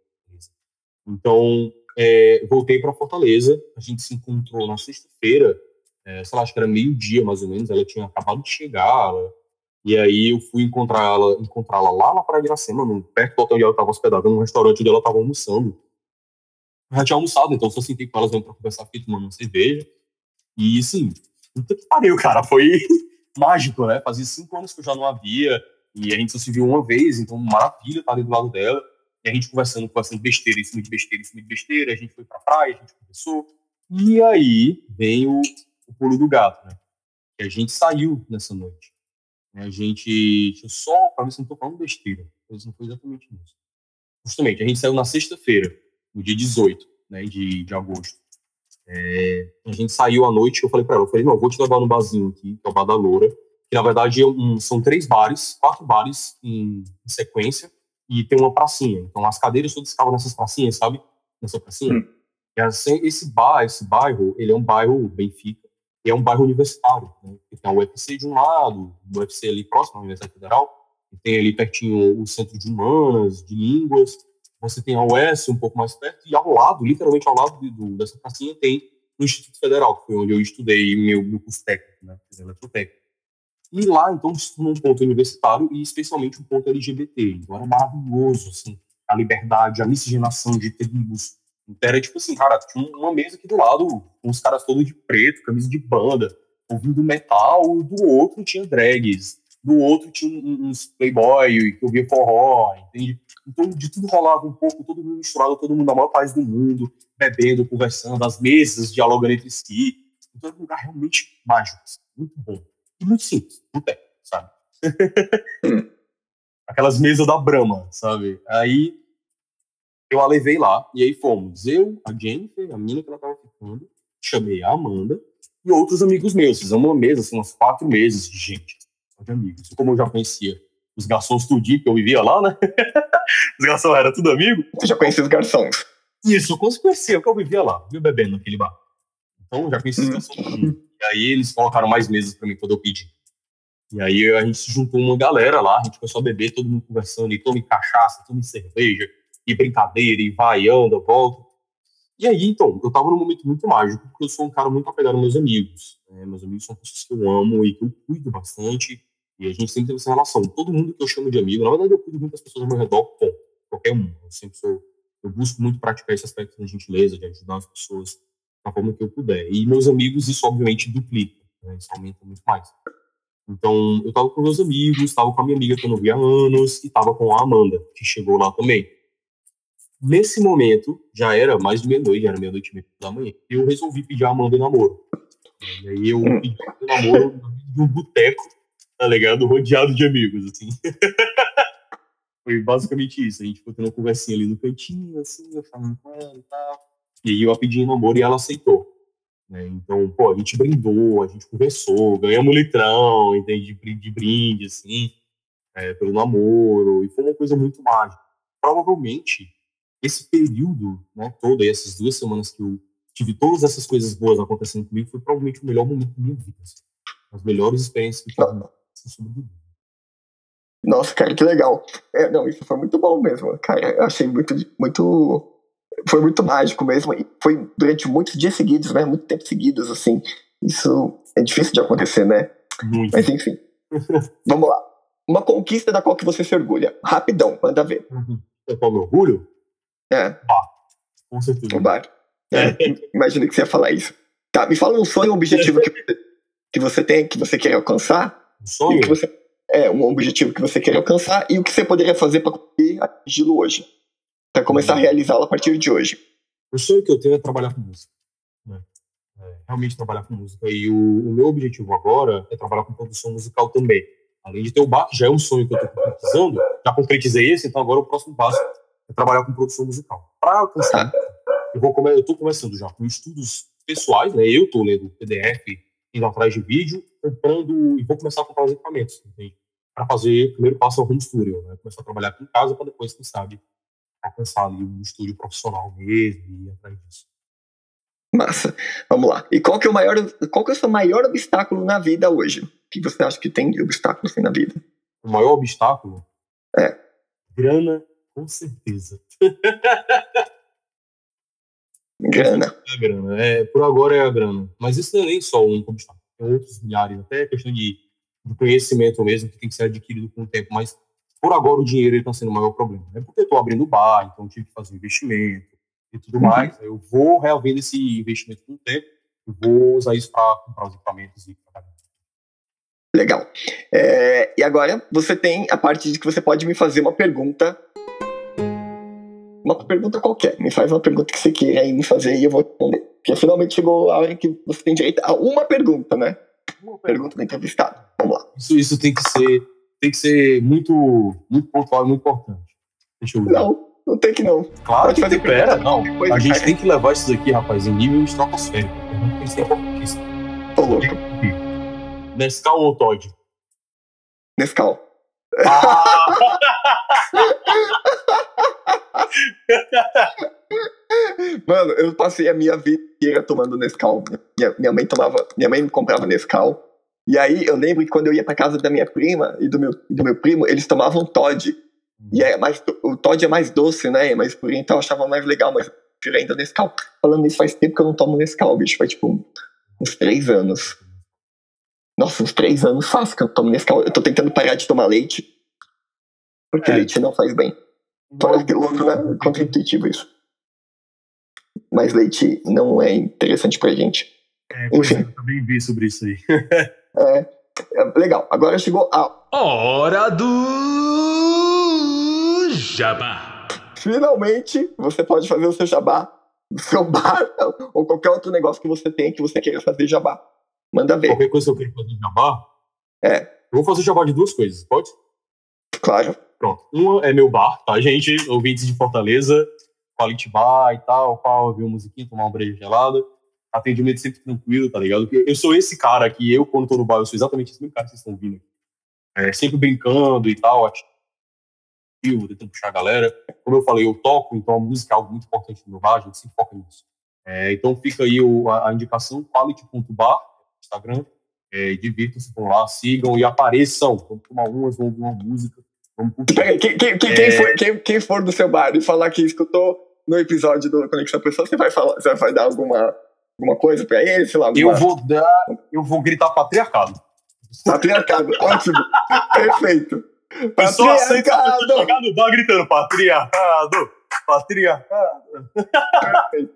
Então, é, voltei para Fortaleza, a gente se encontrou na sexta-feira, é, sei lá, acho que era meio-dia mais ou menos, ela tinha acabado de chegar, ela, e aí eu fui encontrá-la lá na Praia de Iracema, no, perto do hotel onde ela estava hospedada, num restaurante onde ela estava almoçando. Eu já tinha almoçado, então só sentei com elas para conversar, fiquei tomando uma cerveja. E, assim, puta que pariu, cara, foi mágico, né? Fazia cinco anos que eu já não havia, e a gente só se viu uma vez, então maravilha estar ali do lado dela. E a gente conversando, conversando besteira, cima de besteira, cima de besteira, a gente foi pra praia, a gente conversou. E aí vem o, o pulo do gato, né? Que a gente saiu nessa noite. A gente tinha só, para ver se não tô falando besteira, mas não foi exatamente isso. Justamente, a gente saiu na sexta-feira, no dia 18 né, de, de agosto. É, a gente saiu à noite, eu falei para ela, eu falei, não, eu vou te levar no barzinho aqui, que é o Bar da Loura, que na verdade é um, são três bares, quatro bares em, em, sequência, e tem uma pracinha. Então as cadeiras todas ficavam nessas pracinhas, sabe? Nessa pracinha. Hum. E assim, esse bar, esse bairro, ele é um bairro Benfica, e é um bairro universitário. Né? Tem a UFC de um lado, o UFC ali próximo à Universidade Federal, tem ali pertinho o Centro de Humanas, de Línguas, você tem a UES um pouco mais perto, e ao lado, literalmente ao lado do, dessa pracinha, tem o Instituto Federal, que foi onde eu estudei meu, meu curso técnico, né, eletrotécnico. E lá, então, se tornou um ponto universitário e especialmente um ponto LGBT. Então era maravilhoso, assim, a liberdade, a miscigenação de tribos, era tipo assim, cara, tinha uma mesa aqui do lado, com os caras todos de preto, camisa de banda, ouvindo metal, do outro tinha drags, do outro tinha uns playboy que ouvia forró, entende? Então de tudo rolava um pouco, todo mundo misturado, todo mundo da maior paz do mundo, bebendo, conversando, as mesas dialogando entre si. Então era um lugar realmente mágico, assim, muito bom. E muito simples, muito é, sabe? Aquelas mesas da Brahma, sabe? Aí eu a levei lá, e aí fomos eu, a Jennifer, a menina que ela tava ficando, chamei a Amanda e outros amigos meus. Fizemos uma mesa, assim, uns quatro meses de gente, de amigos. Como eu já conhecia os garçons tudinho, que eu vivia lá, né? os garçons eram tudo amigo. Você já conhecia os garçons? Isso, eu conhecia, porque eu vivia lá, vivia bebendo naquele bar. Então, já conhecia os hum. garçons tudinho. E aí eles colocaram mais mesas para mim quando eu pedi. E aí a gente se juntou uma galera lá, a gente começou a beber, todo mundo conversando, e tome cachaça, tome cerveja, e brincadeira, e vai, anda, volta. E aí, então, eu tava num momento muito mágico, porque eu sou um cara muito apegado aos meus amigos. Né? Meus amigos são pessoas que eu amo e que eu cuido bastante, e a gente sempre tem essa relação. Todo mundo que eu chamo de amigo, na verdade eu cuido muito das pessoas ao meu redor, com qualquer um. Eu sempre sou, eu busco muito praticar esse aspecto da gentileza, de ajudar as pessoas da forma que eu puder. E meus amigos, isso obviamente duplica, né? isso aumenta muito mais. Então, eu tava com meus amigos, tava com a minha amiga que eu não via há anos, e tava com a Amanda, que chegou lá também. Nesse momento, já era mais de meia-noite, era meia-noite e meia da manhã, eu resolvi pedir a Amanda em namoro. E aí eu pedi o namoro num boteco, tá ligado? Rodeado de amigos, assim. Foi basicamente isso. A gente ficou tendo uma conversinha ali no cantinho, assim, eu falando com ela e tal. E eu pedi em namoro e ela aceitou. Né? Então, pô, a gente brindou, a gente conversou, ganhamos litrão, entende? De brinde, assim, é, pelo namoro, e foi uma coisa muito mágica. Provavelmente, esse período né, todo, essas duas semanas que eu tive todas essas coisas boas acontecendo comigo, foi provavelmente o melhor momento da minha vida. Assim. As melhores experiências que eu tive. Nossa, cara, que legal. É, não, isso foi muito bom mesmo, cara. Eu achei muito, muito foi muito mágico mesmo. E foi durante muitos dias seguidos, né? Muito tempo seguidos, assim. Isso é difícil de acontecer, né? Muito. Mas enfim. Vamos lá. Uma conquista da qual que você se orgulha. Rapidão, manda ver. Uhum. Qual meu orgulho? É. Ah, com certeza. O bar. É. é. Imagina que você ia falar isso. Tá, me fala um sonho, um objetivo que, que você tem, que você quer alcançar. Um sonho? Que você, é, um objetivo que você quer alcançar e o que você poderia fazer para conseguir atingi-lo hoje para começar a realizá-la a partir de hoje. O sonho que eu tenho é trabalhar com música. Né? É, realmente trabalhar com música. E o, o, meu objetivo agora é trabalhar com produção musical também. Além de ter o bar, que já é um sonho que eu estou concretizando, já concretizei esse, então agora o próximo passo é trabalhar com produção musical. Para alcançar, eu vou come, eu estou começando já com estudos pessoais, né? Eu estou lendo PDF, indo atrás de vídeo, comprando e vou começar a comprar os equipamentos, Para fazer, o primeiro passo é o home studio, né? Começar a trabalhar aqui em casa para depois, quem sabe, alcançar ali um estúdio profissional mesmo e ir atrás disso. Massa. Vamos lá. E qual que é o maior, qual que é o seu maior obstáculo na vida hoje? O que você acha que tem de obstáculo assim, na vida? O maior obstáculo? É. Grana, com certeza. grana. É grana. É, por agora é a grana. Mas isso não é nem só um obstáculo. Tem outros milhares. Até questão de, de conhecimento mesmo que tem que ser adquirido com o tempo. Mas por agora, o dinheiro está sendo o maior problema. É porque eu estou abrindo bar, então tive que fazer investimento e tudo uhum. mais. Eu vou reavendo esse investimento com o tempo e vou usar isso para comprar os equipamentos e trabalhar. Legal. É, e agora você tem a parte de que você pode me fazer uma pergunta. Uma pergunta qualquer. Me faz uma pergunta que você queira aí me fazer e eu vou responder. Porque finalmente chegou a hora que você tem direito a uma pergunta, né? Uma pergunta do entrevistado. Vamos lá. Isso, isso tem que ser tem que ser muito, muito pontual e muito importante. Deixa eu ver. Não, não tem que não. Claro que pera, não. A gente tem que levar isso daqui, rapaz, em nível estratosférico. Tem que ser importantíssimo. Tô louco. Nescau ou Todd? Nescau. Ah! Mano, eu passei a minha vida inteira tomando Nescau. Minha, minha mãe tomava, minha mãe me comprava Nescau. E aí eu lembro que quando eu ia pra casa da minha prima e do meu, do meu primo, eles tomavam Todd. E é mais, o Todd é mais doce, né? Mas por então eu achava mais legal, mas eu prefiro ainda Nescau. Falando isso, faz tempo que eu não tomo Nescau, bicho. Faz tipo uns três anos. Nossa, uns três anos faz que eu tomo Nescau. Eu tô tentando parar de tomar leite. Porque é. leite não faz bem. Parece que louco, né? Contra-intuitivo isso. Mas leite não é interessante pra gente. É, Enfim. Eu também vi sobre isso aí. É, é, legal. Agora chegou a hora do jabá. Finalmente, você pode fazer o seu jabá seu bar ou qualquer outro negócio que você tem que você queira fazer jabá. Manda ver. Qualquer coisa que eu queira fazer jabá? É. Eu vou fazer jabá de duas coisas, pode? Claro. Pronto. Uma é meu bar, tá, gente? Ouvintes de Fortaleza, quality bar e tal, pau, ouvir uma musiquinha, tomar uma breja gelada atendimento sempre tranquilo, tá ligado? Eu sou esse cara que eu, quando tô no bar, eu sou exatamente esse mesmo cara que vocês estão vindo. É, sempre brincando e tal, ativo, tentando puxar a galera. Como eu falei, eu toco, então a música é algo muito importante no meu bar, a gente se foca nisso. É, então fica aí o, a, a indicação quality.bar, Instagram. É, Divirtam-se, vão lá, sigam e apareçam. Vamos tomar umas, vamos ouvir uma música. Vamos quem, quem, quem, É. for, quem, quem for do seu bar e falar que escutou no episódio do Conexão Pessoa, você vai falar, você vai dar alguma, alguma coisa pra ele, sei lá, alguma Eu vou dar. Eu vou gritar patriarcado. patriarcado. Ótimo. Perfeito. Eu só aceito Patriarcado. chegar no bar gritando patriarcado, patriarcado.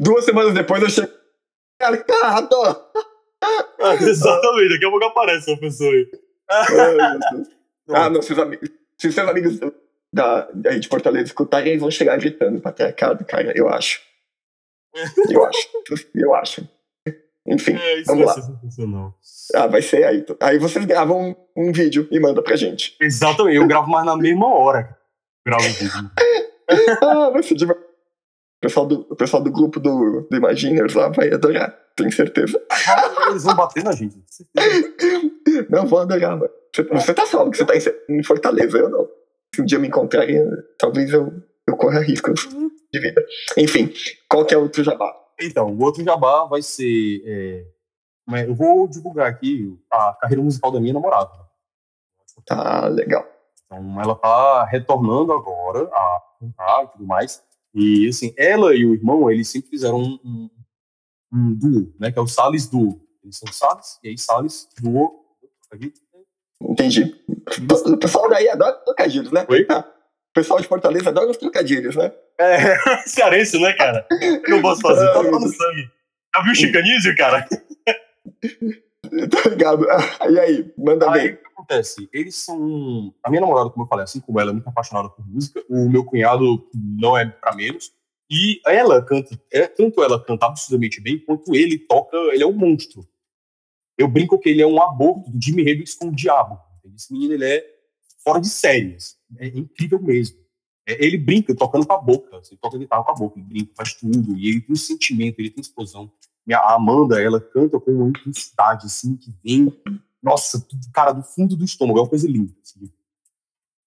Duas semanas depois eu chego. Patriarcado. Ah, exatamente, daqui a pouco aparece uma pessoa aí. Ah, não, seus amigos. Se os seus amigos da, aí de Fortaleza escutarem, eles vão chegar gritando patriarcado, cara, eu acho. Eu acho. Eu acho. Enfim. É, isso Vamos vai lá. ser sensacional. Ah, vai ser aí. Aí vocês gravam um, um vídeo e mandam pra gente. Exatamente, eu gravo mais na mesma hora. Gravo o vídeo. Ah, vai ser demais. O pessoal do, o pessoal do grupo do, do Imaginers lá vai adorar, tenho certeza. Eles vão bater na gente. Não, vou adorar, mano. Você, você tá salvo que você tá em, em Fortaleza, eu não. Se um dia me encontrarem, talvez eu, eu corra riscos de vida. Enfim, qual que é o outro jabá? Então, o outro jabá vai ser. é, mas eu vou divulgar aqui a carreira musical da minha namorada. Tá legal. Então, ela tá retornando agora a cantar e tudo mais. E, assim, ela e o irmão, eles sempre fizeram um, um, um duo, né? Que é o Salles Duo. Eles são Salles, e aí Salles Duo. Entendi. O pessoal daí adora trocadilhos, né? Oi? Ah, O pessoal de Fortaleza adora os trocadilhos, né? É, cearense, né, cara? O que eu posso fazer? Tá no sangue. Já viu o chicanísio, cara? Tá ligado? Ah, E aí, manda Aí, bem. o que acontece? Eles são. A minha namorada, como eu falei, assim como ela, é muito apaixonada por música. O meu cunhado não é pra menos. E ela canta, é, tanto ela canta absurdamente bem, quanto ele toca, ele é um monstro. Eu brinco que ele é um aborto do Jimi Hendrix com o diabo. Esse menino, ele é fora de séries. É incrível mesmo. É, ele brinca tocando com a boca. Você toca guitarra com a boca, ele brinca, faz tudo. E ele tem um sentimento, ele tem explosão. Minha, a Amanda, ela canta com uma intensidade, assim, que vem, nossa, cara, do fundo do estômago. É uma coisa linda. Assim.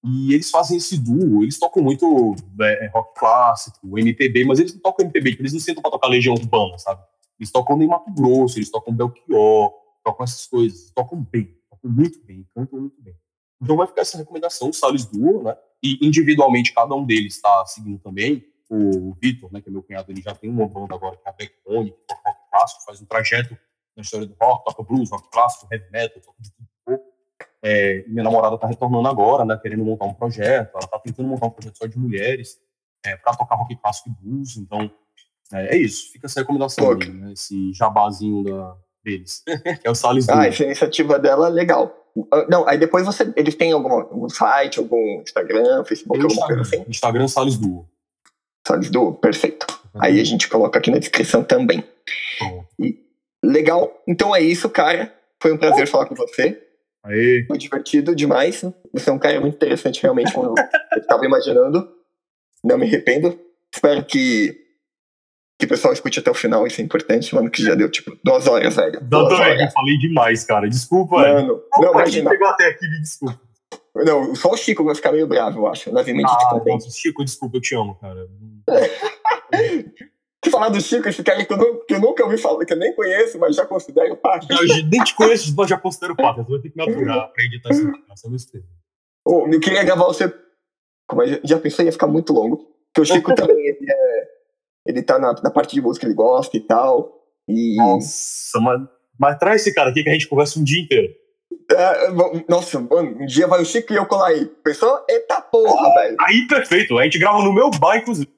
E eles fazem esse duo, eles tocam muito é, rock clássico, MPB, mas eles não tocam MPB, eles não sentam pra tocar Legião Urbana, sabe? Eles tocam em Mato Grosso, eles tocam Belchior, tocam essas coisas, tocam bem, tocam muito bem, cantam muito bem. Então vai ficar essa recomendação, o Salles Duo, né? E individualmente cada um deles está seguindo também. O Vitor, né, que é meu cunhado, ele já tem uma banda agora que é a Backbone, que toca rock clássico, faz um trajeto na história do rock, toca blues, rock clássico, heavy metal, toca de tudo um pouco. É, minha namorada está retornando agora, né, querendo montar um projeto, ela está tentando montar um projeto só de mulheres, é, para tocar rock clássico e blues, então é, é isso, fica essa recomendação, aí, né, esse jabazinho da, deles, que é o Salles Duo. Ah, essa iniciativa dela é legal. Ah, Não, aí depois você, eles têm algum, algum site, algum Instagram, Facebook, Tem alguma coisa Instagram, assim? Instagram Salles Duo. Salles do perfeito. Aí a gente coloca aqui na descrição também. Pronto. Legal. Então é isso, cara. Foi um prazer falar com você. Aê. Foi divertido demais. Você é um cara muito interessante, realmente, como eu estava imaginando. Não me arrependo. Espero que, que o pessoal escute até o final. Isso é importante, mano, que já deu, tipo, duas horas, velho. Duas Exatamente, eu horas. falei demais, cara. Desculpa, velho. Mano, não, Opa, quem imagina. pegou até aqui, me desculpa. Não, só o Chico vai ficar meio bravo, eu acho. Levemente Ah, descontente. Chico, desculpa, eu te amo, cara. Se falar do Chico, esse cara que eu, nu- que eu nunca ouvi falar, que eu nem conheço, mas já considero parte. Eu nem te conheço, mas já considero pata. Você vai ter que me aturar pra editar essa essa besteira. Ô, eu queria gravar você. Como eu já pensei, ia ficar muito longo. Porque o Chico também, ele, é, ele tá na, na parte de música, ele gosta e tal. E. Nossa, mas, mas traz esse cara aqui que a gente conversa um dia inteiro. É, nossa, mano, um dia vai o Chico e eu colar aí. Pensou? Eita porra, velho. Aí, perfeito. A gente grava no meu bar, inclusive.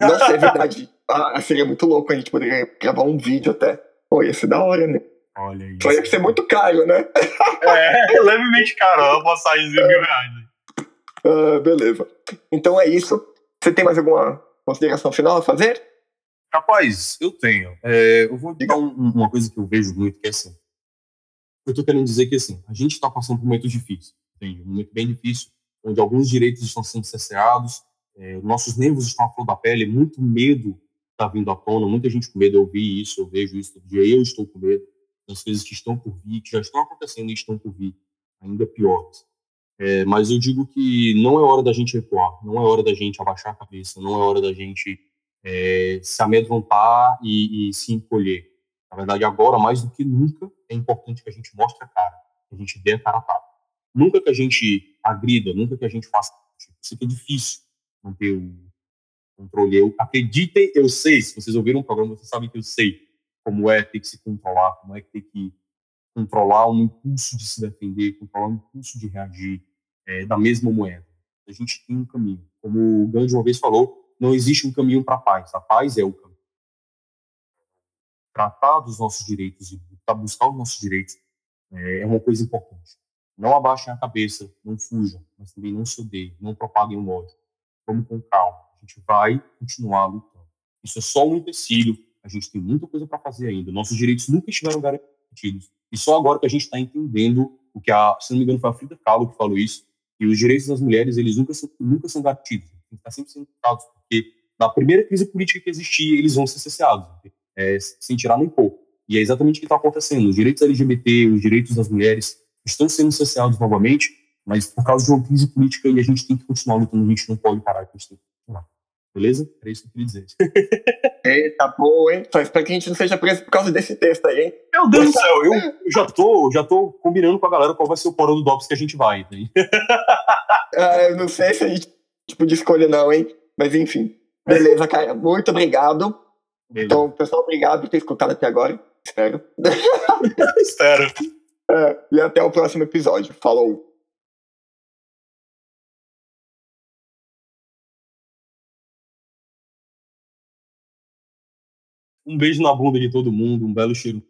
Nossa, é verdade. Ah, seria muito louco a gente poderia gravar um vídeo até. Pô, ia ser da hora, né? Olha isso. Só ia ser muito caro, né? É, levemente caro. Uma passagem de mil reais. Ah, beleza. Então é isso. Você tem mais alguma consideração final a fazer? Rapaz, eu tenho. É, eu vou dar um- uma coisa que eu vejo muito, que é assim. Eu tô querendo dizer que assim, a gente está passando por momentos difíceis, entende? Um momento bem difícil, onde alguns direitos estão sendo cerceados, é, nossos nervos estão à flor da pele, muito medo está vindo à tona, muita gente com medo, eu vi isso, eu vejo isso todo dia, eu estou com medo das coisas que estão por vir, que já estão acontecendo e estão por vir, ainda piores. É, mas eu digo que não é hora da gente recuar, não é hora da gente abaixar a cabeça, não é hora da gente é, se amedrontar e, e se encolher. Na verdade, agora, mais do que nunca, é importante que a gente mostre a cara, que a gente dê a cara a tapa. Nunca que a gente agrida, nunca que a gente faça. Isso aqui é difícil manter o controle. Eu acreditem, eu sei, se vocês ouviram o programa, vocês sabem que eu sei como é ter que se controlar, como é ter que controlar um impulso de se defender, controlar um impulso de reagir é, da mesma moeda. A gente tem um caminho. Como o Gandhi uma vez falou, não existe um caminho para a paz. A paz é o caminho. Tratar dos nossos direitos e buscar os nossos direitos é, é uma coisa importante. Não abaixem a cabeça, não fujam, mas também não se odeiem, não propaguem o ódio. Vamos com calma. A gente vai continuar lutando. Isso é só um empecilho. A gente tem muita coisa para fazer ainda. Nossos direitos nunca estiveram garantidos. E só agora que a gente está entendendo o que a, se não me engano, foi a Frida Kahlo que falou isso, e os direitos das mulheres, eles nunca, nunca são garantidos. Estar sempre sendo lutados, porque na primeira crise política que existia, eles vão ser cesseados, é, sem tirar nem pouco. E é exatamente o que está acontecendo. Os direitos LGBT, os direitos das mulheres estão sendo cesseados novamente, mas por causa de uma crise política e a gente tem que continuar lutando, a gente não pode parar, a gente tem que continuar. Beleza? Era isso que eu queria dizer. Eita, boa, hein? Só espero que a gente não seja preso por causa desse texto aí, hein? Meu Deus do céu, eu, eu já, tô, já tô combinando com a galera qual vai ser o porão do DOPS que a gente vai. Né? ah, eu não sei se a gente tipo, de escolha não, hein? Mas enfim. Beleza, cara. Muito obrigado. Beleza. Então, pessoal, obrigado por ter escutado até agora. Espero. Espero. É, e até o próximo episódio. Falou. Um beijo na bunda de todo mundo, um belo cheiro